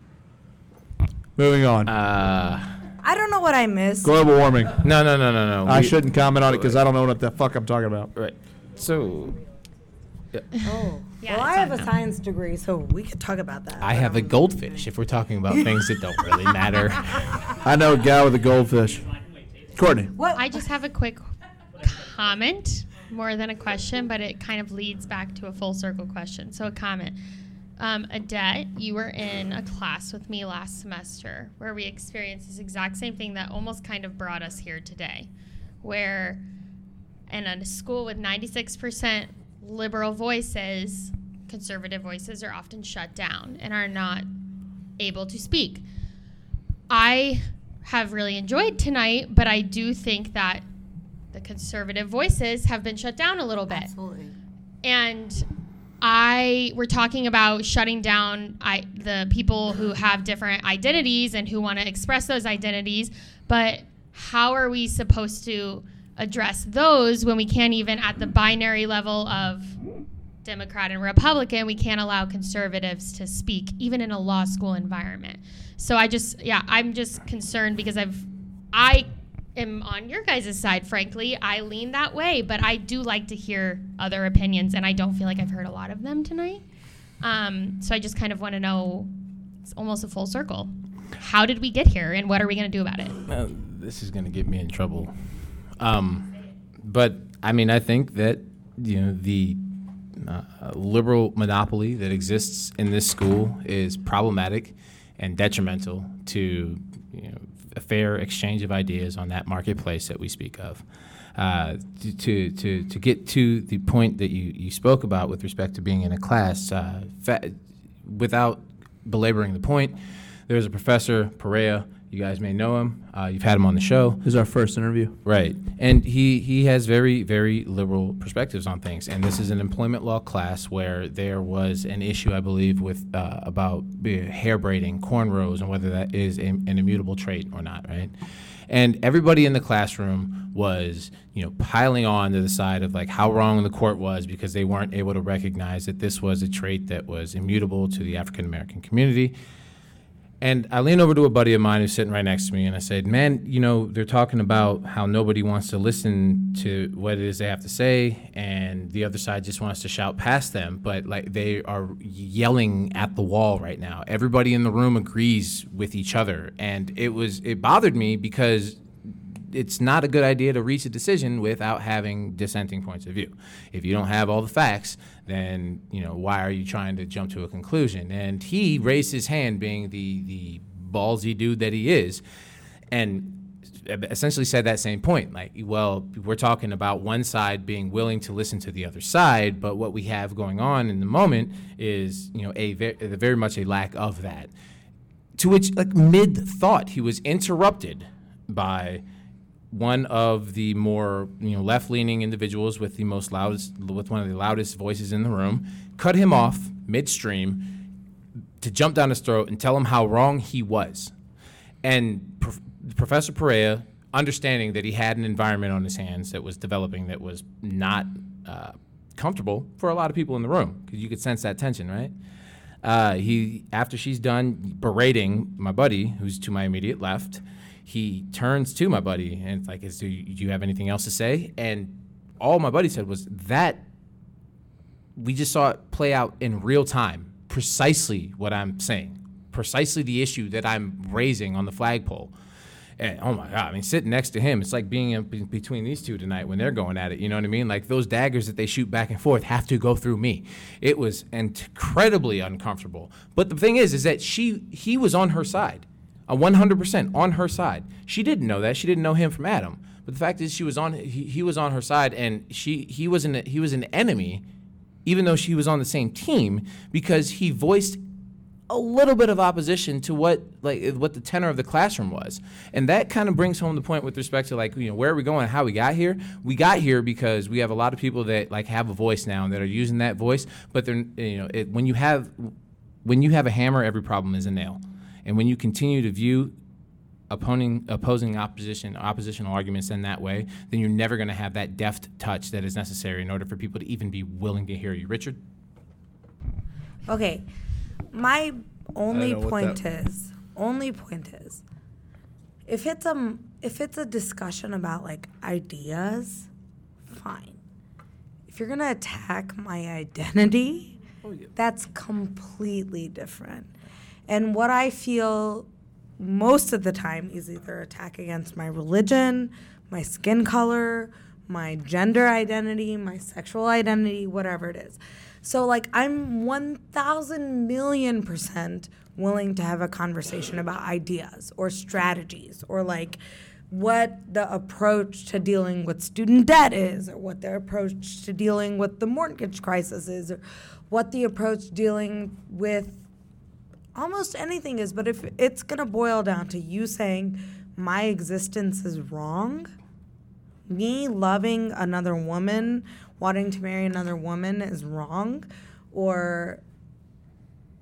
Moving on. Uh, I don't know what I missed. Global warming. no, no, no, no, no. I We- shouldn't comment on it because I don't know what the fuck I'm talking about. Right. So yeah. Oh. Yeah, well, I have a now. science degree, so we could talk about that. I have a goldfish. If we're talking about things that don't really matter. I know a guy with a goldfish. Courtney. What? I just have a quick comment, more than a question, but it kind of leads back to a full circle question. So a comment. Um, Edet, you were in a class with me last semester where we experienced this exact same thing that almost kind of brought us here today, where in a school with 96% liberal voices, conservative voices are often shut down and are not able to speak. I have really enjoyed tonight, but I do think that the conservative voices have been shut down a little bit. Absolutely. And I we're talking about shutting down I, the people who have different identities and who want to express those identities, but how are we supposed to address those when we can't even at the binary level of Democrat and Republican, we can't allow conservatives to speak, even in a law school environment. So I just, yeah, I'm just concerned because I've, I am on your guys' side, frankly. I lean that way, but I do like to hear other opinions, and I don't feel like I've heard a lot of them tonight. Um, so I just kind of want to know, it's almost a full circle. How did we get here, and what are we going to do about it? Uh, this is going to get me in trouble. Um, but I mean, I think that you know the uh, liberal monopoly that exists in this school is problematic and detrimental to you know, a fair exchange of ideas on that marketplace that we speak of. Uh, to, to, to get to the point that you, you spoke about with respect to being in a class, uh, fa- without belaboring the point, there's a professor, Perea, you guys may know him. Uh, you've had him on the show. This is our first interview. Right. And he, he has very, very liberal perspectives on things. And this is an employment law class where there was an issue, I believe, with uh, about hair braiding, cornrows, and whether that is a, an immutable trait or not, right? And everybody in the classroom was, you know, piling on to the side of like how wrong the court was because they weren't able to recognize that this was a trait that was immutable to the African American community and I lean over to a buddy of mine who's sitting right next to me, and I said, "Man, you know, they're talking about how nobody wants to listen to what it is they have to say, and the other side just wants to shout past them. But like they are yelling at the wall right now. Everybody in the room agrees with each other, and it was it bothered me because it's not a good idea to reach a decision without having dissenting points of view. If you don't have all the facts, then you know why are you trying to jump to a conclusion? And he raised his hand, being the the ballsy dude that he is, and essentially said that same point like well we're talking about one side being willing to listen to the other side but what we have going on in the moment is you know a very, very much a lack of that to which like mid thought he was interrupted by one of the more you know left-leaning individuals with the most loudest with one of the loudest voices in the room cut him off midstream to jump down his throat and tell him how wrong he was. And Prof- professor perea understanding that he had an environment on his hands that was developing that was not uh, comfortable for a lot of people in the room because you could sense that tension right? Uh, he after she's done berating my buddy who's to my immediate left he turns to my buddy and it's like, is, do, you, do you have anything else to say? And all my buddy said was that we just saw it play out in real time, precisely what I'm saying, precisely the issue that I'm raising on the flagpole. And oh my God, I mean, sitting next to him, it's like being in between these two tonight when they're going at it. You know what I mean? Like those daggers that they shoot back and forth have to go through me. It was incredibly uncomfortable. But the thing is, is that she, he was on her side a 100% on her side. She didn't know that. She didn't know him from Adam. But the fact is, she was on. He, he was on her side, and she he was an he was an enemy, even though she was on the same team because he voiced a little bit of opposition to what like what the tenor of the classroom was and that kind of brings home the point with respect to like you know where are we going and how we got here we got here because we have a lot of people that like have a voice now and that are using that voice but they're you know it, when you have when you have a hammer every problem is a nail and when you continue to view opposing, opposing opposition, oppositional arguments in that way, then you're never going to have that deft touch that is necessary in order for people to even be willing to hear you. Richard? Okay. My only point is, only point is, if it's a if it's a discussion about like ideas, fine. If you're gonna attack my identity, oh, yeah. that's completely different. And what I feel most of the time is either attack against my religion, my skin color, my gender identity, my sexual identity, whatever it is. So, like, I'm 1,000 million percent willing to have a conversation about ideas or strategies or like what the approach to dealing with student debt is or what their approach to dealing with the mortgage crisis is or what the approach dealing with almost anything is, but if it's going to boil down to you saying my existence is wrong, me loving another woman, wanting to marry another woman is wrong, or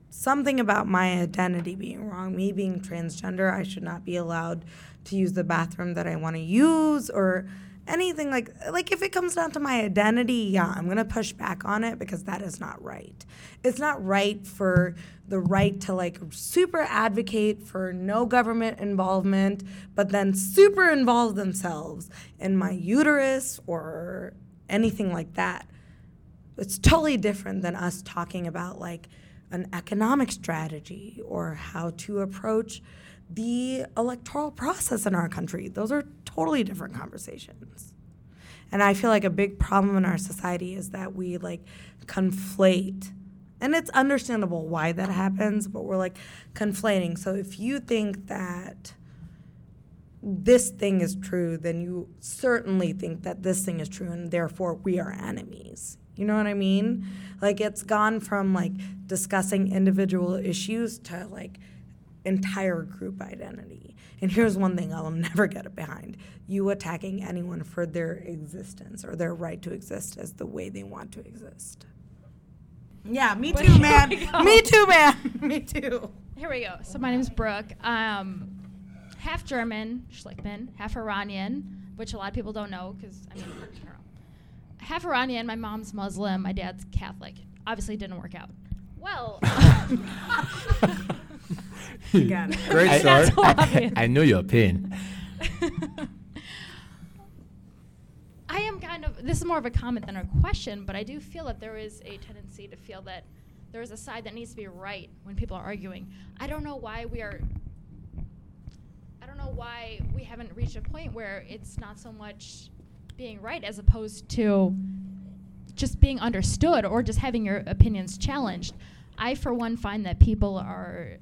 something about my identity being wrong, me being transgender, I should not be allowed to use the bathroom that I want to use or anything like like if it comes down to my identity, yeah, I'm going to push back on it because that is not right. It's not right for the right to like super advocate for no government involvement, but then super involve themselves in my uterus or anything like that. It's totally different than us talking about like an economic strategy or how to approach the electoral process in our country. Those are totally different conversations. And I feel like a big problem in our society is that we like conflate and it's understandable why that happens, but we're like conflating. So if you think that this thing is true, then you certainly think that this thing is true, and therefore we are enemies. You know what I mean? Like it's gone from like discussing individual issues to like entire group identity. And here's one thing I'll never get it behind you attacking anyone for their existence or their right to exist as the way they want to exist. Yeah, me too, here man. Me too, man. me too. Here we go. So my name's Brooke. Um, half German, Schlickman, half Iranian, which a lot of people don't know because I mean, I don't know. Half Iranian. My mom's Muslim. My dad's Catholic. Obviously, it didn't work out. Well, Got it. Great I, start. so obvious. I, I knew your pin. I am kind of. This is more of a comment than a question, but I do feel that there is a tendency to feel that there is a side that needs to be right when people are arguing. I don't know why we are. I don't know why we haven't reached a point where it's not so much being right as opposed to just being understood or just having your opinions challenged. I, for one, find that people are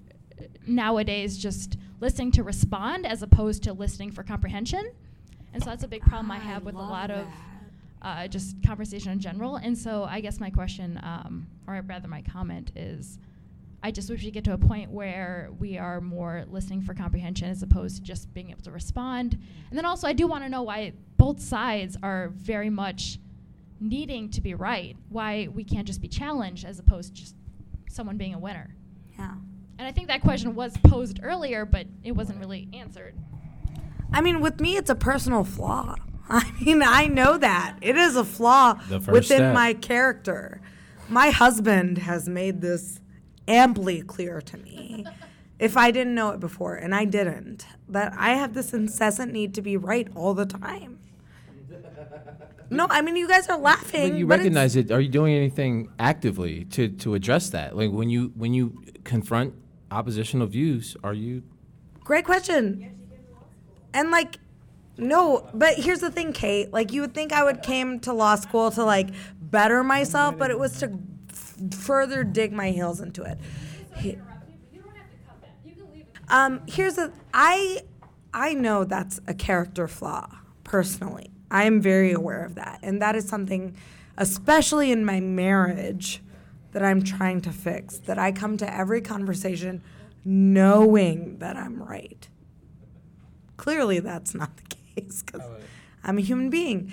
nowadays just listening to respond as opposed to listening for comprehension. And so that's a big problem I have with a lot of uh, just conversation in general. And so I guess my question, um, or rather my comment, is I just wish we get to a point where we are more listening for comprehension as opposed to just being able to respond. And then also, I do want to know why both sides are very much needing to be right, why we can't just be challenged as opposed to just someone being a winner. Yeah. And I think that question was posed earlier, but it wasn't really answered. I mean, with me, it's a personal flaw. I mean, I know that. It is a flaw within step. my character. My husband has made this amply clear to me. If I didn't know it before, and I didn't, that I have this incessant need to be right all the time. No, I mean, you guys are laughing. But you but it's- recognize it. Are you doing anything actively to, to address that? Like when you when you confront oppositional views, are you Great question. And like, no, but here's the thing, Kate. Like, you would think I would came to law school to like better myself, but it was to f- further dig my heels into it. Um, here's the I I know that's a character flaw personally. I am very aware of that, and that is something, especially in my marriage, that I'm trying to fix. That I come to every conversation knowing that I'm right. Clearly, that's not the case because I'm a human being.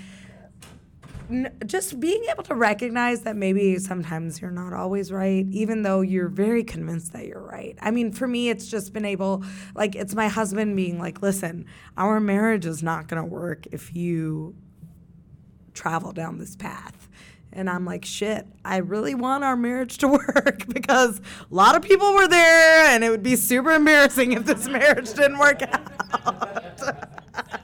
N- just being able to recognize that maybe sometimes you're not always right, even though you're very convinced that you're right. I mean, for me, it's just been able, like, it's my husband being like, listen, our marriage is not going to work if you travel down this path. And I'm like, shit, I really want our marriage to work because a lot of people were there and it would be super embarrassing if this marriage didn't work out.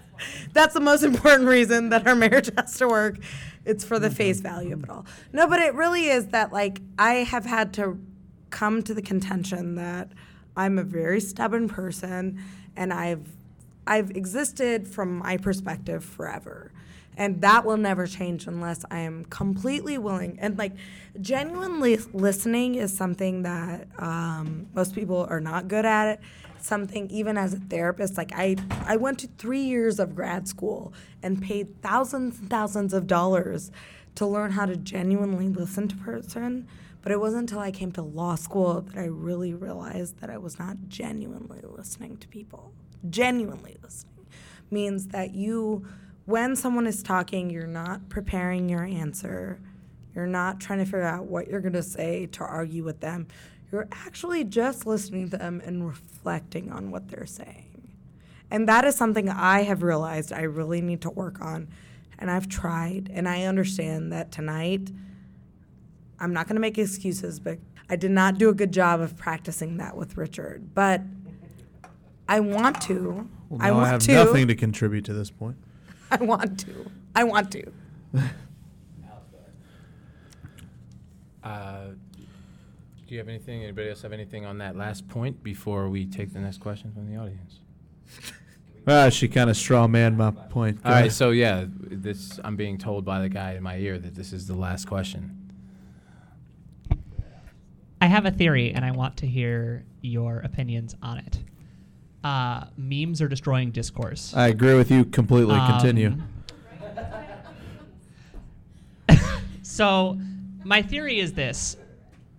That's the most important reason that our marriage has to work. It's for the mm-hmm. face value of it all. No, but it really is that, like, I have had to come to the contention that I'm a very stubborn person and I've I've existed from my perspective forever. And that will never change unless I am completely willing. And like, genuinely listening is something that um, most people are not good at it. Something even as a therapist, like I, I went to three years of grad school and paid thousands and thousands of dollars to learn how to genuinely listen to person. But it wasn't until I came to law school that I really realized that I was not genuinely listening to people. Genuinely listening means that you, when someone is talking, you're not preparing your answer. You're not trying to figure out what you're going to say to argue with them. You're actually just listening to them and reflecting on what they're saying. And that is something I have realized I really need to work on. And I've tried, and I understand that tonight, I'm not going to make excuses, but I did not do a good job of practicing that with Richard. But I want to. Well, I want I have to. nothing to contribute to this point. I want to. I want to. Uh, do you have anything? Anybody else have anything on that last point before we take the next question from the audience? Ah, she kind of straw man my point. Go All right, ahead. so yeah, this I'm being told by the guy in my ear that this is the last question. I have a theory, and I want to hear your opinions on it. Uh, memes are destroying discourse. I agree with you completely. Continue. Um, So, my theory is this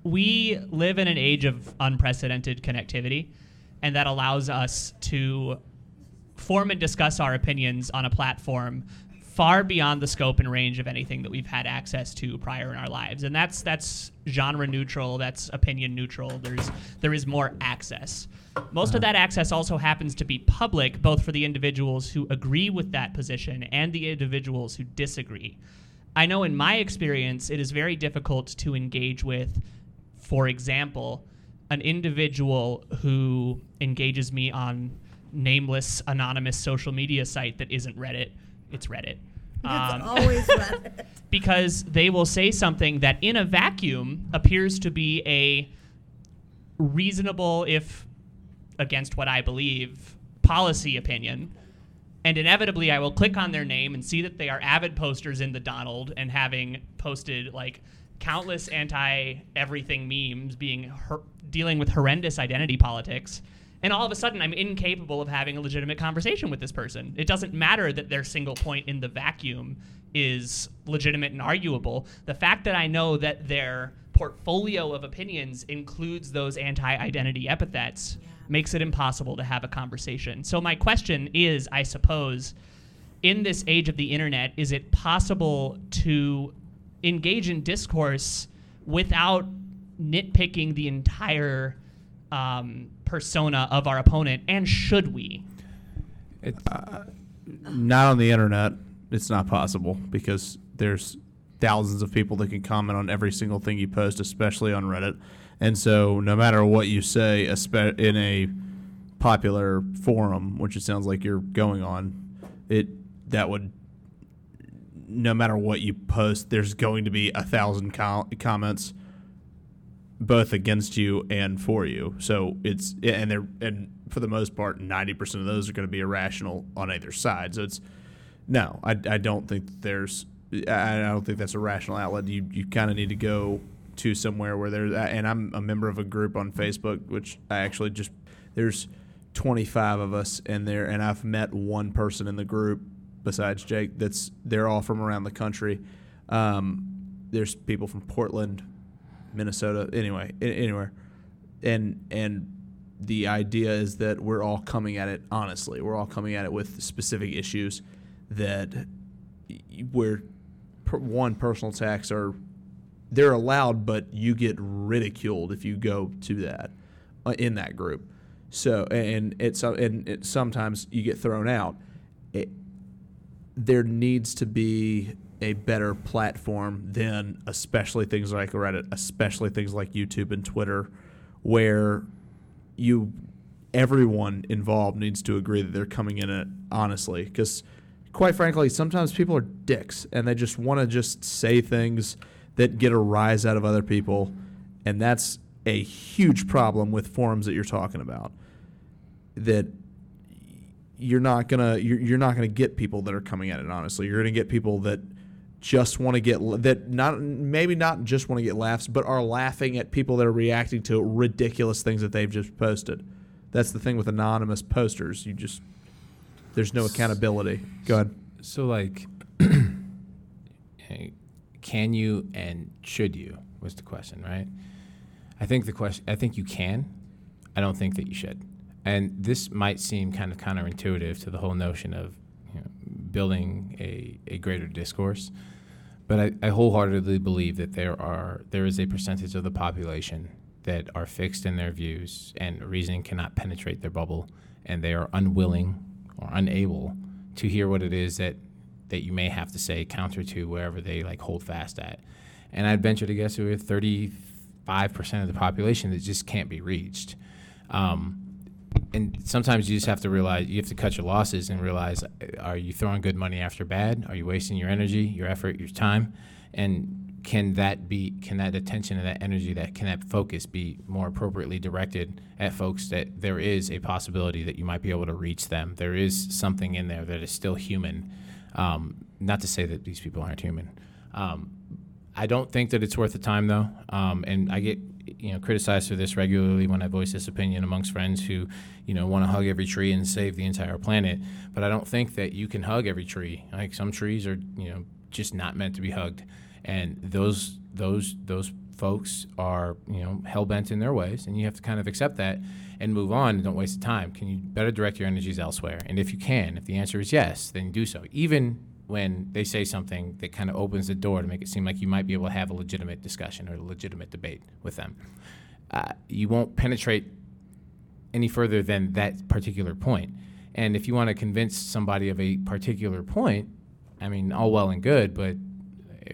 we live in an age of unprecedented connectivity, and that allows us to form and discuss our opinions on a platform far beyond the scope and range of anything that we've had access to prior in our lives and that's that's genre neutral that's opinion neutral there's there is more access most of that access also happens to be public both for the individuals who agree with that position and the individuals who disagree I know in my experience, it is very difficult to engage with, for example, an individual who engages me on nameless, anonymous social media site that isn't Reddit. It's Reddit. Um, It's always Reddit. because they will say something that in a vacuum appears to be a reasonable, if against what I believe, policy opinion. And inevitably, I will click on their name and see that they are avid posters in the Donald and having posted like countless anti everything memes being hor- dealing with horrendous identity politics. And all of a sudden, I'm incapable of having a legitimate conversation with this person. It doesn't matter that their single point in the vacuum is legitimate and arguable. The fact that I know that their portfolio of opinions includes those anti identity epithets makes it impossible to have a conversation. So, my question is I suppose, in this age of the internet, is it possible to engage in discourse without nitpicking the entire um, persona of our opponent? And should we? Not on the internet. It's not possible because there's thousands of people that can comment on every single thing you post, especially on Reddit. And so, no matter what you say, in a popular forum, which it sounds like you're going on, it that would no matter what you post, there's going to be a thousand co- comments, both against you and for you. So it's and they're and for the most part, ninety percent of those are going to be irrational on either side. So it's no, I, I don't think there's I don't think that's a rational outlet. You you kind of need to go to somewhere where there's and I'm a member of a group on Facebook, which I actually just there's 25 of us in there, and I've met one person in the group besides Jake. That's they're all from around the country. Um, there's people from Portland, Minnesota, anyway, anywhere, and and the idea is that we're all coming at it honestly. We're all coming at it with specific issues that where one personal attacks are they're allowed, but you get ridiculed if you go to that uh, in that group. So and it's uh, and it, sometimes you get thrown out. It, there needs to be a better platform than especially things like Reddit, especially things like YouTube and Twitter, where you everyone involved needs to agree that they're coming in it honestly because quite frankly sometimes people are dicks and they just want to just say things that get a rise out of other people and that's a huge problem with forums that you're talking about that you're not gonna you're, you're not gonna get people that are coming at it honestly. You're gonna get people that just want to get that not maybe not just want to get laughs but are laughing at people that are reacting to ridiculous things that they've just posted. That's the thing with anonymous posters. You just there's no accountability. Go ahead. So, like, hey, can you and should you was the question, right? I think the question. I think you can. I don't think that you should. And this might seem kind of counterintuitive to the whole notion of you know, building a, a greater discourse. But I, I wholeheartedly believe that there are there is a percentage of the population that are fixed in their views and reasoning cannot penetrate their bubble, and they are unwilling or unable to hear what it is that that you may have to say counter to wherever they like hold fast at. And I'd venture to guess we're 35 percent of the population that just can't be reached. Um, and sometimes you just have to realize you have to cut your losses and realize are you throwing good money after bad are you wasting your energy your effort your time and can that be can that attention and that energy that can that focus be more appropriately directed at folks that there is a possibility that you might be able to reach them there is something in there that is still human um, not to say that these people aren't human um, I don't think that it's worth the time though, um, and I get you know criticized for this regularly when I voice this opinion amongst friends who you know want to hug every tree and save the entire planet. But I don't think that you can hug every tree. Like some trees are you know just not meant to be hugged, and those those those folks are you know hell bent in their ways, and you have to kind of accept that and move on and don't waste the time. Can you better direct your energies elsewhere? And if you can, if the answer is yes, then do so. Even when they say something that kind of opens the door to make it seem like you might be able to have a legitimate discussion or a legitimate debate with them. Uh, you won't penetrate any further than that particular point. And if you want to convince somebody of a particular point, I mean, all well and good, but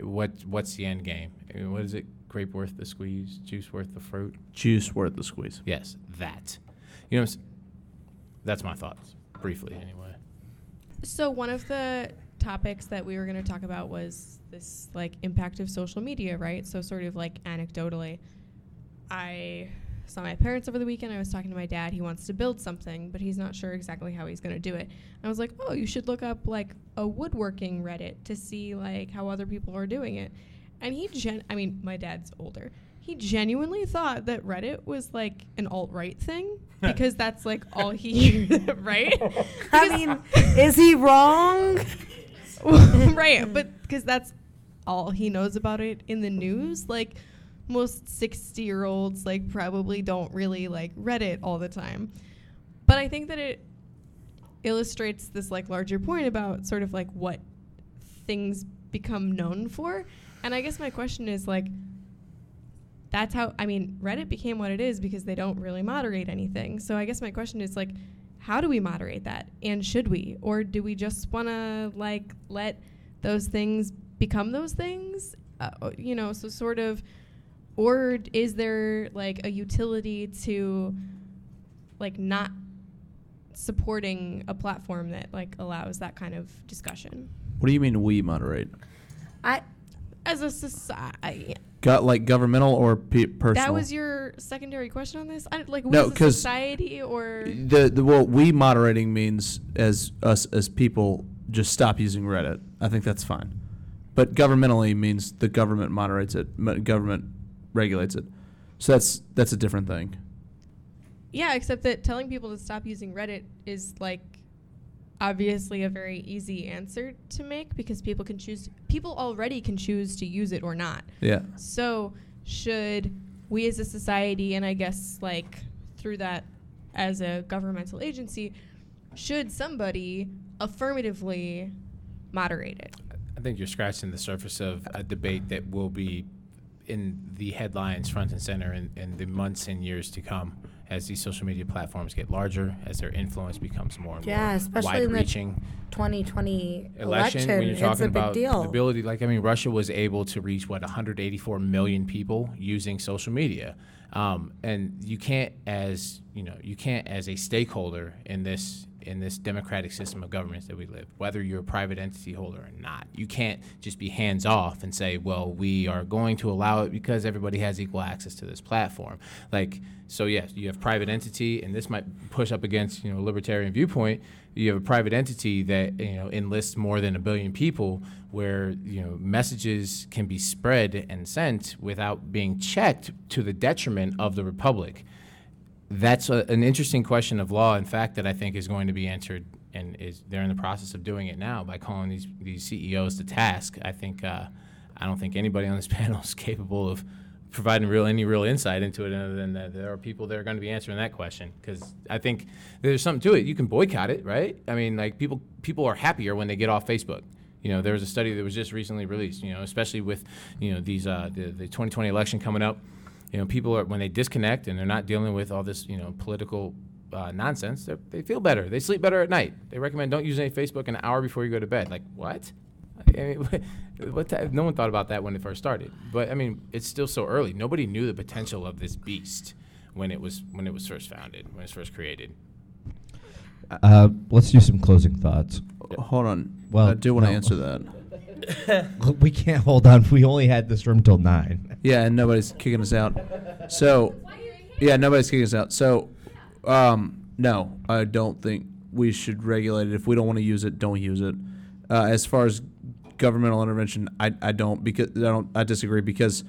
what what's the end game? Uh, what is it? Grape worth the squeeze, juice worth the fruit. Juice worth the squeeze. Yes, that. You know, that's my thoughts, briefly, anyway. So one of the topics that we were going to talk about was this like impact of social media, right? So sort of like anecdotally, I saw my parents over the weekend. I was talking to my dad. He wants to build something, but he's not sure exactly how he's going to do it. I was like, "Oh, you should look up like a woodworking Reddit to see like how other people are doing it." And he gen I mean, my dad's older. He genuinely thought that Reddit was like an alt right thing because that's like all he right? I mean, is he wrong? right, but because that's all he knows about it in the news. Like most 60 year olds, like probably don't really like Reddit all the time. But I think that it illustrates this like larger point about sort of like what things become known for. And I guess my question is like, that's how I mean Reddit became what it is because they don't really moderate anything. So I guess my question is like how do we moderate that and should we or do we just want to like let those things become those things uh, you know so sort of or is there like a utility to like not supporting a platform that like allows that kind of discussion What do you mean we moderate? I as a society Got like governmental or pe- personal? that was your secondary question on this I, like No, as a 'cause society or the the well we moderating means as us as people just stop using Reddit. I think that's fine. But governmentally means the government moderates it, government regulates it. So that's that's a different thing. Yeah, except that telling people to stop using Reddit is like obviously a very easy answer to make because people can choose people already can choose to use it or not. Yeah. So, should we as a society and I guess like through that as a governmental agency should somebody affirmatively moderate it? I think you're scratching the surface of a debate that will be in the headlines front and center in, in the months and years to come as these social media platforms get larger, as their influence becomes more and Yeah, more especially in the wide-reaching. 2020 election, election. when you're it's talking a big about deal. the ability like i mean russia was able to reach what 184 million people using social media um, and you can't as you know you can't as a stakeholder in this in this democratic system of governments that we live whether you're a private entity holder or not you can't just be hands off and say well we are going to allow it because everybody has equal access to this platform. Like so yes you have private entity and this might push up against you know libertarian viewpoint. You have a private entity that you know enlists more than a billion people where you know messages can be spread and sent without being checked to the detriment of the republic that's a, an interesting question of law in fact that i think is going to be answered and is they're in the process of doing it now by calling these these ceos to task i think uh, i don't think anybody on this panel is capable of providing real any real insight into it other than that there are people that are going to be answering that question because I think there's something to it. You can boycott it, right? I mean, like people people are happier when they get off Facebook. You know, there was a study that was just recently released. You know, especially with you know these uh, the the 2020 election coming up. You know, people are when they disconnect and they're not dealing with all this, you know, political uh, nonsense. they're- They feel better. They sleep better at night. They recommend don't use any Facebook an hour before you go to bed. Like what? I mean, what ti- no one thought about that when it first started. But I mean, it's still so early. Nobody knew the potential of this beast when it was when it was first founded, when it was first created. Uh, let's do some closing thoughts. Hold on. Well, I do want to no. answer that. we can't hold on. We only had this room till nine. Yeah, and nobody's kicking us out. So, yeah, nobody's kicking us out. So, um, no, I don't think we should regulate it. If we don't want to use it, don't use it. Uh, as far as governmental intervention, I, I don't because I don't I disagree because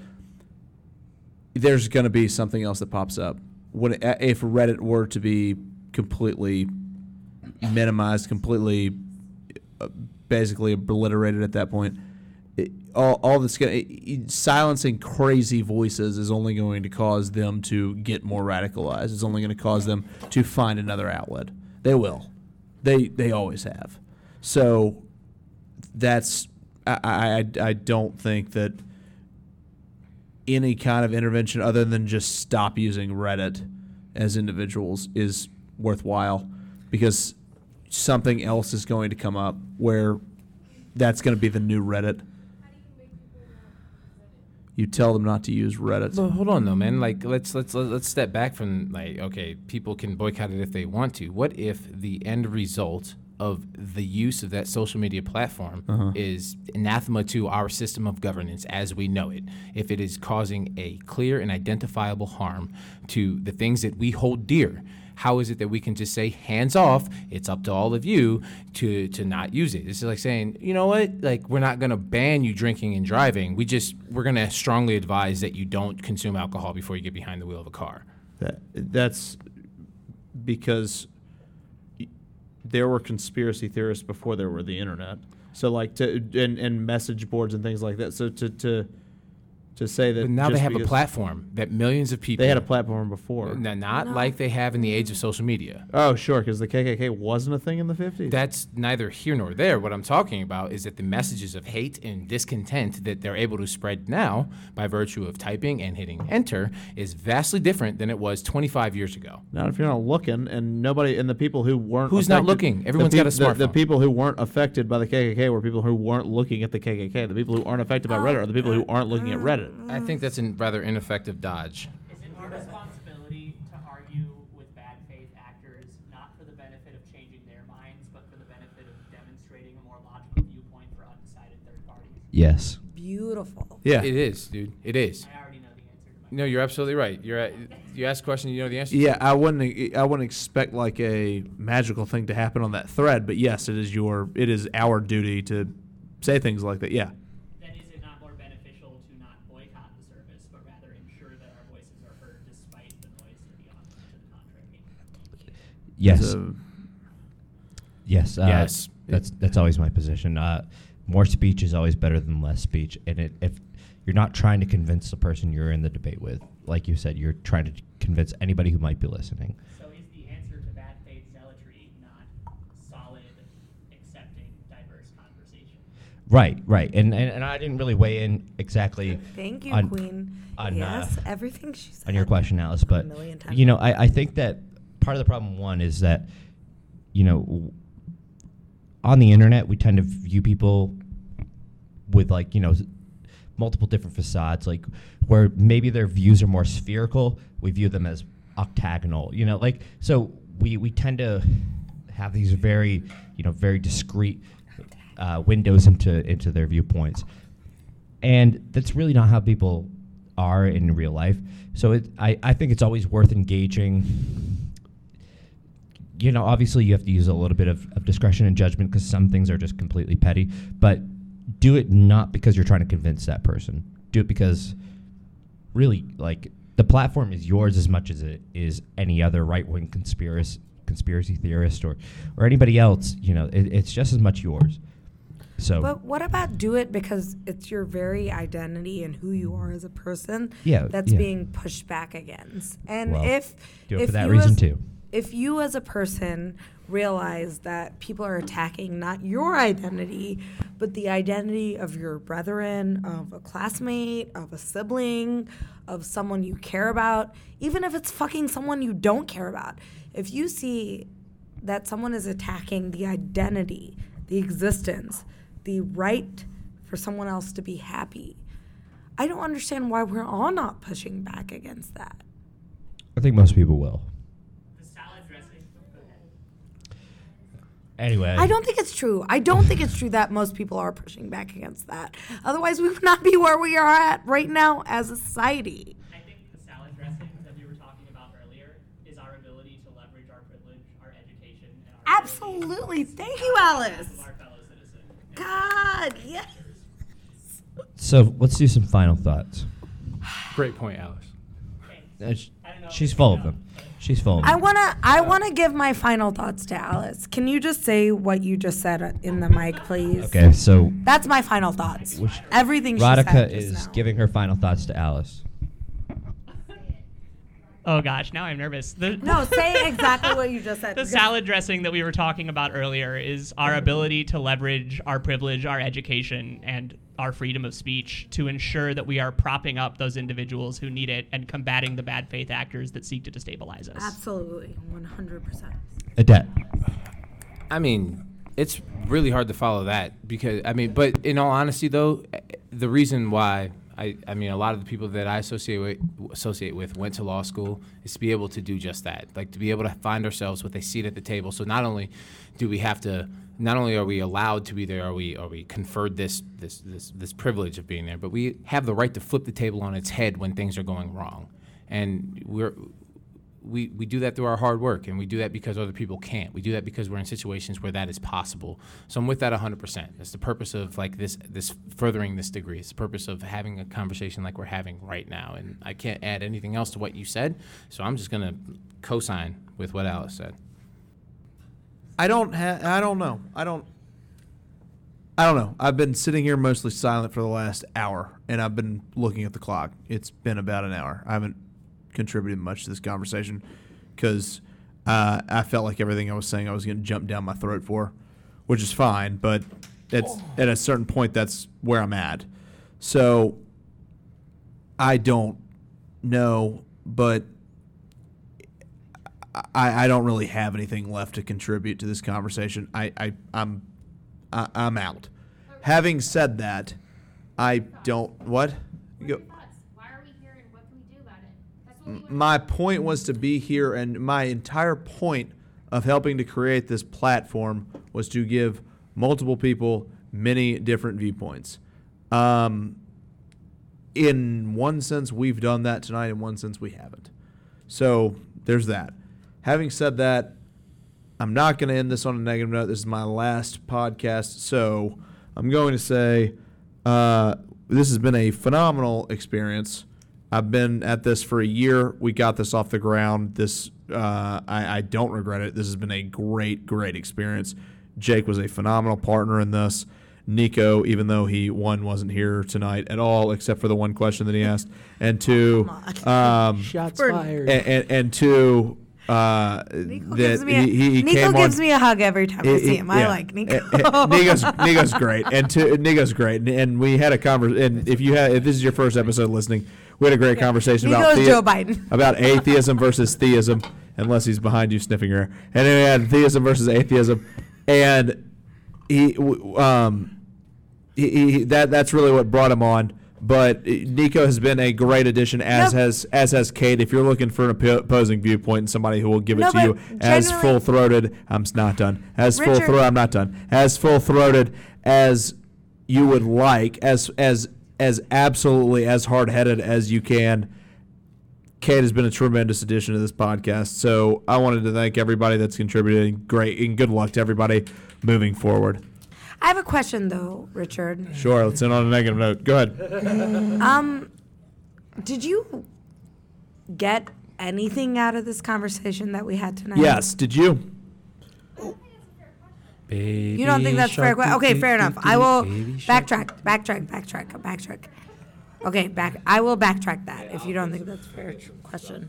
there's going to be something else that pops up when if Reddit were to be completely minimized, completely uh, basically obliterated at that point. It, all, all this it- silencing crazy voices is only going to cause them to get more radicalized. It's only going to cause them to find another outlet. They will. They they always have. So that's I, I- I don't think that any kind of intervention other than just stop using Reddit as individuals is worthwhile because something else is going to come up where that's going to be the new Reddit. You tell them not to use Reddit. Well, hold on though, man. Like let's let's let's step back from like okay, people can boycott it if they want to. What if the end result of the use of that social media platform Uh-huh. is anathema to our system of governance as we know it? If it is causing a clear and identifiable harm to the things that we hold dear, how is it that we can just say hands off? It's up to all of you to to not use it. This is like saying, you know what? Like we're not going to ban you drinking and driving. We just we're going to strongly advise that you don't consume alcohol before you get behind the wheel of a car. That, that's because there were conspiracy theorists before there were the internet. So like to and, and message boards and things like that. So to to to say that But now they have a platform that millions of people They had a platform before. N- not like they have in the age of social media. Oh, sure, because the KKK wasn't a thing in the 50s. That's neither here nor there. What I'm talking about is that the messages of hate and discontent that they're able to spread now by virtue of typing and hitting enter is vastly different than it was 25 years ago. Not if you're not looking, and nobody, and the people who weren't. Who's not looking? the Everyone's peop- got a the- The, people who weren't affected by the KKK were people who weren't looking at the KKK. The people who aren't affected by oh, Reddit are the people who uh, aren't looking at uh, Reddit. I think that's a rather ineffective dodge. Is it our responsibility to argue with bad faith actors, not for the benefit of changing their minds, but for the benefit of demonstrating a more logical viewpoint for undecided third parties? Yes. Beautiful. Yeah. It is, dude. It is. I already know the answer to my No, you're absolutely right. You're at, you ask a question, you know the answer. to. Yeah, I wouldn't. I wouldn't expect like a magical thing to happen on that thread, but yes, it is your. It is our duty to say things like that. Yeah. Then is it not more beneficial to not boycott the service, but rather ensure that our voices are heard despite the noise to the, on, to the contrary? Yes. So- yes. Uh, Yes. That's that's always my position. Uh, more speech is always better than less speech, and it, if you're not trying to convince the person you're in the debate with, like you said, you're trying to convince anybody who might be listening. So is the answer to bad faith zealotry not solid, accepting, diverse conversation? Right, right, and and, and I didn't really weigh in exactly. Thank you, on- Queen. on, yes, uh, everything she said. on your question, Alice. But A million times. you know, I, I think that part of the problem one is that you know on the internet we tend to view people with like you know multiple different facades, like where maybe their views are more spherical, we view them as octagonal. You know, like so we we tend to have these very you know very discrete uh, windows into into their viewpoints and that's really not how people are in real life. So it, I, I think it's always worth engaging. You know, obviously you have to use a little bit of, of discretion and judgment because some things are just completely petty. But do it not because you're trying to convince that person. Do it because really, like, the platform is yours as much as it is any other right wing conspiracy conspiracy theorist or or anybody else. You know, it, it's just as much yours. So But what about do it because it's your very identity and who you are as a person Yeah, that's yeah. being pushed back against? And Well, if do it if for that reason as- too. If you as a person realize that people are attacking not your identity, but the identity of your brethren, of a classmate, of a sibling, of someone you care about, even if it's fucking someone you don't care about, if you see that someone is attacking the identity, the existence, the right for someone else to be happy, I don't understand why we're all not pushing back against that. I think most people will. Anyway, I don't think it's true. I don't think it's true that most people are pushing back against that. Otherwise, we would not be where we are at right now as a society. I think the salad dressing that we were talking about earlier is our ability to leverage our privilege, our education, and our Absolutely. Thank you, Alice. of our fellow citizens. God, yes. So let's do some final thoughts. Great point, Alice. Uh, sh- she's full of them. She's full. I wanna, I wanna give my final thoughts to Alice. Can you just say what you just said in the mic, please? Okay, so That's my final thoughts. Which- Everything she Radhika said just is now. giving her final thoughts to Alice. Oh gosh, now I'm nervous. The, No, say exactly what you just said. the salad dressing that we were talking about earlier is our ability to leverage our privilege, our education, and our freedom of speech to ensure that we are propping up those individuals who need it and combating the bad faith actors that seek to destabilize us. Absolutely, one hundred percent. Edet. I mean, it's really hard to follow that because I mean, but in all honesty, though, the reason why I, I mean, a lot of the people that I associate with, associate with went to law school is to be able to do just that, like to be able to find ourselves with a seat at the table. So not only do we have to, not only are we allowed to be there, are we are we conferred this this this this privilege of being there, but we have the right to flip the table on its head when things are going wrong, and we're we, we do that through our hard work and we do that because other people can't. We do that because we're in situations where that is possible. So i'm with that 100% it's the purpose of like this this furthering this degree. It's the purpose of having a conversation like we're having right now. And i can't add anything else to what you said so i'm just to co-sign with what alice said I don't ha- I don't know. I don't I don't know. I've been sitting here mostly silent for the last hour and I've been looking at the clock. It's been about an hour. I haven't contributed much to this conversation cuz uh, I felt like everything I was saying I was going to jump down my throat for, which is fine, but it's at a certain point that's where I'm at. So I don't know, but I, I don't really have anything left to contribute to this conversation. I, I I'm I, I'm out. Having said that, I don't what. Go- Why are we here and what can we do about it? That's what M- we my point was to be here, and my entire point of helping to create this platform was to give multiple people many different viewpoints. Um, in one sense, we've done that tonight. In one sense, we haven't. So there's that. Having said that, I'm not going to end this on a negative note. This is my last podcast, so I'm going to say uh, this has been a phenomenal experience. I've been at this for a year. We got this off the ground. This uh, I, I don't regret it. This has been a great, great experience. Jake was a phenomenal partner in this. Nico, even though he one wasn't here tonight at all, except for the one question that he asked, and two, um, Shots fired. and, and, and two, uh, Nico gives me a, he, he, Nico gives on, me a hug every time I see him. I yeah. like Nico. Eh, eh, Nico's, Nico's great, and to, Nico's great, and, and we had a conversation. And if you had, if this is your first episode listening, we had a great conversation about Nico's Joe Biden. about atheism versus theism, unless he's behind you sniffing your hair. And then we had theism versus atheism, and he, um, he, he that that's really what brought him on. But Nico has been a great addition, as No. has as has Kate. If you're looking for an opposing viewpoint and somebody who will give it No, to you as full throated, I'm not done. As full throated, I'm not done. As full throated as you would like, as as as absolutely as hard headed as you can. Kate has been a tremendous addition to this podcast. So I wanted to thank everybody that's contributed. Great and good luck to everybody moving forward. I have a question though, Richard. Sure, let's end on a negative note. Go ahead. Um, did you get anything out of this conversation that we had tonight? Yes, did you? You don't think that's fair? que- Okay, fair enough. I will backtrack, backtrack, backtrack, backtrack. Okay, back. I will backtrack that if you don't think that's a fair tr- question.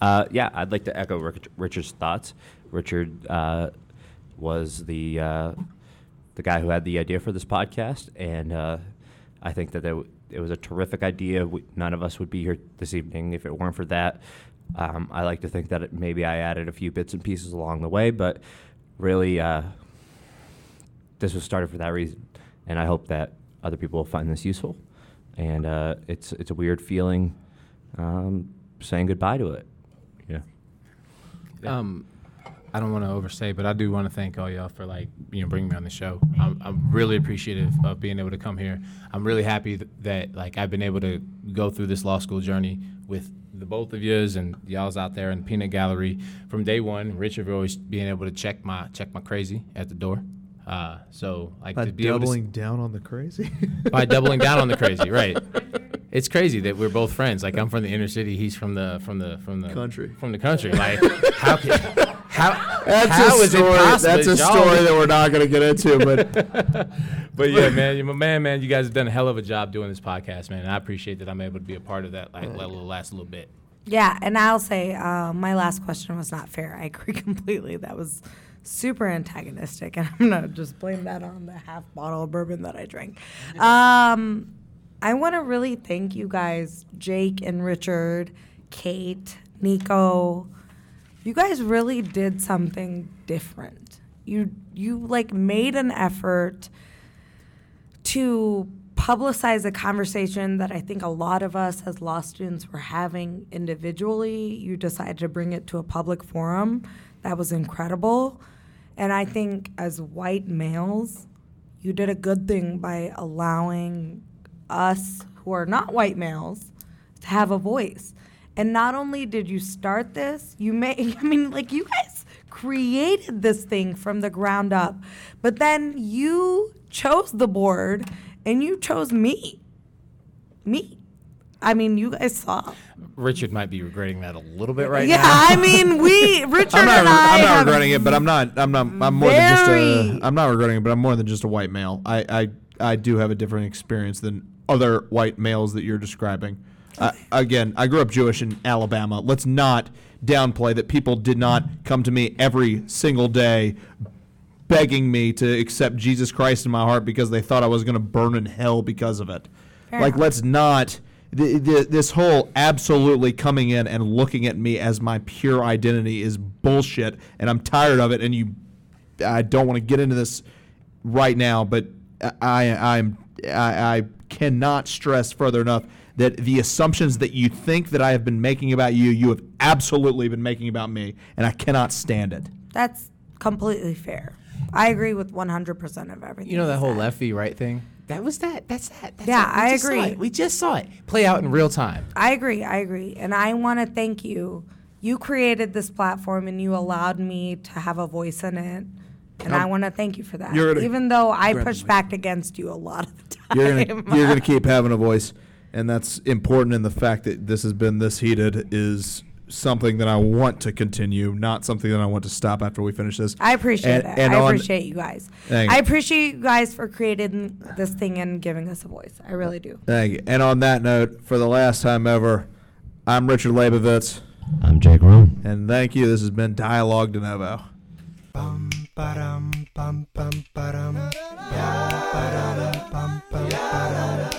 Uh, yeah, I'd like to echo Rick, Richard's thoughts. Richard uh, was the uh, the guy who had the idea for this podcast, and uh, I think that it, w- it was a terrific idea. We, none of us would be here this evening if it weren't for that. Um, I like to think that it, maybe I added a few bits and pieces along the way, but really, uh, this was started for that reason, and I hope that other people will find this useful. And uh, it's it's a weird feeling um, saying goodbye to it. Yeah. Um, I don't want to overstay, but I do want to thank all y'all for like you know bringing me on the show. I'm, I'm really appreciative of being able to come here. I'm really happy th- that like I've been able to go through this law school journey with the both of yous and y'all's out there in the Peanut Gallery from day one. Richard always being able to check my check my crazy at the door. Uh, so like By to be able to doubling down on the crazy. by doubling down on the crazy, right? It's crazy that we're both friends. Like I'm from the inner city, he's from the from the from the Country. From the country. Like how can, how That's how a is it story. possible That's a that y'all- story that we're not going to get into. But But yeah, man, you're man, man. You guys have done a hell of a job doing this podcast, man. And I appreciate that I'm able to be a part of that. Like, let it last a little bit. Yeah, and I'll say uh, my last question was not fair. I agree completely. That was super antagonistic, and I'm gonna just blame that on the half bottle of bourbon that I drank. Um, I want to really thank you guys, Jake and Richard, Kate, Nico. You guys really did something different. You you like made an effort to publicize a conversation that I think a lot of us as law students were having individually. You decided to bring it to a public forum. That was incredible. And I think as white males, you did a good thing by allowing us who are not white males to have a voice. And not only did you start this, you made, I mean, like you guys created this thing from the ground up, but then you chose the board and you chose me. Me. I mean, you guys saw. Richard might be regretting that a little bit right yeah, now. Yeah, I mean, we, Richard I'm not. and I I'm not regretting it, but I'm not. I'm not. I'm more than just a. I'm not regretting it, but I'm more than just a white male. I. I. I do have a different experience than other white males that you're describing. Uh, again, I grew up Jewish in Alabama. Let's not downplay that people did not come to me every single day begging me to accept Jesus Christ in my heart because they thought I was going to burn in hell because of it. Fair like, enough. let's not. th th this whole absolutely coming in and looking at me as my pure identity is bullshit, and I'm tired of it. And you, I don't want to get into this right now, but I, I'm, I, I cannot stress further enough that the assumptions that you think that I have been making about you, you have absolutely been making about me, and I cannot stand it. That's completely fair. I agree with 100% of everything. You know that whole said. left right thing? That was that. That's that. That's Yeah, it. We I just saw agree. it. We just saw it play out in real time. I agree. I agree. And I want to thank you. You created this platform and you allowed me to have a voice in it. And I Um, want to thank you for that. you're Even though I grab the pushed back against you a lot of the time. You're gonna keep having a voice, and that's important in the fact that this has been this heated is something that I want to continue, not something that I want to stop after we finish this. I appreciate and, that. And I appreciate you guys. I appreciate you guys for creating this thing and giving us a voice. I really do. Thank you. And on that note, for the last time ever, I'm Richard Labovitz. I'm Jake Rome. And thank you. This has been Dialogue De Novo. Bum, ba-dum, bum, bum, ba-dum. Ba-dum, bum, bum.